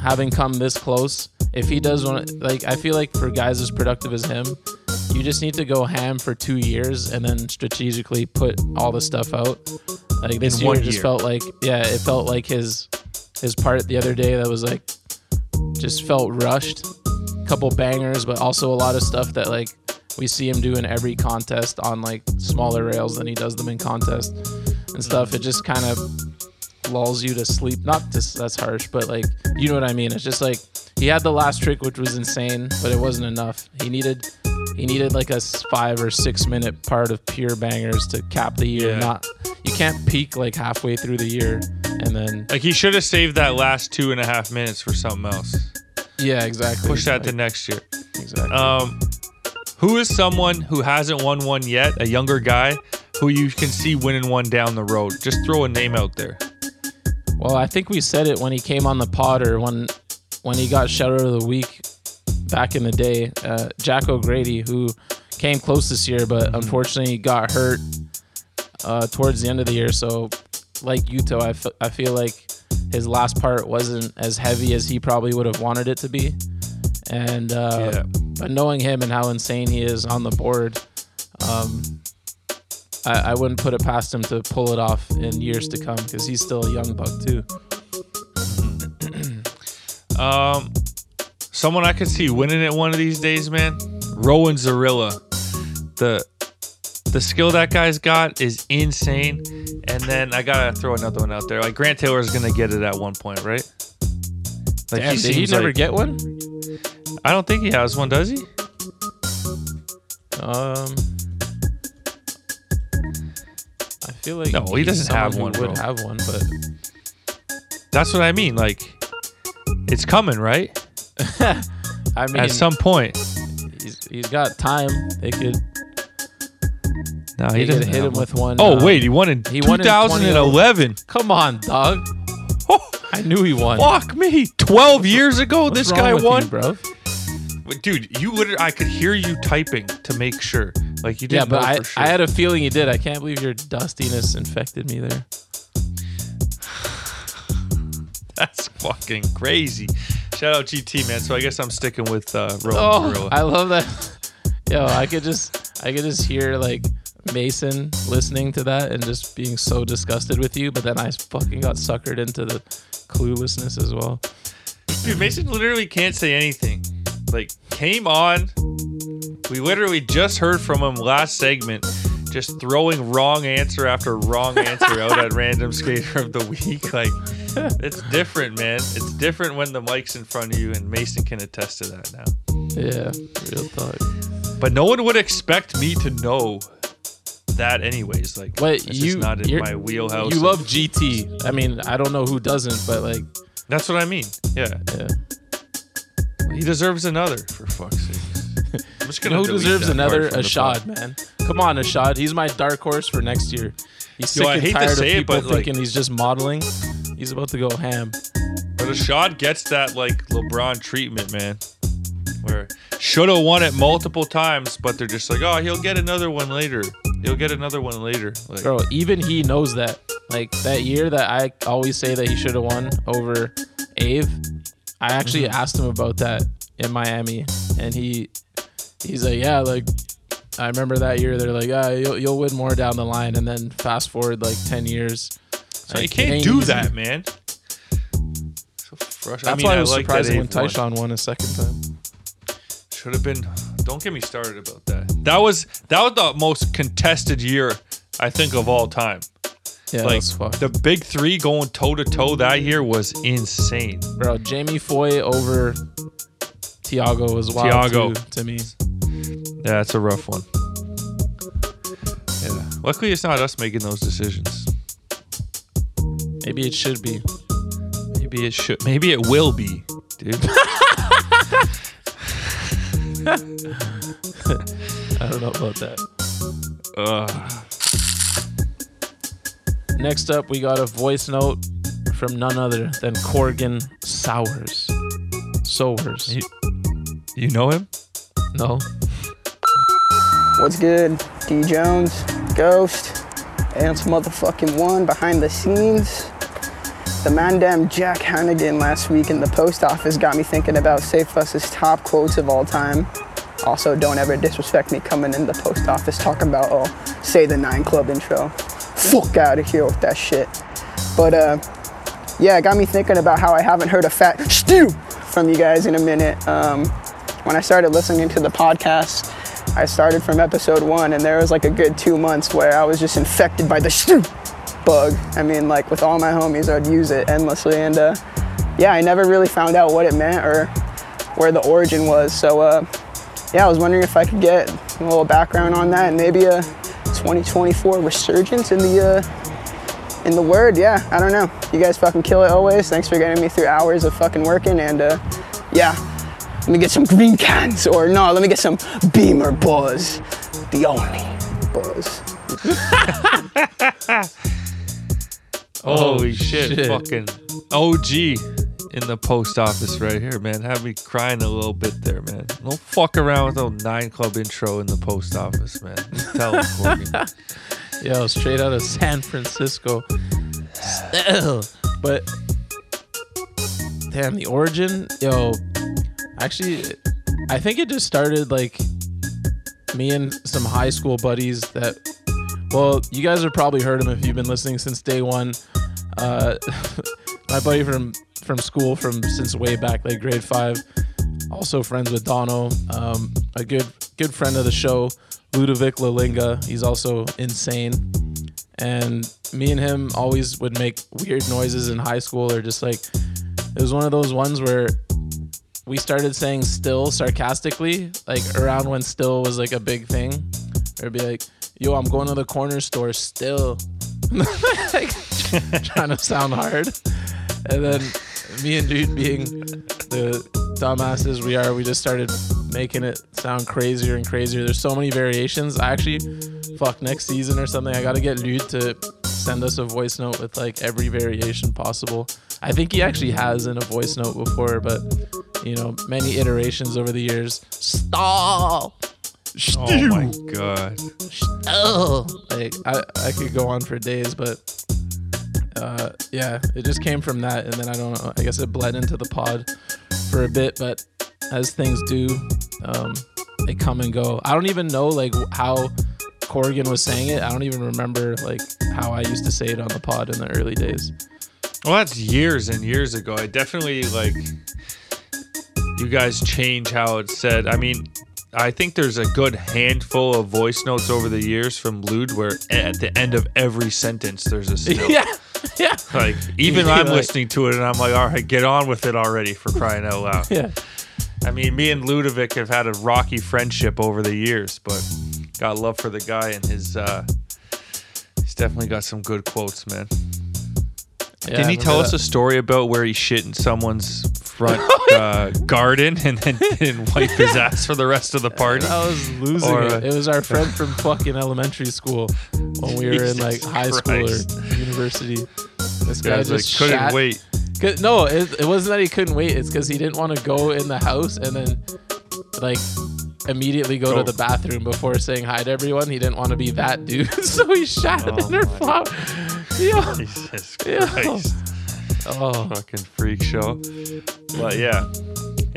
having come this close, if he does want like I feel like for guys as productive as him, you just need to go ham for two years and then strategically put all the stuff out. Like this year one just felt like yeah, it felt like his his part the other day that was like just felt rushed. Couple bangers, but also a lot of stuff that like we see him do in every contest on like smaller rails than he does them in contest and stuff. It just kind of lulls you to sleep. Not just that's harsh, but like you know what I mean. It's just like he had the last trick, which was insane, but it wasn't enough. He needed he needed like a five or six minute part of pure bangers to cap the year. Yeah. Not you can't peak like halfway through the year and then Like he should have saved that last two and a half minutes for something else. yeah, exactly. Push that to next year. exactly. Um, who is someone who hasn't won one yet, a younger guy, who you can see winning one down the road? Just throw a name out there. Well, I think we said it when he came on the pod or when when he got shout out of the week back in the day. Uh, Jack O'Grady, who came close this year, but unfortunately got hurt uh, towards the end of the year. So, like Yuto, I, I feel like his last part wasn't as heavy as he probably would have wanted it to be. And uh, Yeah. but knowing him and how insane he is on the board, um, I, I wouldn't put it past him to pull it off in years to come because he's still a young buck too. [CLEARS THROAT] Um, someone I could see winning it one of these days, man. Rowan Zorilla. The the skill that guy's got is insane. And then I gotta throw another one out there. Like Grant Taylor is gonna get it at one point, right? Like Damn, did he never like- get one? I don't think he has one, does he? Um, I feel like No, he doesn't have one, Would bro. have one, but That's what I mean. Like, it's coming, right? [LAUGHS] I mean, At some point. he's, he's got time. They could. No, he doesn't hit him with one. Oh uh, wait, he won in he won in 2011. Come on, dog. I knew he won. Fuck me, 12 years ago What's this guy with you, won, bro. But Dude, you literally, I could hear you typing to make sure. Like you didn't but I, sure. I had a feeling you did. I can't believe your dustiness infected me there. [LAUGHS] That's fucking crazy. Shout out GT man. So I guess I'm sticking with uh, Rowan Oh, Gorilla. I love that. [LAUGHS] Yo, I could just, I could just hear like Mason listening to that and just being so disgusted with you. But then I fucking got suckered into the cluelessness as well. Dude, Mason literally can't say anything. Like, came on. We literally just heard from him last segment, just throwing wrong answer after wrong answer out at random skater of the week. [LAUGHS] Like, it's different, man. It's different when the mic's in front of you, and Mason can attest to that now. Yeah, real talk. But no one would expect me to know that, anyways. Like, But it's just you, not in my wheelhouse. You love GT. I mean, I don't know who doesn't, but like, That's what I mean. Yeah. yeah. He deserves another, for fuck's sake. [LAUGHS] I'm just gonna know who deserves another. Ishod, man? Come on, Ishod. He's my dark horse for next year. He's Yo, sick I and hate to tired of say it, people but, like- thinking he's just modeling. He's about to go ham. But Ishod gets that like LeBron treatment, man. Where should have won it multiple times, but they're just like, oh, he'll get another one later. He'll get another one later. Like, Bro, even he knows that. Like that year that I always say that he should have won over Ave, I actually Mm-hmm. asked him about that in Miami, and he he's like, yeah, like I remember that year. They're like, yeah, you'll, you'll win more down the line, and then fast forward like ten years. so you like, it can't do easy. that, man. So frustrating. That's why I was surprised when Tyshawn won a second time. Should have been. Don't get me started about that. That was that was the most contested year I think of all time. Yeah, like the big three going toe to toe that year was insane. Bro, Jamie Foy over Tiago was wild Tiago. too, to me. Yeah, it's a rough one. Yeah. Luckily, it's not us making those decisions. Maybe it should be. Maybe it should. Maybe it will be, dude. [LAUGHS] [LAUGHS] I don't know about that. Ugh. Next up, we got a voice note from none other than Corrigan Sowers. Sowers. You, you know him? No. What's good? D Jones, Ghost, Ants motherfucking one behind the scenes. The man damn Jack Hannigan last week in the post office got me thinking about Safe Bus's top quotes of all time. Also, don't ever disrespect me coming in the post office talking about, oh, say the Nine Club intro. Fuck out of here with that shit. But, uh, yeah, it got me thinking about how I haven't heard a fat stew from you guys in a minute. Um, when I started listening to the podcast, I started from episode one, and there was like a good two months where I was just infected by the stew bug. I mean, like with all my homies, I'd use it endlessly, and uh, yeah, I never really found out what it meant or where the origin was. So, uh, yeah, I was wondering if I could get a little background on that and maybe a 2024 resurgence in the uh, in the word. Yeah, I don't know. You guys fucking kill it always. Thanks for getting me through hours of fucking working, and uh, yeah, let me get some green cans or no, let me get some Beamer Buzz, the only Buzz. [LAUGHS] Holy shit, shit. Fucking OG in the post office right here, man. Had me crying a little bit there, man. Don't fuck around with the Nine Club intro in the post office, man. Tell. [LAUGHS] Yo, straight out of San Francisco. Still. But damn, the origin, yo, actually, I think it just started like me and some high school buddies that. Well, you guys have probably heard him if you've been listening since day one. Uh, [LAUGHS] my buddy from from school from since way back, like grade five. Also friends with Dono, um, a good good friend of the show, Ludovic Lalinga. He's also insane. And me and him always would make weird noises in high school or just like It was one of those ones where we started saying still sarcastically, like around when still was like a big thing. It'd be like, yo, I'm going to the corner store still. [LAUGHS] like, [LAUGHS] trying to sound hard. And then me and dude being the dumbasses we are, we just started making it sound crazier and crazier. There's so many variations. I actually, fuck, next season or something, I gotta get Lude to send us a voice note with like every variation possible. I think he actually has in a voice note before, but you know, many iterations over the years. Stall. Oh my god. Oh, like I, I could go on for days, but uh, yeah, it just came from that, and then I don't know. I guess it bled into the pod for a bit, but as things do, um, they come and go. I don't even know like how Corrigan was saying it. I don't even remember like how I used to say it on the pod in the early days. Well, that's years and years ago. I definitely like you guys change how it's said. I mean, I think there's a good handful of voice notes over the years from Lude where at the end of every sentence there's a [LAUGHS] still. yeah, [LAUGHS] yeah. Like even I'm like- listening to it and I'm like, all right, get on with it already for crying out loud. Yeah. I mean, me and Ludovic have had a rocky friendship over the years, but got love for the guy and his. uh He's definitely got some good quotes, man. Yeah, Can I you tell remember us a story about where he shit in someone's front [LAUGHS] uh, garden and then [LAUGHS] didn't wipe his ass for the rest of the party? I was losing Or, it. uh, It was our friend from fucking elementary school when we were in like Jesus high school or university. This guy Guys, like, just couldn't shat- wait. 'Cause- No, it, it wasn't that he couldn't wait. It's because he didn't want to go in the house and then like immediately go Go. to the bathroom before saying hi to everyone. He didn't want to be that dude, [LAUGHS] so he shat Oh in her flower. Yo. Jesus Christ. Oh, Fucking freak show. But yeah.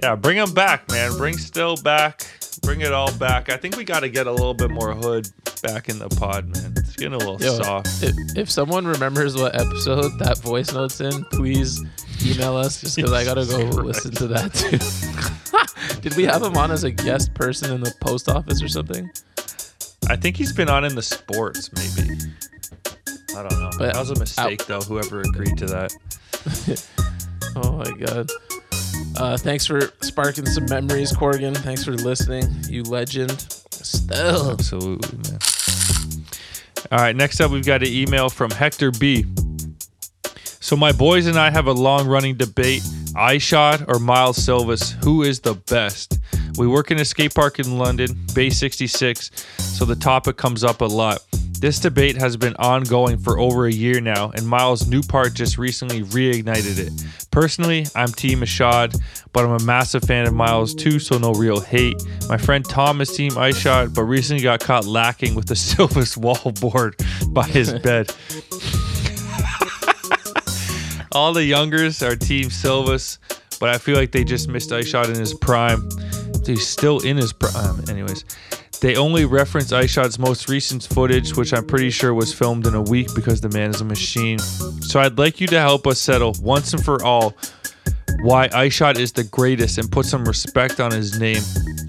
Yeah, bring him back, man. Bring Still back. Bring it all back. I think we got to get a little bit more hood back in the pod, man. It's getting a little Yo, soft. If, if someone remembers what episode that voice note's in, please email us just because I gotta go [LAUGHS] Jesus listen to that too. [LAUGHS] Did we have him on as a guest person in the post office or something? I think he's been on in the sports, maybe. I don't know. But that was a mistake, though. Whoever agreed to that. [LAUGHS] Oh my god. Uh, thanks for sparking some memories, Corrigan. Thanks for listening, you legend. Still. Absolutely, man. All right, next up, we've got an email from Hector B. So, my boys and I have a long running debate Ishod or Miles Silvas, who is the best? We work in a skate park in London, Bay 66, so the topic comes up a lot. This debate has been ongoing for over a year now, and Miles' new part just recently reignited it. Personally, I'm Team Ishod, but I'm a massive fan of Miles too, so no real hate. My friend Tom is Team Ishod, but recently got caught lacking with the [LAUGHS] Silvas wallboard by his [LAUGHS] bed. All the youngers are Team Silvas, but I feel like they just missed Ishod in his prime. He's still in his prime, um, anyways. They only reference Ishod's most recent footage, which I'm pretty sure was filmed in a week because the man is a machine. So I'd like you to help us settle once and for all why Ishod is the greatest and put some respect on his name.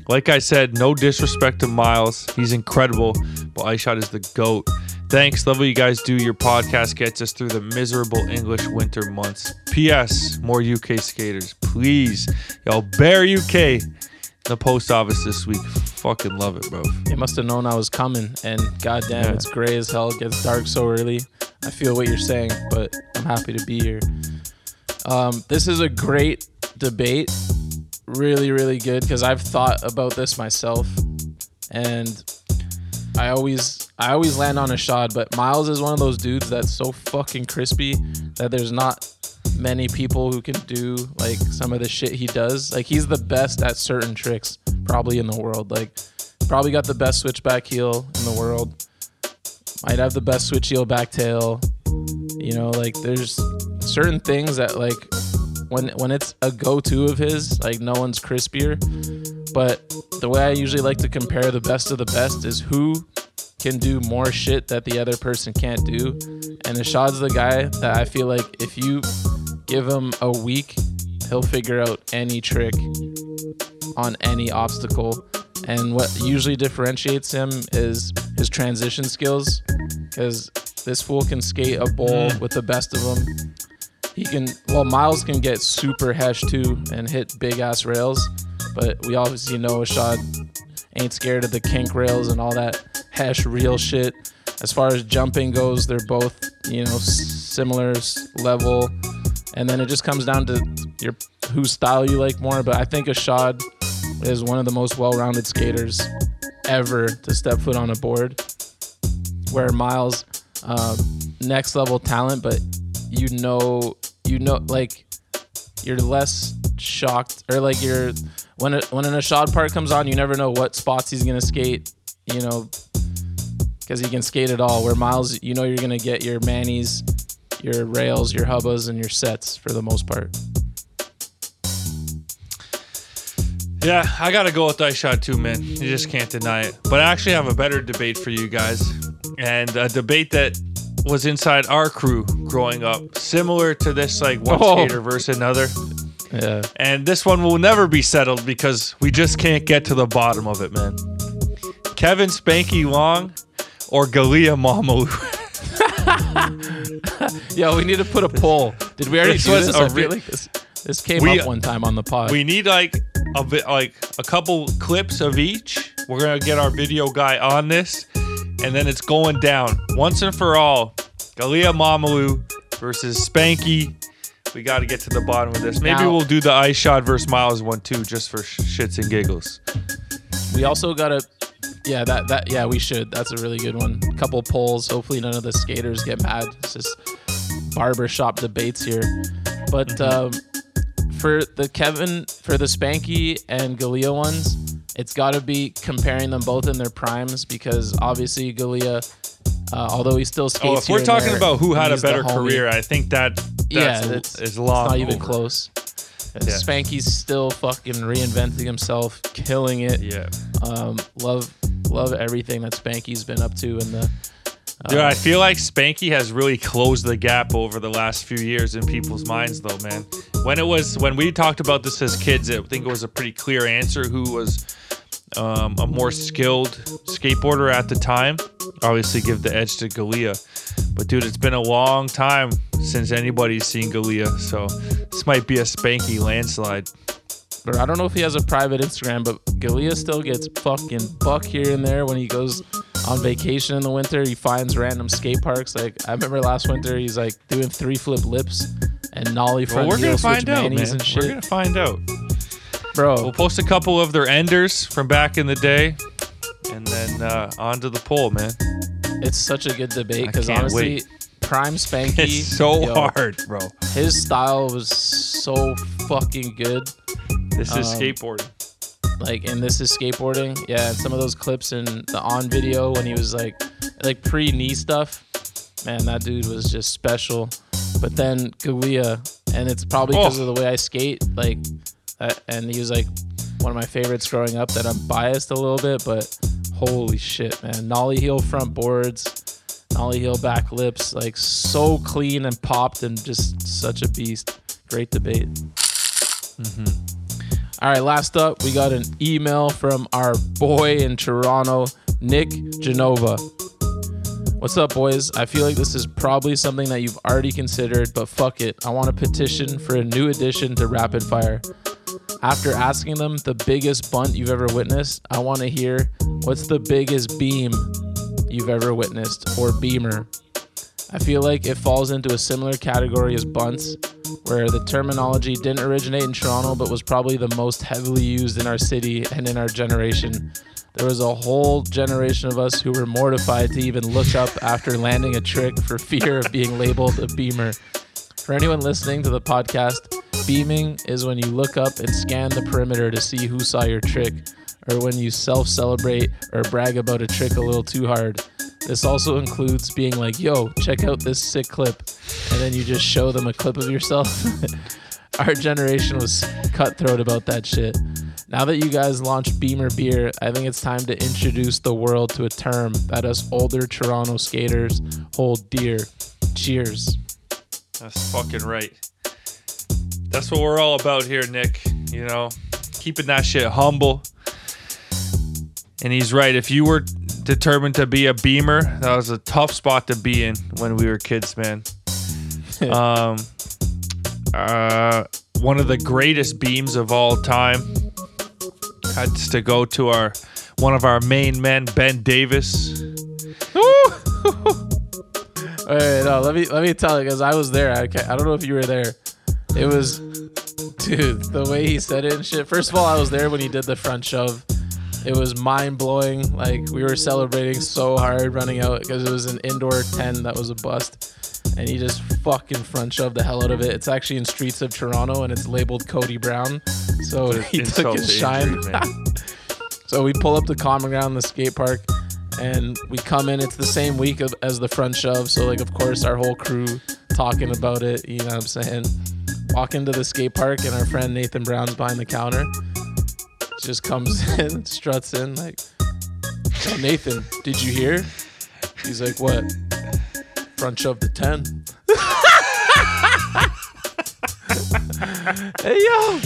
Like I said, no disrespect to Miles. He's incredible, but Ishod is the GOAT. Thanks. Love what you guys do. Your podcast gets us through the miserable English winter months. P.S. More UK skaters. Please. Y'all Bear UK. The post office this week. Fucking love it, bro. They must have known I was coming, and goddamn, Yeah. it's gray as hell. It gets dark so early. I feel what you're saying, but I'm happy to be here. Um, this is a great debate, really, really good because I've thought about this myself, and I always, I always land on a shot. But Miles is one of those dudes that's so fucking crispy that there's not many people who can do like some of the shit he does. Like he's the best at certain tricks probably in the world. Like probably got the best switchback heel in the world. Might have the best switch heel back tail. You know, like there's certain things that like when when it's a go-to of his, like no one's crispier. But the way I usually like to compare the best of the best is who can do more shit that the other person can't do. And Ishod's the guy that I feel like if you give him a week, he'll figure out any trick on any obstacle. And what usually differentiates him is his transition skills, because this fool can skate a bowl mm. with the best of them. he can. Well, Miles can get super hesh too and hit big ass rails, but we obviously know Ishod ain't scared of the kink rails and all that hesh real shit. As far as jumping goes, they're both you know similar level, and then it just comes down to your whose style you like more. But I think Ishod is one of the most well-rounded skaters ever to step foot on a board. Where Miles, uh, next level talent, but you know, you know, like you're less shocked or like you're when a, when an Ishod part comes on, you never know what spots he's gonna skate. You know, because he can skate it all. Where Miles, you know, you're gonna get your manis, your rails, your hubbas, and your sets for the most part. Yeah, I gotta go with Ishod too, man. You just can't deny it. But I actually have a better debate for you guys, and a debate that was inside our crew growing up, similar to this, like one Oh. skater versus another. Yeah. And this one will never be settled because we just can't get to the bottom of it, man. Kevin Spanky Long or Galia Mamalu. [LAUGHS] Yo, we need to put a poll. Did we already This do was this? a I feel re- like this this came We- up one time on the pod. We need like a bit, like a couple clips of each. We're gonna get our video guy on this, and then it's going down once and for all. Galia Mamalu versus Spanky. We got to get to the bottom of this. Maybe Now- we'll do the Ishod versus Miles one too, just for sh- shits and giggles. We also gotta, [LAUGHS] yeah, that that yeah, we should. That's a really good one. Couple polls. Hopefully, none of the skaters get mad. It's just barbershop debates here. But um, for the Kevin, for the Spanky and Galia ones, it's got to be comparing them both in their primes because obviously Galia, uh, although he still skates. Oh, if we're talking there, about who had a better career, I think that that's, yeah, that's is long. It's not even close. Uh, Yeah. Spanky's still fucking reinventing himself, killing it. Yeah. Um, love, love everything that Spanky's been up to in the. Dude, uh, I feel like Spanky has really closed the gap over the last few years in people's minds, though, man. When it was when we talked about this as kids, I think it was a pretty clear answer who was um, a more skilled skateboarder at the time. Obviously, give the edge to Galia. But dude, it's been a long time since anybody's seen Galia, so this might be a Spanky landslide. But I don't know if he has a private Instagram, but Galia still gets fucking buck here and there when he goes on vacation in the winter. He finds random skate parks. Like I remember last winter, he's like doing three flip lips and nollie Well, front we're gonna find out, man. We're gonna find out. Bro, We'll post a couple of their enders from back in the day, and then uh, on to the poll, man. It's such a good debate because honestly, wait. Prime [LAUGHS] Spanky. It's so yo, hard, bro. His style was so fucking good. This is Um, skateboarding. Like, and this is skateboarding. Yeah, and some of those clips in the on video when he was like, like pre knee stuff. Man, that dude was just special. But then Galia, and it's probably because Oh. of the way I skate. Like, uh, and he was like one of my favorites growing up. That I'm biased a little bit, but holy shit, man! Nollie heel front boards, nollie heel back lips, like so clean and popped, and just such a beast. Great debate. Mm-hmm. All right, last up, we got an email from our boy in Toronto, Nick Genova. What's up, boys? I feel like this is probably something that you've already considered, but fuck it. I want a petition for a new addition to Rapid Fire. After asking them the biggest bunt you've ever witnessed, I want to hear what's the biggest beam you've ever witnessed or beamer. I feel like it falls into a similar category as bunts, where the terminology didn't originate in Toronto but was probably the most heavily used in our city and in our generation. There was a whole generation of us who were mortified to even look up after landing a trick for fear of being labeled a beamer. For anyone listening to the podcast, beaming is when you look up and scan the perimeter to see who saw your trick, or when you self celebrate or brag about a trick a little too hard. This also includes being like, yo, check out this sick clip, and then you just show them a clip of yourself. [LAUGHS] Our generation was cutthroat about that shit. Now that you guys launched Beamer Beer, I think it's time to introduce the world to a term that us older Toronto skaters hold dear. Cheers. That's fucking right. That's what we're all about here, Nick. You know, keeping that shit humble. And he's right. If you were determined to be a beamer, that was a tough spot to be in when we were kids, man. [LAUGHS] um, uh, one of the greatest beams of all time has to go to our one of our main men, Ben Davis. [LAUGHS] Wait, no, let me let me tell you because I was there. I can't, I don't know if you were there. It was, dude, the way he said it and shit. First of all, I was there when he did the front shove. It was mind blowing. Like we were celebrating so hard running out because it was an indoor ten that was a bust, and he just fucking front shoved the hell out of it. It's actually in streets of Toronto and it's labeled Cody Brown. So [LAUGHS] he took his shine. injury. [LAUGHS] So we pull up the common ground, the skate park, and we come in. It's the same week of, as the front shove. So, like, of course, our whole crew talking about it. You know what I'm saying? Walk into the skate park, and our friend Nathan Brown's behind the counter. Just comes [LAUGHS] in, struts in, like, "Oh, Nathan, did you hear? He's like, what? Front shove the 10. [LAUGHS] hey, yo.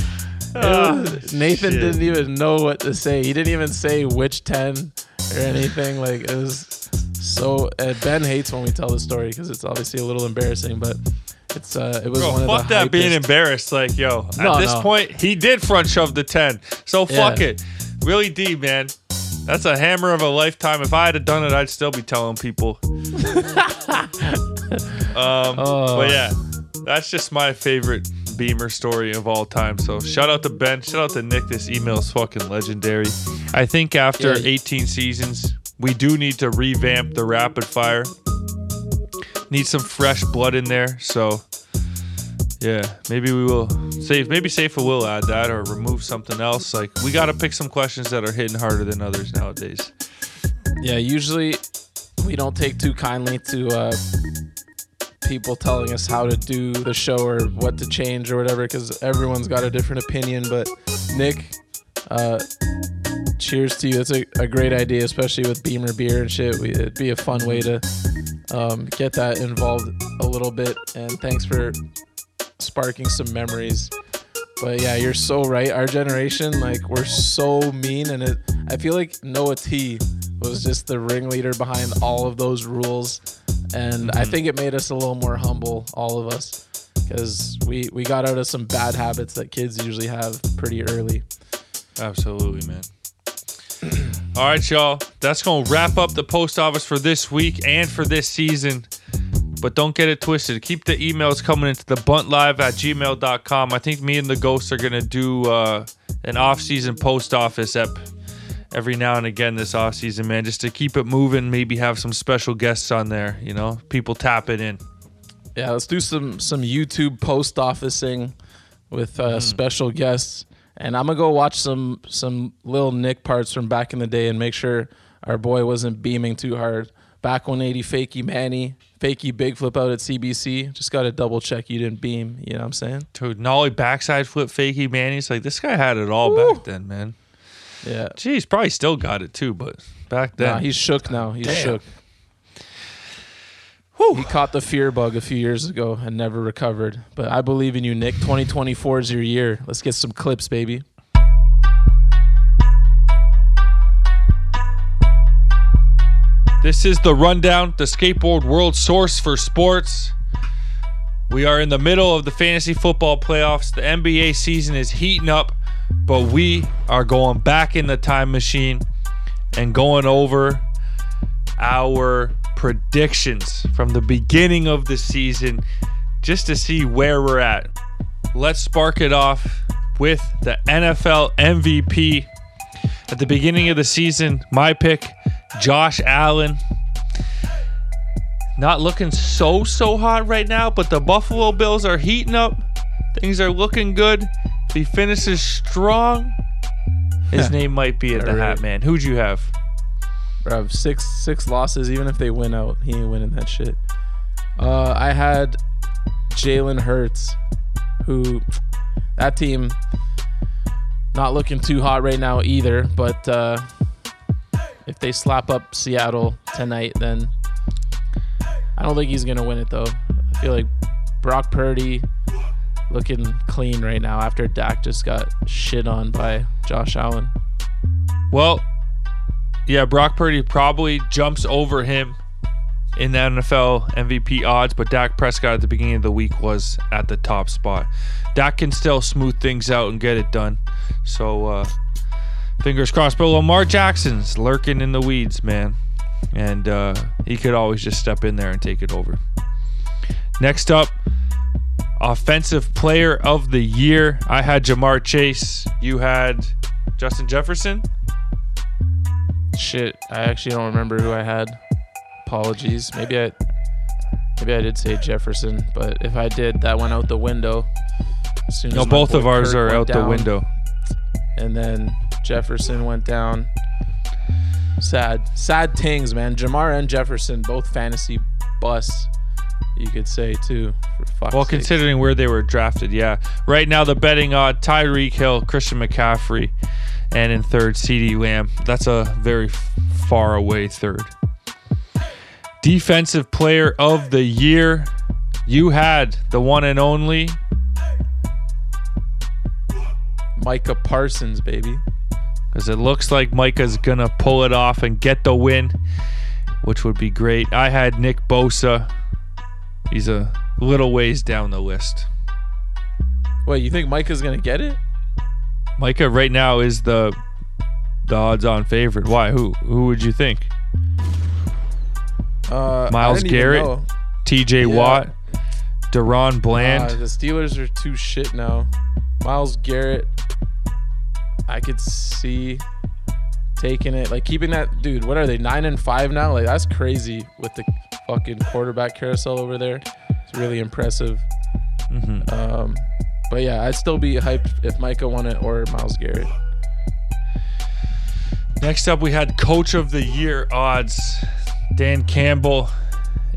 Was- Nathan shit. didn't even know what to say. He didn't even say which 10 or anything. Like, it was so. Uh, ben hates when we tell the story because it's obviously a little embarrassing, but it's uh, it was Bro, one of fuck the that being embarrassed. Like, yo, No, at this no. point, he did front shove the 10. So fuck Yeah. it. Really deep, man. That's a hammer of a lifetime. If I had done it, I'd still be telling people. [LAUGHS] um, Oh. But yeah, that's just my favorite Beamer story of all time. So shout out to Ben. Shout out to Nick. This email is fucking legendary. I think after Yeah. 18 seasons, we do need to revamp the rapid fire. Need some fresh blood in there. So yeah, maybe we will save. Maybe Safa will add that or remove something else. Like we got to pick some questions that are hitting harder than others nowadays. Yeah, usually we don't take too kindly to uh, people telling us how to do the show or what to change or whatever because everyone's got a different opinion. But Nick, uh, cheers to you. That's a, a great idea, especially with Beamer beer and shit. We, it'd be a fun way to um, get that involved a little bit. And thanks for sparking some memories. But yeah, you're so right. Our generation, like, we're so mean, and it. I feel like Noah T was just the ringleader behind all of those rules, and I think it made us a little more humble, all of us, because we we got out of some bad habits that kids usually have pretty early. Absolutely, man. [CLEARS THROAT] All right, y'all. That's going to wrap up the post office for this week and for this season. But don't get it twisted. Keep the emails coming into the buntlive at gmail.com. I think me and the ghosts are going to do uh, an off season post office ep every now and again this off season, man, just to keep it moving. Maybe have some special guests on there, you know, people tap it in. Yeah, let's do some some YouTube post officing with uh, special guests, and I'm gonna go watch some some little Nick parts from back in the day and make sure our boy wasn't beaming too hard. Back 180 fakey Manny, fakey big flip out at CBC. Just got to double check you didn't beam. You know what I'm saying? Dude, Nollie backside flip fakey, man. He's like, this guy had it all back then, man. Yeah. Geez, probably still got it too, but back then. Nah, he's shook now. He's Damn. shook. He caught the fear bug a few years ago and never recovered. But I believe in you, Nick. 2024 is your year. Let's get some clips, baby. This is the rundown, the skateboard world source for sports. We are in the middle of the fantasy football playoffs. The NBA season is heating up, but we are going back in the time machine and going over our predictions from the beginning of the season just to see where we're at. Let's spark it off with the NFL MVP. At the beginning of the season, my pick, Josh Allen. Not looking so, so hot right now, but the Buffalo Bills are heating up. Things are looking good. If he finishes strong, his name might be in the hat, man. Who'd you have? Bro, six six losses. Even if they win out, he ain't winning that shit. Uh, I had Jalen Hurts, who that team not looking too hot right now either. But uh, if they slap up Seattle tonight, then I don't think he's gonna win it though. I feel like Brock Purdy looking clean right now after Dak just got shit on by Josh Allen. Well, yeah, Brock Purdy probably jumps over him in the NFL MVP odds, but Dak Prescott at the beginning of the week was at the top spot. Dak can still smooth things out and get it done. So uh, fingers crossed. But Lamar Jackson's lurking in the weeds, man, and uh, he could always just step in there and take it over. Next up, offensive player of the year. I had Ja'Marr Chase. You had Justin Jefferson. Shit, I actually don't remember who I had. Apologies. Maybe I maybe I did say Jefferson, but if I did, that went out the window. As No, both of ours Kirk are out the window. And then Jefferson went down. Sad, sad things, man. Ja'Marr and Jefferson both fantasy busts. You could say too. Well, sake. considering where they were drafted, yeah. Right now, the betting odd: Tyreek Hill, Christian McCaffrey, and in third, CeeDee Lamb. That's a very far away third. Defensive Player of the Year. You had the one and only Micah Parsons, baby. because it looks like Micah's gonna pull it off and get the win, which would be great. I had Nick Bosa. He's a little ways down the list. Wait, you think Micah's gonna get it? Micah right now is the the odds-on favorite. Why? Who? Who would you think? Uh, Myles Garrett. T.J. Yeah. Watt, DaRon Bland. Uh, the Steelers are too shit now. Myles Garrett, I could see taking it, like keeping that dude. What are they? Nine and five now. Like that's crazy with the fucking quarterback carousel over there. It's really impressive. Mhm. Um, but yeah, I'd still be hyped if Micah won it or Myles Garrett. Next up, we had Coach of the Year odds: Dan Campbell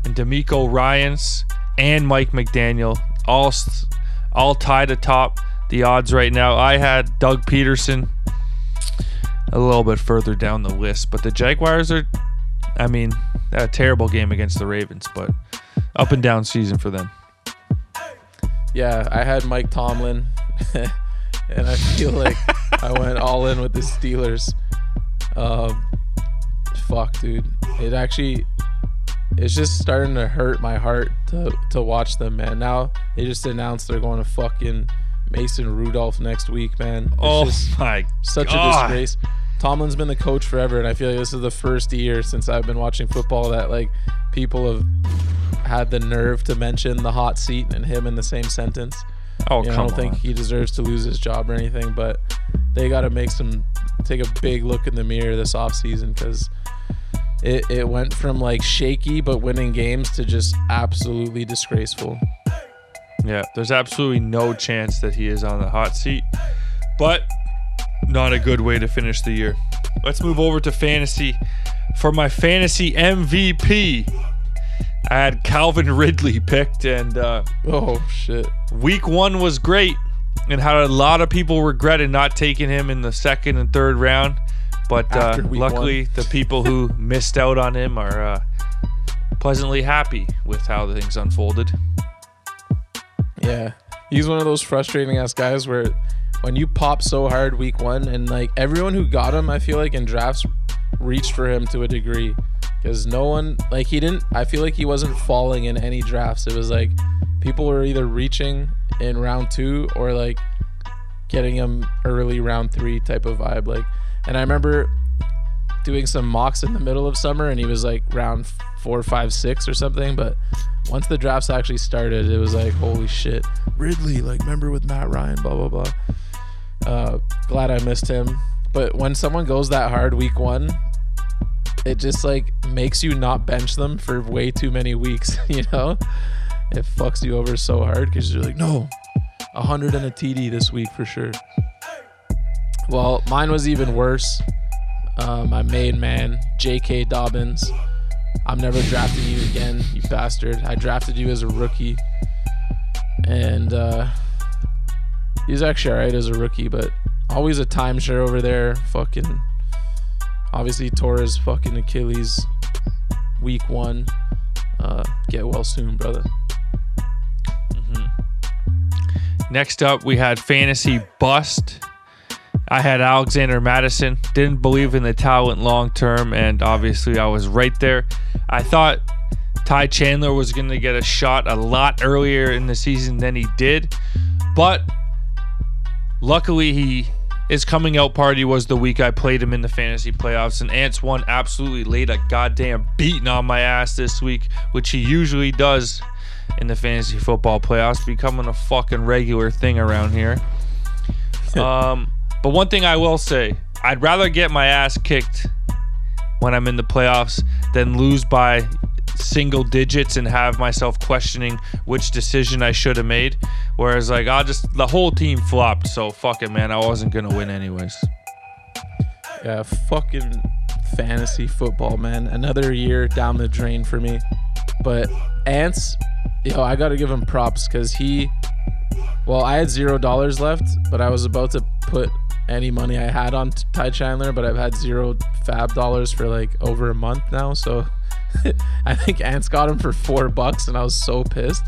and DeMeco Ryans and Mike McDaniel, all all tied atop the odds right now. I had Doug Pederson a little bit further down the list, but the Jaguars are, I mean, a terrible game against the Ravens, but up and down season for them. Yeah, I had Mike Tomlin, [LAUGHS] and I feel like I went all in with the Steelers. Um, fuck, dude, it actually, it's just starting to hurt my heart to to watch them, man. Now they just announced they're going to fucking Mason Rudolph next week, man. It's Oh just my such a disgrace. Tomlin's been the coach forever, and I feel like this is the first year since I've been watching football that like people have had the nerve to mention the hot seat and him in the same sentence. Oh, You know, I don't think he deserves to lose his job or anything, but they got to make some take a big look in the mirror this offseason because it, it went from like shaky but winning games to just absolutely disgraceful. Yeah, there's absolutely no chance that he is on the hot seat, but not a good way to finish the year. Let's move over to fantasy. For my fantasy MVP, I had Calvin Ridley picked, and uh, oh shit, week one was great, and had a lot of people regretted not taking him in the second and third round. But uh, luckily, the people who [LAUGHS] missed out on him are uh, pleasantly happy with how the things unfolded. Yeah. He's one of those frustrating ass guys where when you pop so hard week one and like everyone who got him, I feel like in drafts reached for him to a degree. Because no one like he didn't I feel like he wasn't falling in any drafts. It was like people were either reaching in round two or like getting him early round three type of vibe. Like and I remember doing some mocks in the middle of summer and he was like round four, five, six or something. But once the drafts actually started, it was like, holy shit. Ridley, like, remember with Matt Ryan, blah, blah, blah. Uh, glad I missed him. But when someone goes that hard week one, it just like makes you not bench them for way too many weeks, [LAUGHS] you know? It fucks you over so hard because you're like, no, 100 and a TD this week for sure. Well, mine was even worse. Uh, my main man, J.K. Dobbins. I'm never drafting you again, you bastard. I drafted you as a rookie. And uh, he's actually alright as a rookie, but always a timeshare over there. Fucking. Obviously, Torres fucking Achilles week one. Uh, get well soon, brother. Next up, we had Fantasy Bust. I had Alexander Mattison. Didn't believe in the talent long term, and obviously I was right there. I thought Ty Chandler was going to get a shot a lot earlier in the season than he did. But luckily, he his coming out party was the week I played him in the fantasy playoffs, and Ants one absolutely laid a goddamn beating on my ass this week, which he usually does in the fantasy football playoffs, becoming a fucking regular thing around here. [LAUGHS] um, but one thing I will say, I'd rather get my ass kicked when I'm in the playoffs than lose by single digits and have myself questioning which decision I should have made. Whereas, like, I'll just, the whole team flopped. So, fuck it, man. I wasn't to win anyways. Yeah, fucking fantasy football, man. Another year down the drain for me. But Ants, yo, I got to give him props because he, well, I had zero dollars left, but I was about to put any money I had on Ty Chandler, but I've had zero FAAB dollars for like over a month now. So [LAUGHS] I think Ants got him for four bucks, and I was so pissed.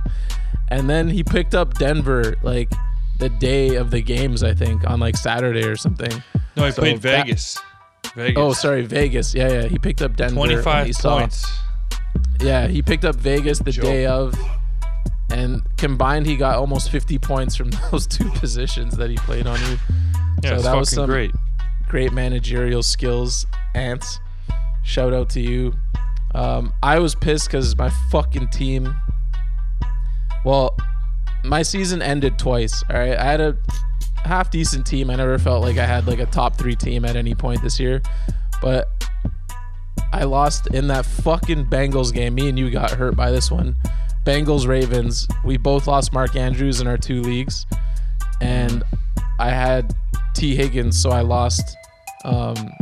And then he picked up Denver like the day of the games, I think, on like Saturday or something. No, he So played that- Vegas. Vegas. Oh, sorry, Vegas. Yeah, yeah. He picked up Denver. 25 he saw- points. Yeah, he picked up Vegas the Joke. day of, and combined he got almost 50 points from [LAUGHS] those two positions that he played on you. Yeah, so that was some great. great managerial skills, Ants. Shout out to you. Um, I was pissed because my fucking team. Well, my season ended twice. All right, I had a half decent team. I never felt like I had like a top three team at any point this year, but I lost in that fucking Bengals game. Me and you got hurt by this one. Bengals Ravens. We both lost Mark Andrews in our two leagues, and I had Tee Higgins, so I lost. Um,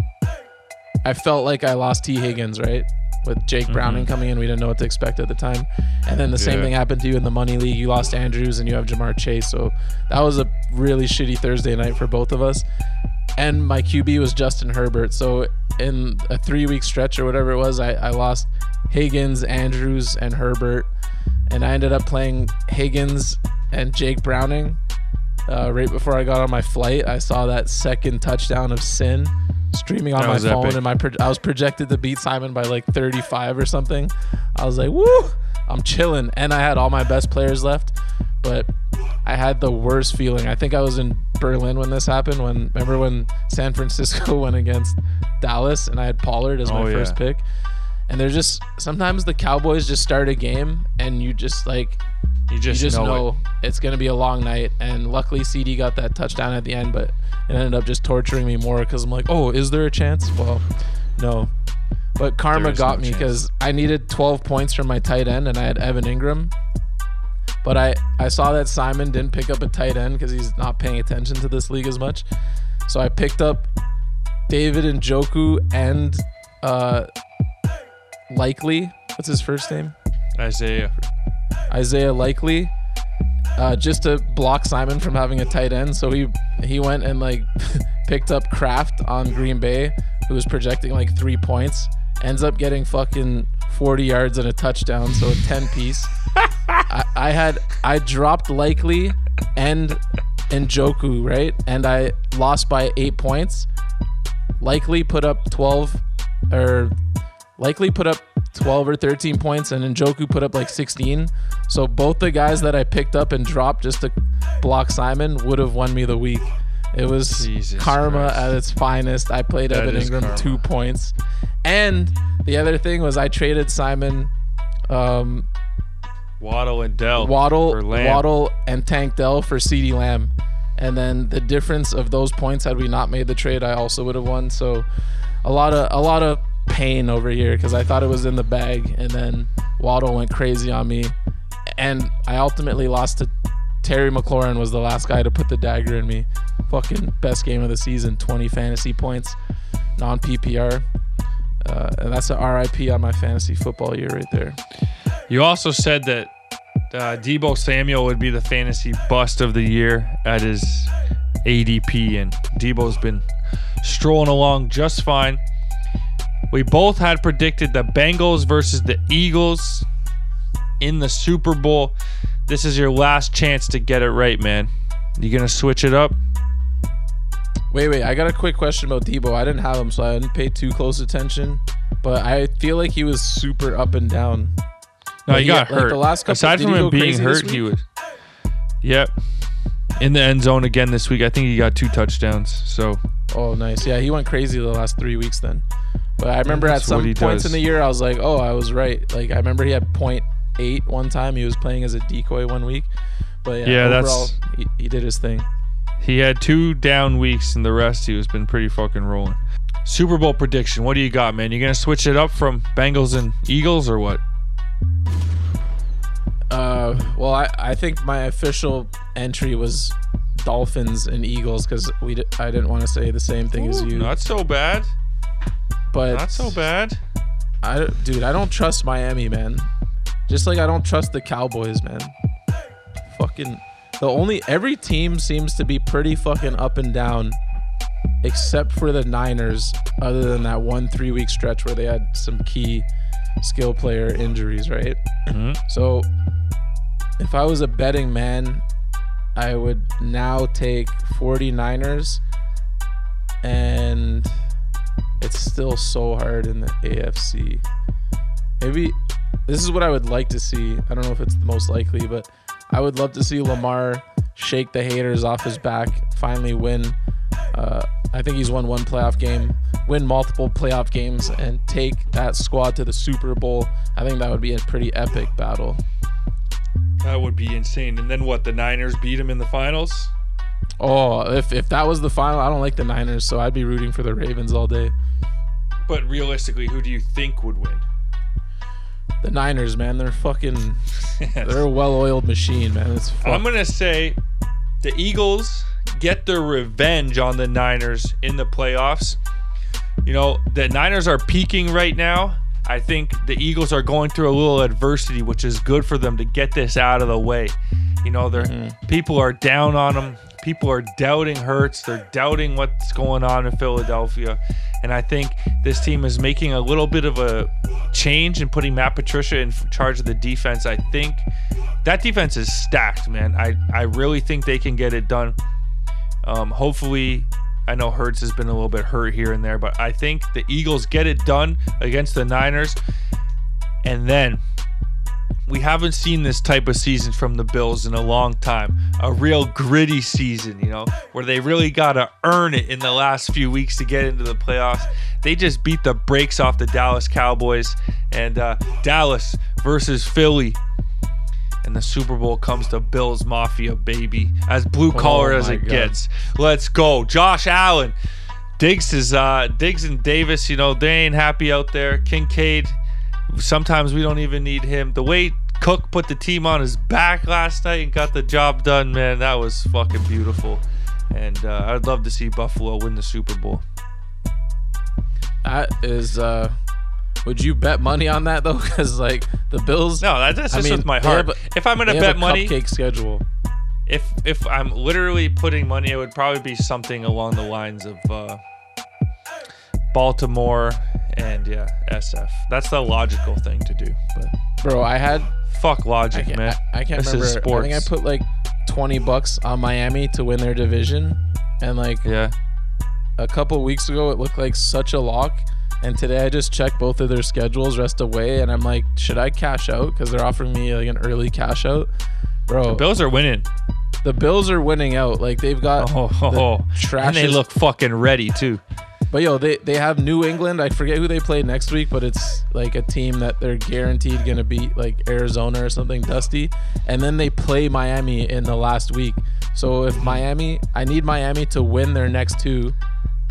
I felt like I lost Tee Higgins, right? With Jake Browning coming in, we didn't know what to expect at the time. And then the same thing happened to you in the money league. You lost Andrews and you have Ja'Marr Chase. So that was a really shitty Thursday night for both of us. And my QB was Justin Herbert. So in a three week stretch or whatever it was, I, I lost Higgins, Andrews, and Herbert. And I ended up playing Higgins and Jake Browning. Uh, right before I got on my flight, I saw that second touchdown of Sin streaming on That my phone, epic. and my pro- I was projected to beat Simon by like 35 or something. I was like, "Woo, I'm chilling," and I had all my best players left, but I had the worst feeling. I think I was in Berlin when this happened. When remember when San Francisco [LAUGHS] went against Dallas, and I had Pollard as my Oh, first yeah. pick. And they're just sometimes the Cowboys just start a game, and you just like You just, you just know, know, it. it's going to be a long night. And luckily, CeeDee got that touchdown at the end, but it ended up just torturing me more because I'm like, oh, is there a chance? Well, no. But karma got no me because I needed 12 points from my tight end, and I had Evan Engram. But I, I saw that Simon didn't pick up a tight end because he's not paying attention to this league as much. So I picked up David Njoku and uh, Likely. What's his first name? Isaiah. Isaiah Likely, uh, just to block Simon from having a tight end. So he he went and like [LAUGHS] picked up Kraft on Green Bay, who was projecting like three points. Ends up getting fucking 40 yards and a touchdown, so a 10 piece. [LAUGHS] I, I had I dropped Likely and Njoku right, and I lost by eight points. Likely put up 12 or likely put up 12 or 13 points and Njoku put up like 16. So both the guys that I picked up and dropped just to block Simon would have won me the week. It was Jesus karma Christ. at its finest. I played That Evan Engram karma. two points. And the other thing was I traded Simon um, Waddle and Dell. Waddle. Waddle, and Tank Dell for CeeDee Lamb. And then the difference of those points, had we not made the trade, I also would have won. So a lot of a lot of pain over here because I thought it was in the bag, and then Waddle went crazy on me, and I ultimately lost to Terry McLaurin was the last guy to put the dagger in me. Fucking best game of the season, 20 fantasy points, non PPR. Uh, and that's an RIP on my fantasy football year right there. You also said that uh, Deebo Samuel would be the fantasy bust of the year at his ADP, and Deebo's been strolling along just fine. We both had predicted the Bengals versus the Eagles in the Super Bowl. This is your last chance to get it right, man. You gonna switch it up? Wait, wait. I got a quick question about Deebo. I didn't have him, so I didn't pay too close attention. But I feel like he was super up and down. No, But he got like, hurt. the last couple, Aside from him being hurt, he was. Yep. In the end zone again this week. I think he got two touchdowns. So Oh, nice. Yeah, he went crazy the last three weeks then. But I remember at some points does. in the year, I was like, oh, I was right. Like I remember he had point eight one time. He was playing as a decoy one week. But yeah, Yeah, that's- overall, he, he did his thing. he had two down weeks, and the rest he was been pretty fucking rolling. Super Bowl prediction. What do you got, man? You gonna switch it up from Bengals and Eagles or what? Uh, well, I, I think my official entry was Dolphins and Eagles because we di- I didn't want to say the same thing as you. Not so bad. But Not so bad. I, dude, I don't trust Miami, man. Just like I don't trust the Cowboys, man. Fucking the only every team seems to be pretty fucking up and down, except for the Niners. Other than that one three week stretch where they had some key skill player injuries, right? Mhm. So if I was a betting man, I would now take 49ers and it's still so hard in the AFC. Maybe this is what I would like to see. I don't know if it's the most likely, but I would love to see Lamar shake the haters off his back, finally win. Uh, I think he's won one playoff game, win multiple playoff games, and take that squad to the Super Bowl. I think that would be a pretty epic battle. That would be insane. And then what? The Niners beat him in the finals. Oh, if, if that was the final, I don't like the Niners, so I'd be rooting for the Ravens all day. But realistically, who do you think would win? The Niners, man, they're fucking, [LAUGHS] they're a well-oiled machine, man. It's fuck. I'm gonna say the Eagles get their revenge on the Niners in the playoffs. You know, the Niners are peaking right now. I think the Eagles are going through a little adversity, which is good for them to get this out of the way. You know, they're mm-hmm. people are down on them. People are doubting Hurts. They're doubting what's going on in Philadelphia. And I think this team is making a little bit of a change and putting Matt Patricia in charge of the defense. I think that defense is stacked, man. I, I really think they can get it done. Um, hopefully, I know Hurts has been a little bit hurt here and there, but I think the Eagles get it done against the Niners. And then we haven't seen this type of season from the Bills in a long time. A real gritty season, you know, where they really got to earn it in the last few weeks to get into the playoffs. They just beat the brakes off the Dallas Cowboys and uh, Dallas versus Philly. And the Super Bowl comes to Bills Mafia, baby. As blue collar Oh as it God. gets. Let's go. Josh Allen. Diggs is uh Diggs and Davis, you know, they ain't happy out there. Kincaid, sometimes we don't even need him. The way Cook put the team on his back last night and got the job done, man, that was fucking beautiful. And uh, I'd love to see Buffalo win the Super Bowl. That is. uh Would you bet money on that though? [LAUGHS] Because like the Bills. No, that- that's I just mean, with my heart. a- If I'm gonna bet money- cupcake schedule. If if I'm literally putting money, it would probably be something along the lines of uh, Baltimore and yeah, SF. That's the logical thing to do. But Bro, I had fuck logic, I can't, man. I, I can't This remember. is I think I put like twenty bucks on Miami to win their division, and like yeah, a couple weeks ago it looked like such a lock. And today I just checked both of their schedules rest away, and I'm like, should I cash out? Because they're offering me like an early cash out, bro. the Bills are winning. The Bills are winning out. Like they've got Oh, [LAUGHS] the oh, and they look fucking ready too. But yo, they they have New England. I forget who they play next week, but it's like a team that they're guaranteed gonna beat, like Arizona or something dusty. And then they play Miami in the last week. So if Miami, I need Miami to win their next two,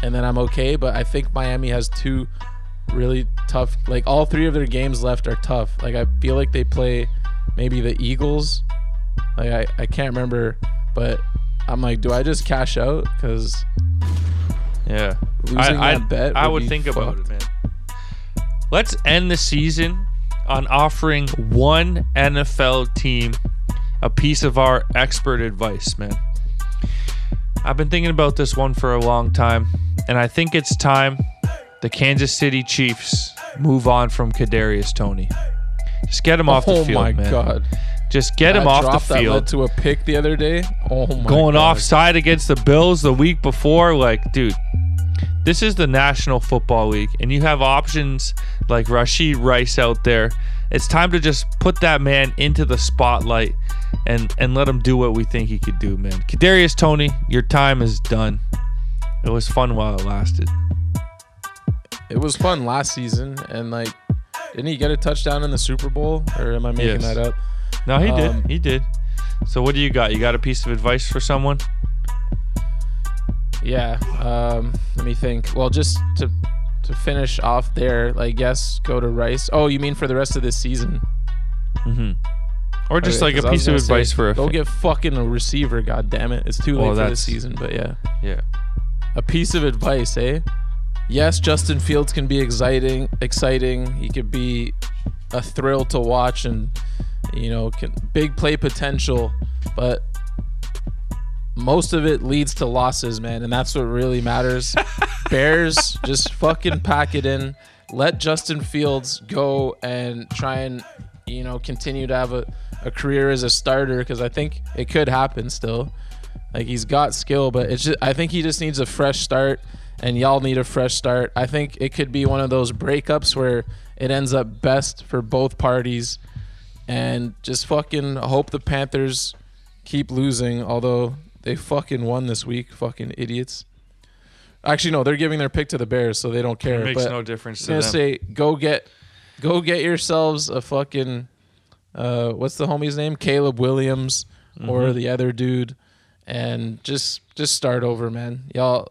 and then I'm okay. But I think Miami has two really tough. Like all three of their games left are tough. Like I feel like they play maybe the Eagles. Like I I can't remember, but I'm like, do I just cash out? Because Yeah, Losing I, that I, bet I would think about it, man. Let's end the season on offering one NFL team a piece of our expert advice, man. I've been thinking about this one for a long time, and I think it's time the Kansas City Chiefs move on from Kadarius Toney. Just get him off the oh field, my man. god. Just get That him off the That field. to a pick the other day. Oh my Going god. offside against the Bills the week before, like, dude, this is the National Football League, and you have options like Rashee Rice out there, It's time to just put that man into the spotlight and and let him do what we think he could do, man. Kadarius Toney, your time is done. It was fun while it lasted. It was fun last season, and like, didn't he get a touchdown in the Super Bowl? Or am I making Yes. that up? No, he Um, did. He did. So what do you got? You got a piece of advice for someone? Yeah. Um, let me think. Well, just to to finish off there, like yes, go to Rice. Oh, you mean for the rest of this season? Mm-hmm. Or just Okay, like a piece of gonna say, advice for a go fa- get fucking a receiver. God damn it! It's too late Well, for this season, but yeah. Yeah. A piece of advice, eh? Yes, Justin Fields can be exciting. Exciting. He could be a thrill to watch, and you know, can, big play potential. But most of it leads to losses, man, and that's what really matters. [LAUGHS] Bears just fucking pack it in. Let Justin Fields go and try and you know continue to have a, a career as a starter because I think it could happen still. Like he's got skill, but it's just I think he just needs a fresh start, and y'all need a fresh start. I think it could be one of those breakups where it ends up best for both parties, and just fucking hope the Panthers keep losing. Although they fucking won this week, fucking idiots. Actually, no, they're giving their pick to the Bears, so they don't care. makes but no difference I'm to gonna them. say go get, go get yourselves a fucking, uh, what's the homie's name? Caleb Williams or Mhm. the other dude, and just just start over, man. Y'all,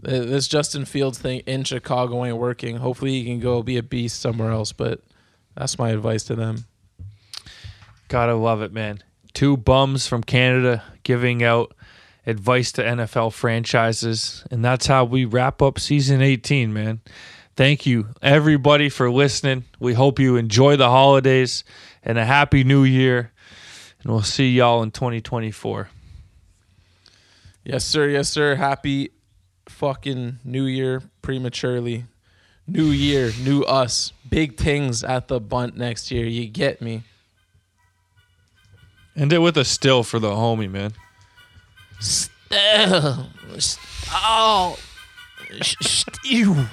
this Justin Fields thing in Chicago ain't working. Hopefully, he can go be a beast somewhere else. But that's my advice to them. Gotta love it, man. Two bums from Canada giving out advice to NFL franchises. And that's how we wrap up season 18, man. Thank you, everybody, for listening. We hope you enjoy the holidays and a happy new year. And we'll see y'all in 2024. Yes, sir. Yes, sir. Happy fucking New Year prematurely. New year, new us. Big things at the bunt next year. You get me. End it with a still for the homie, man. Still. oh, Still.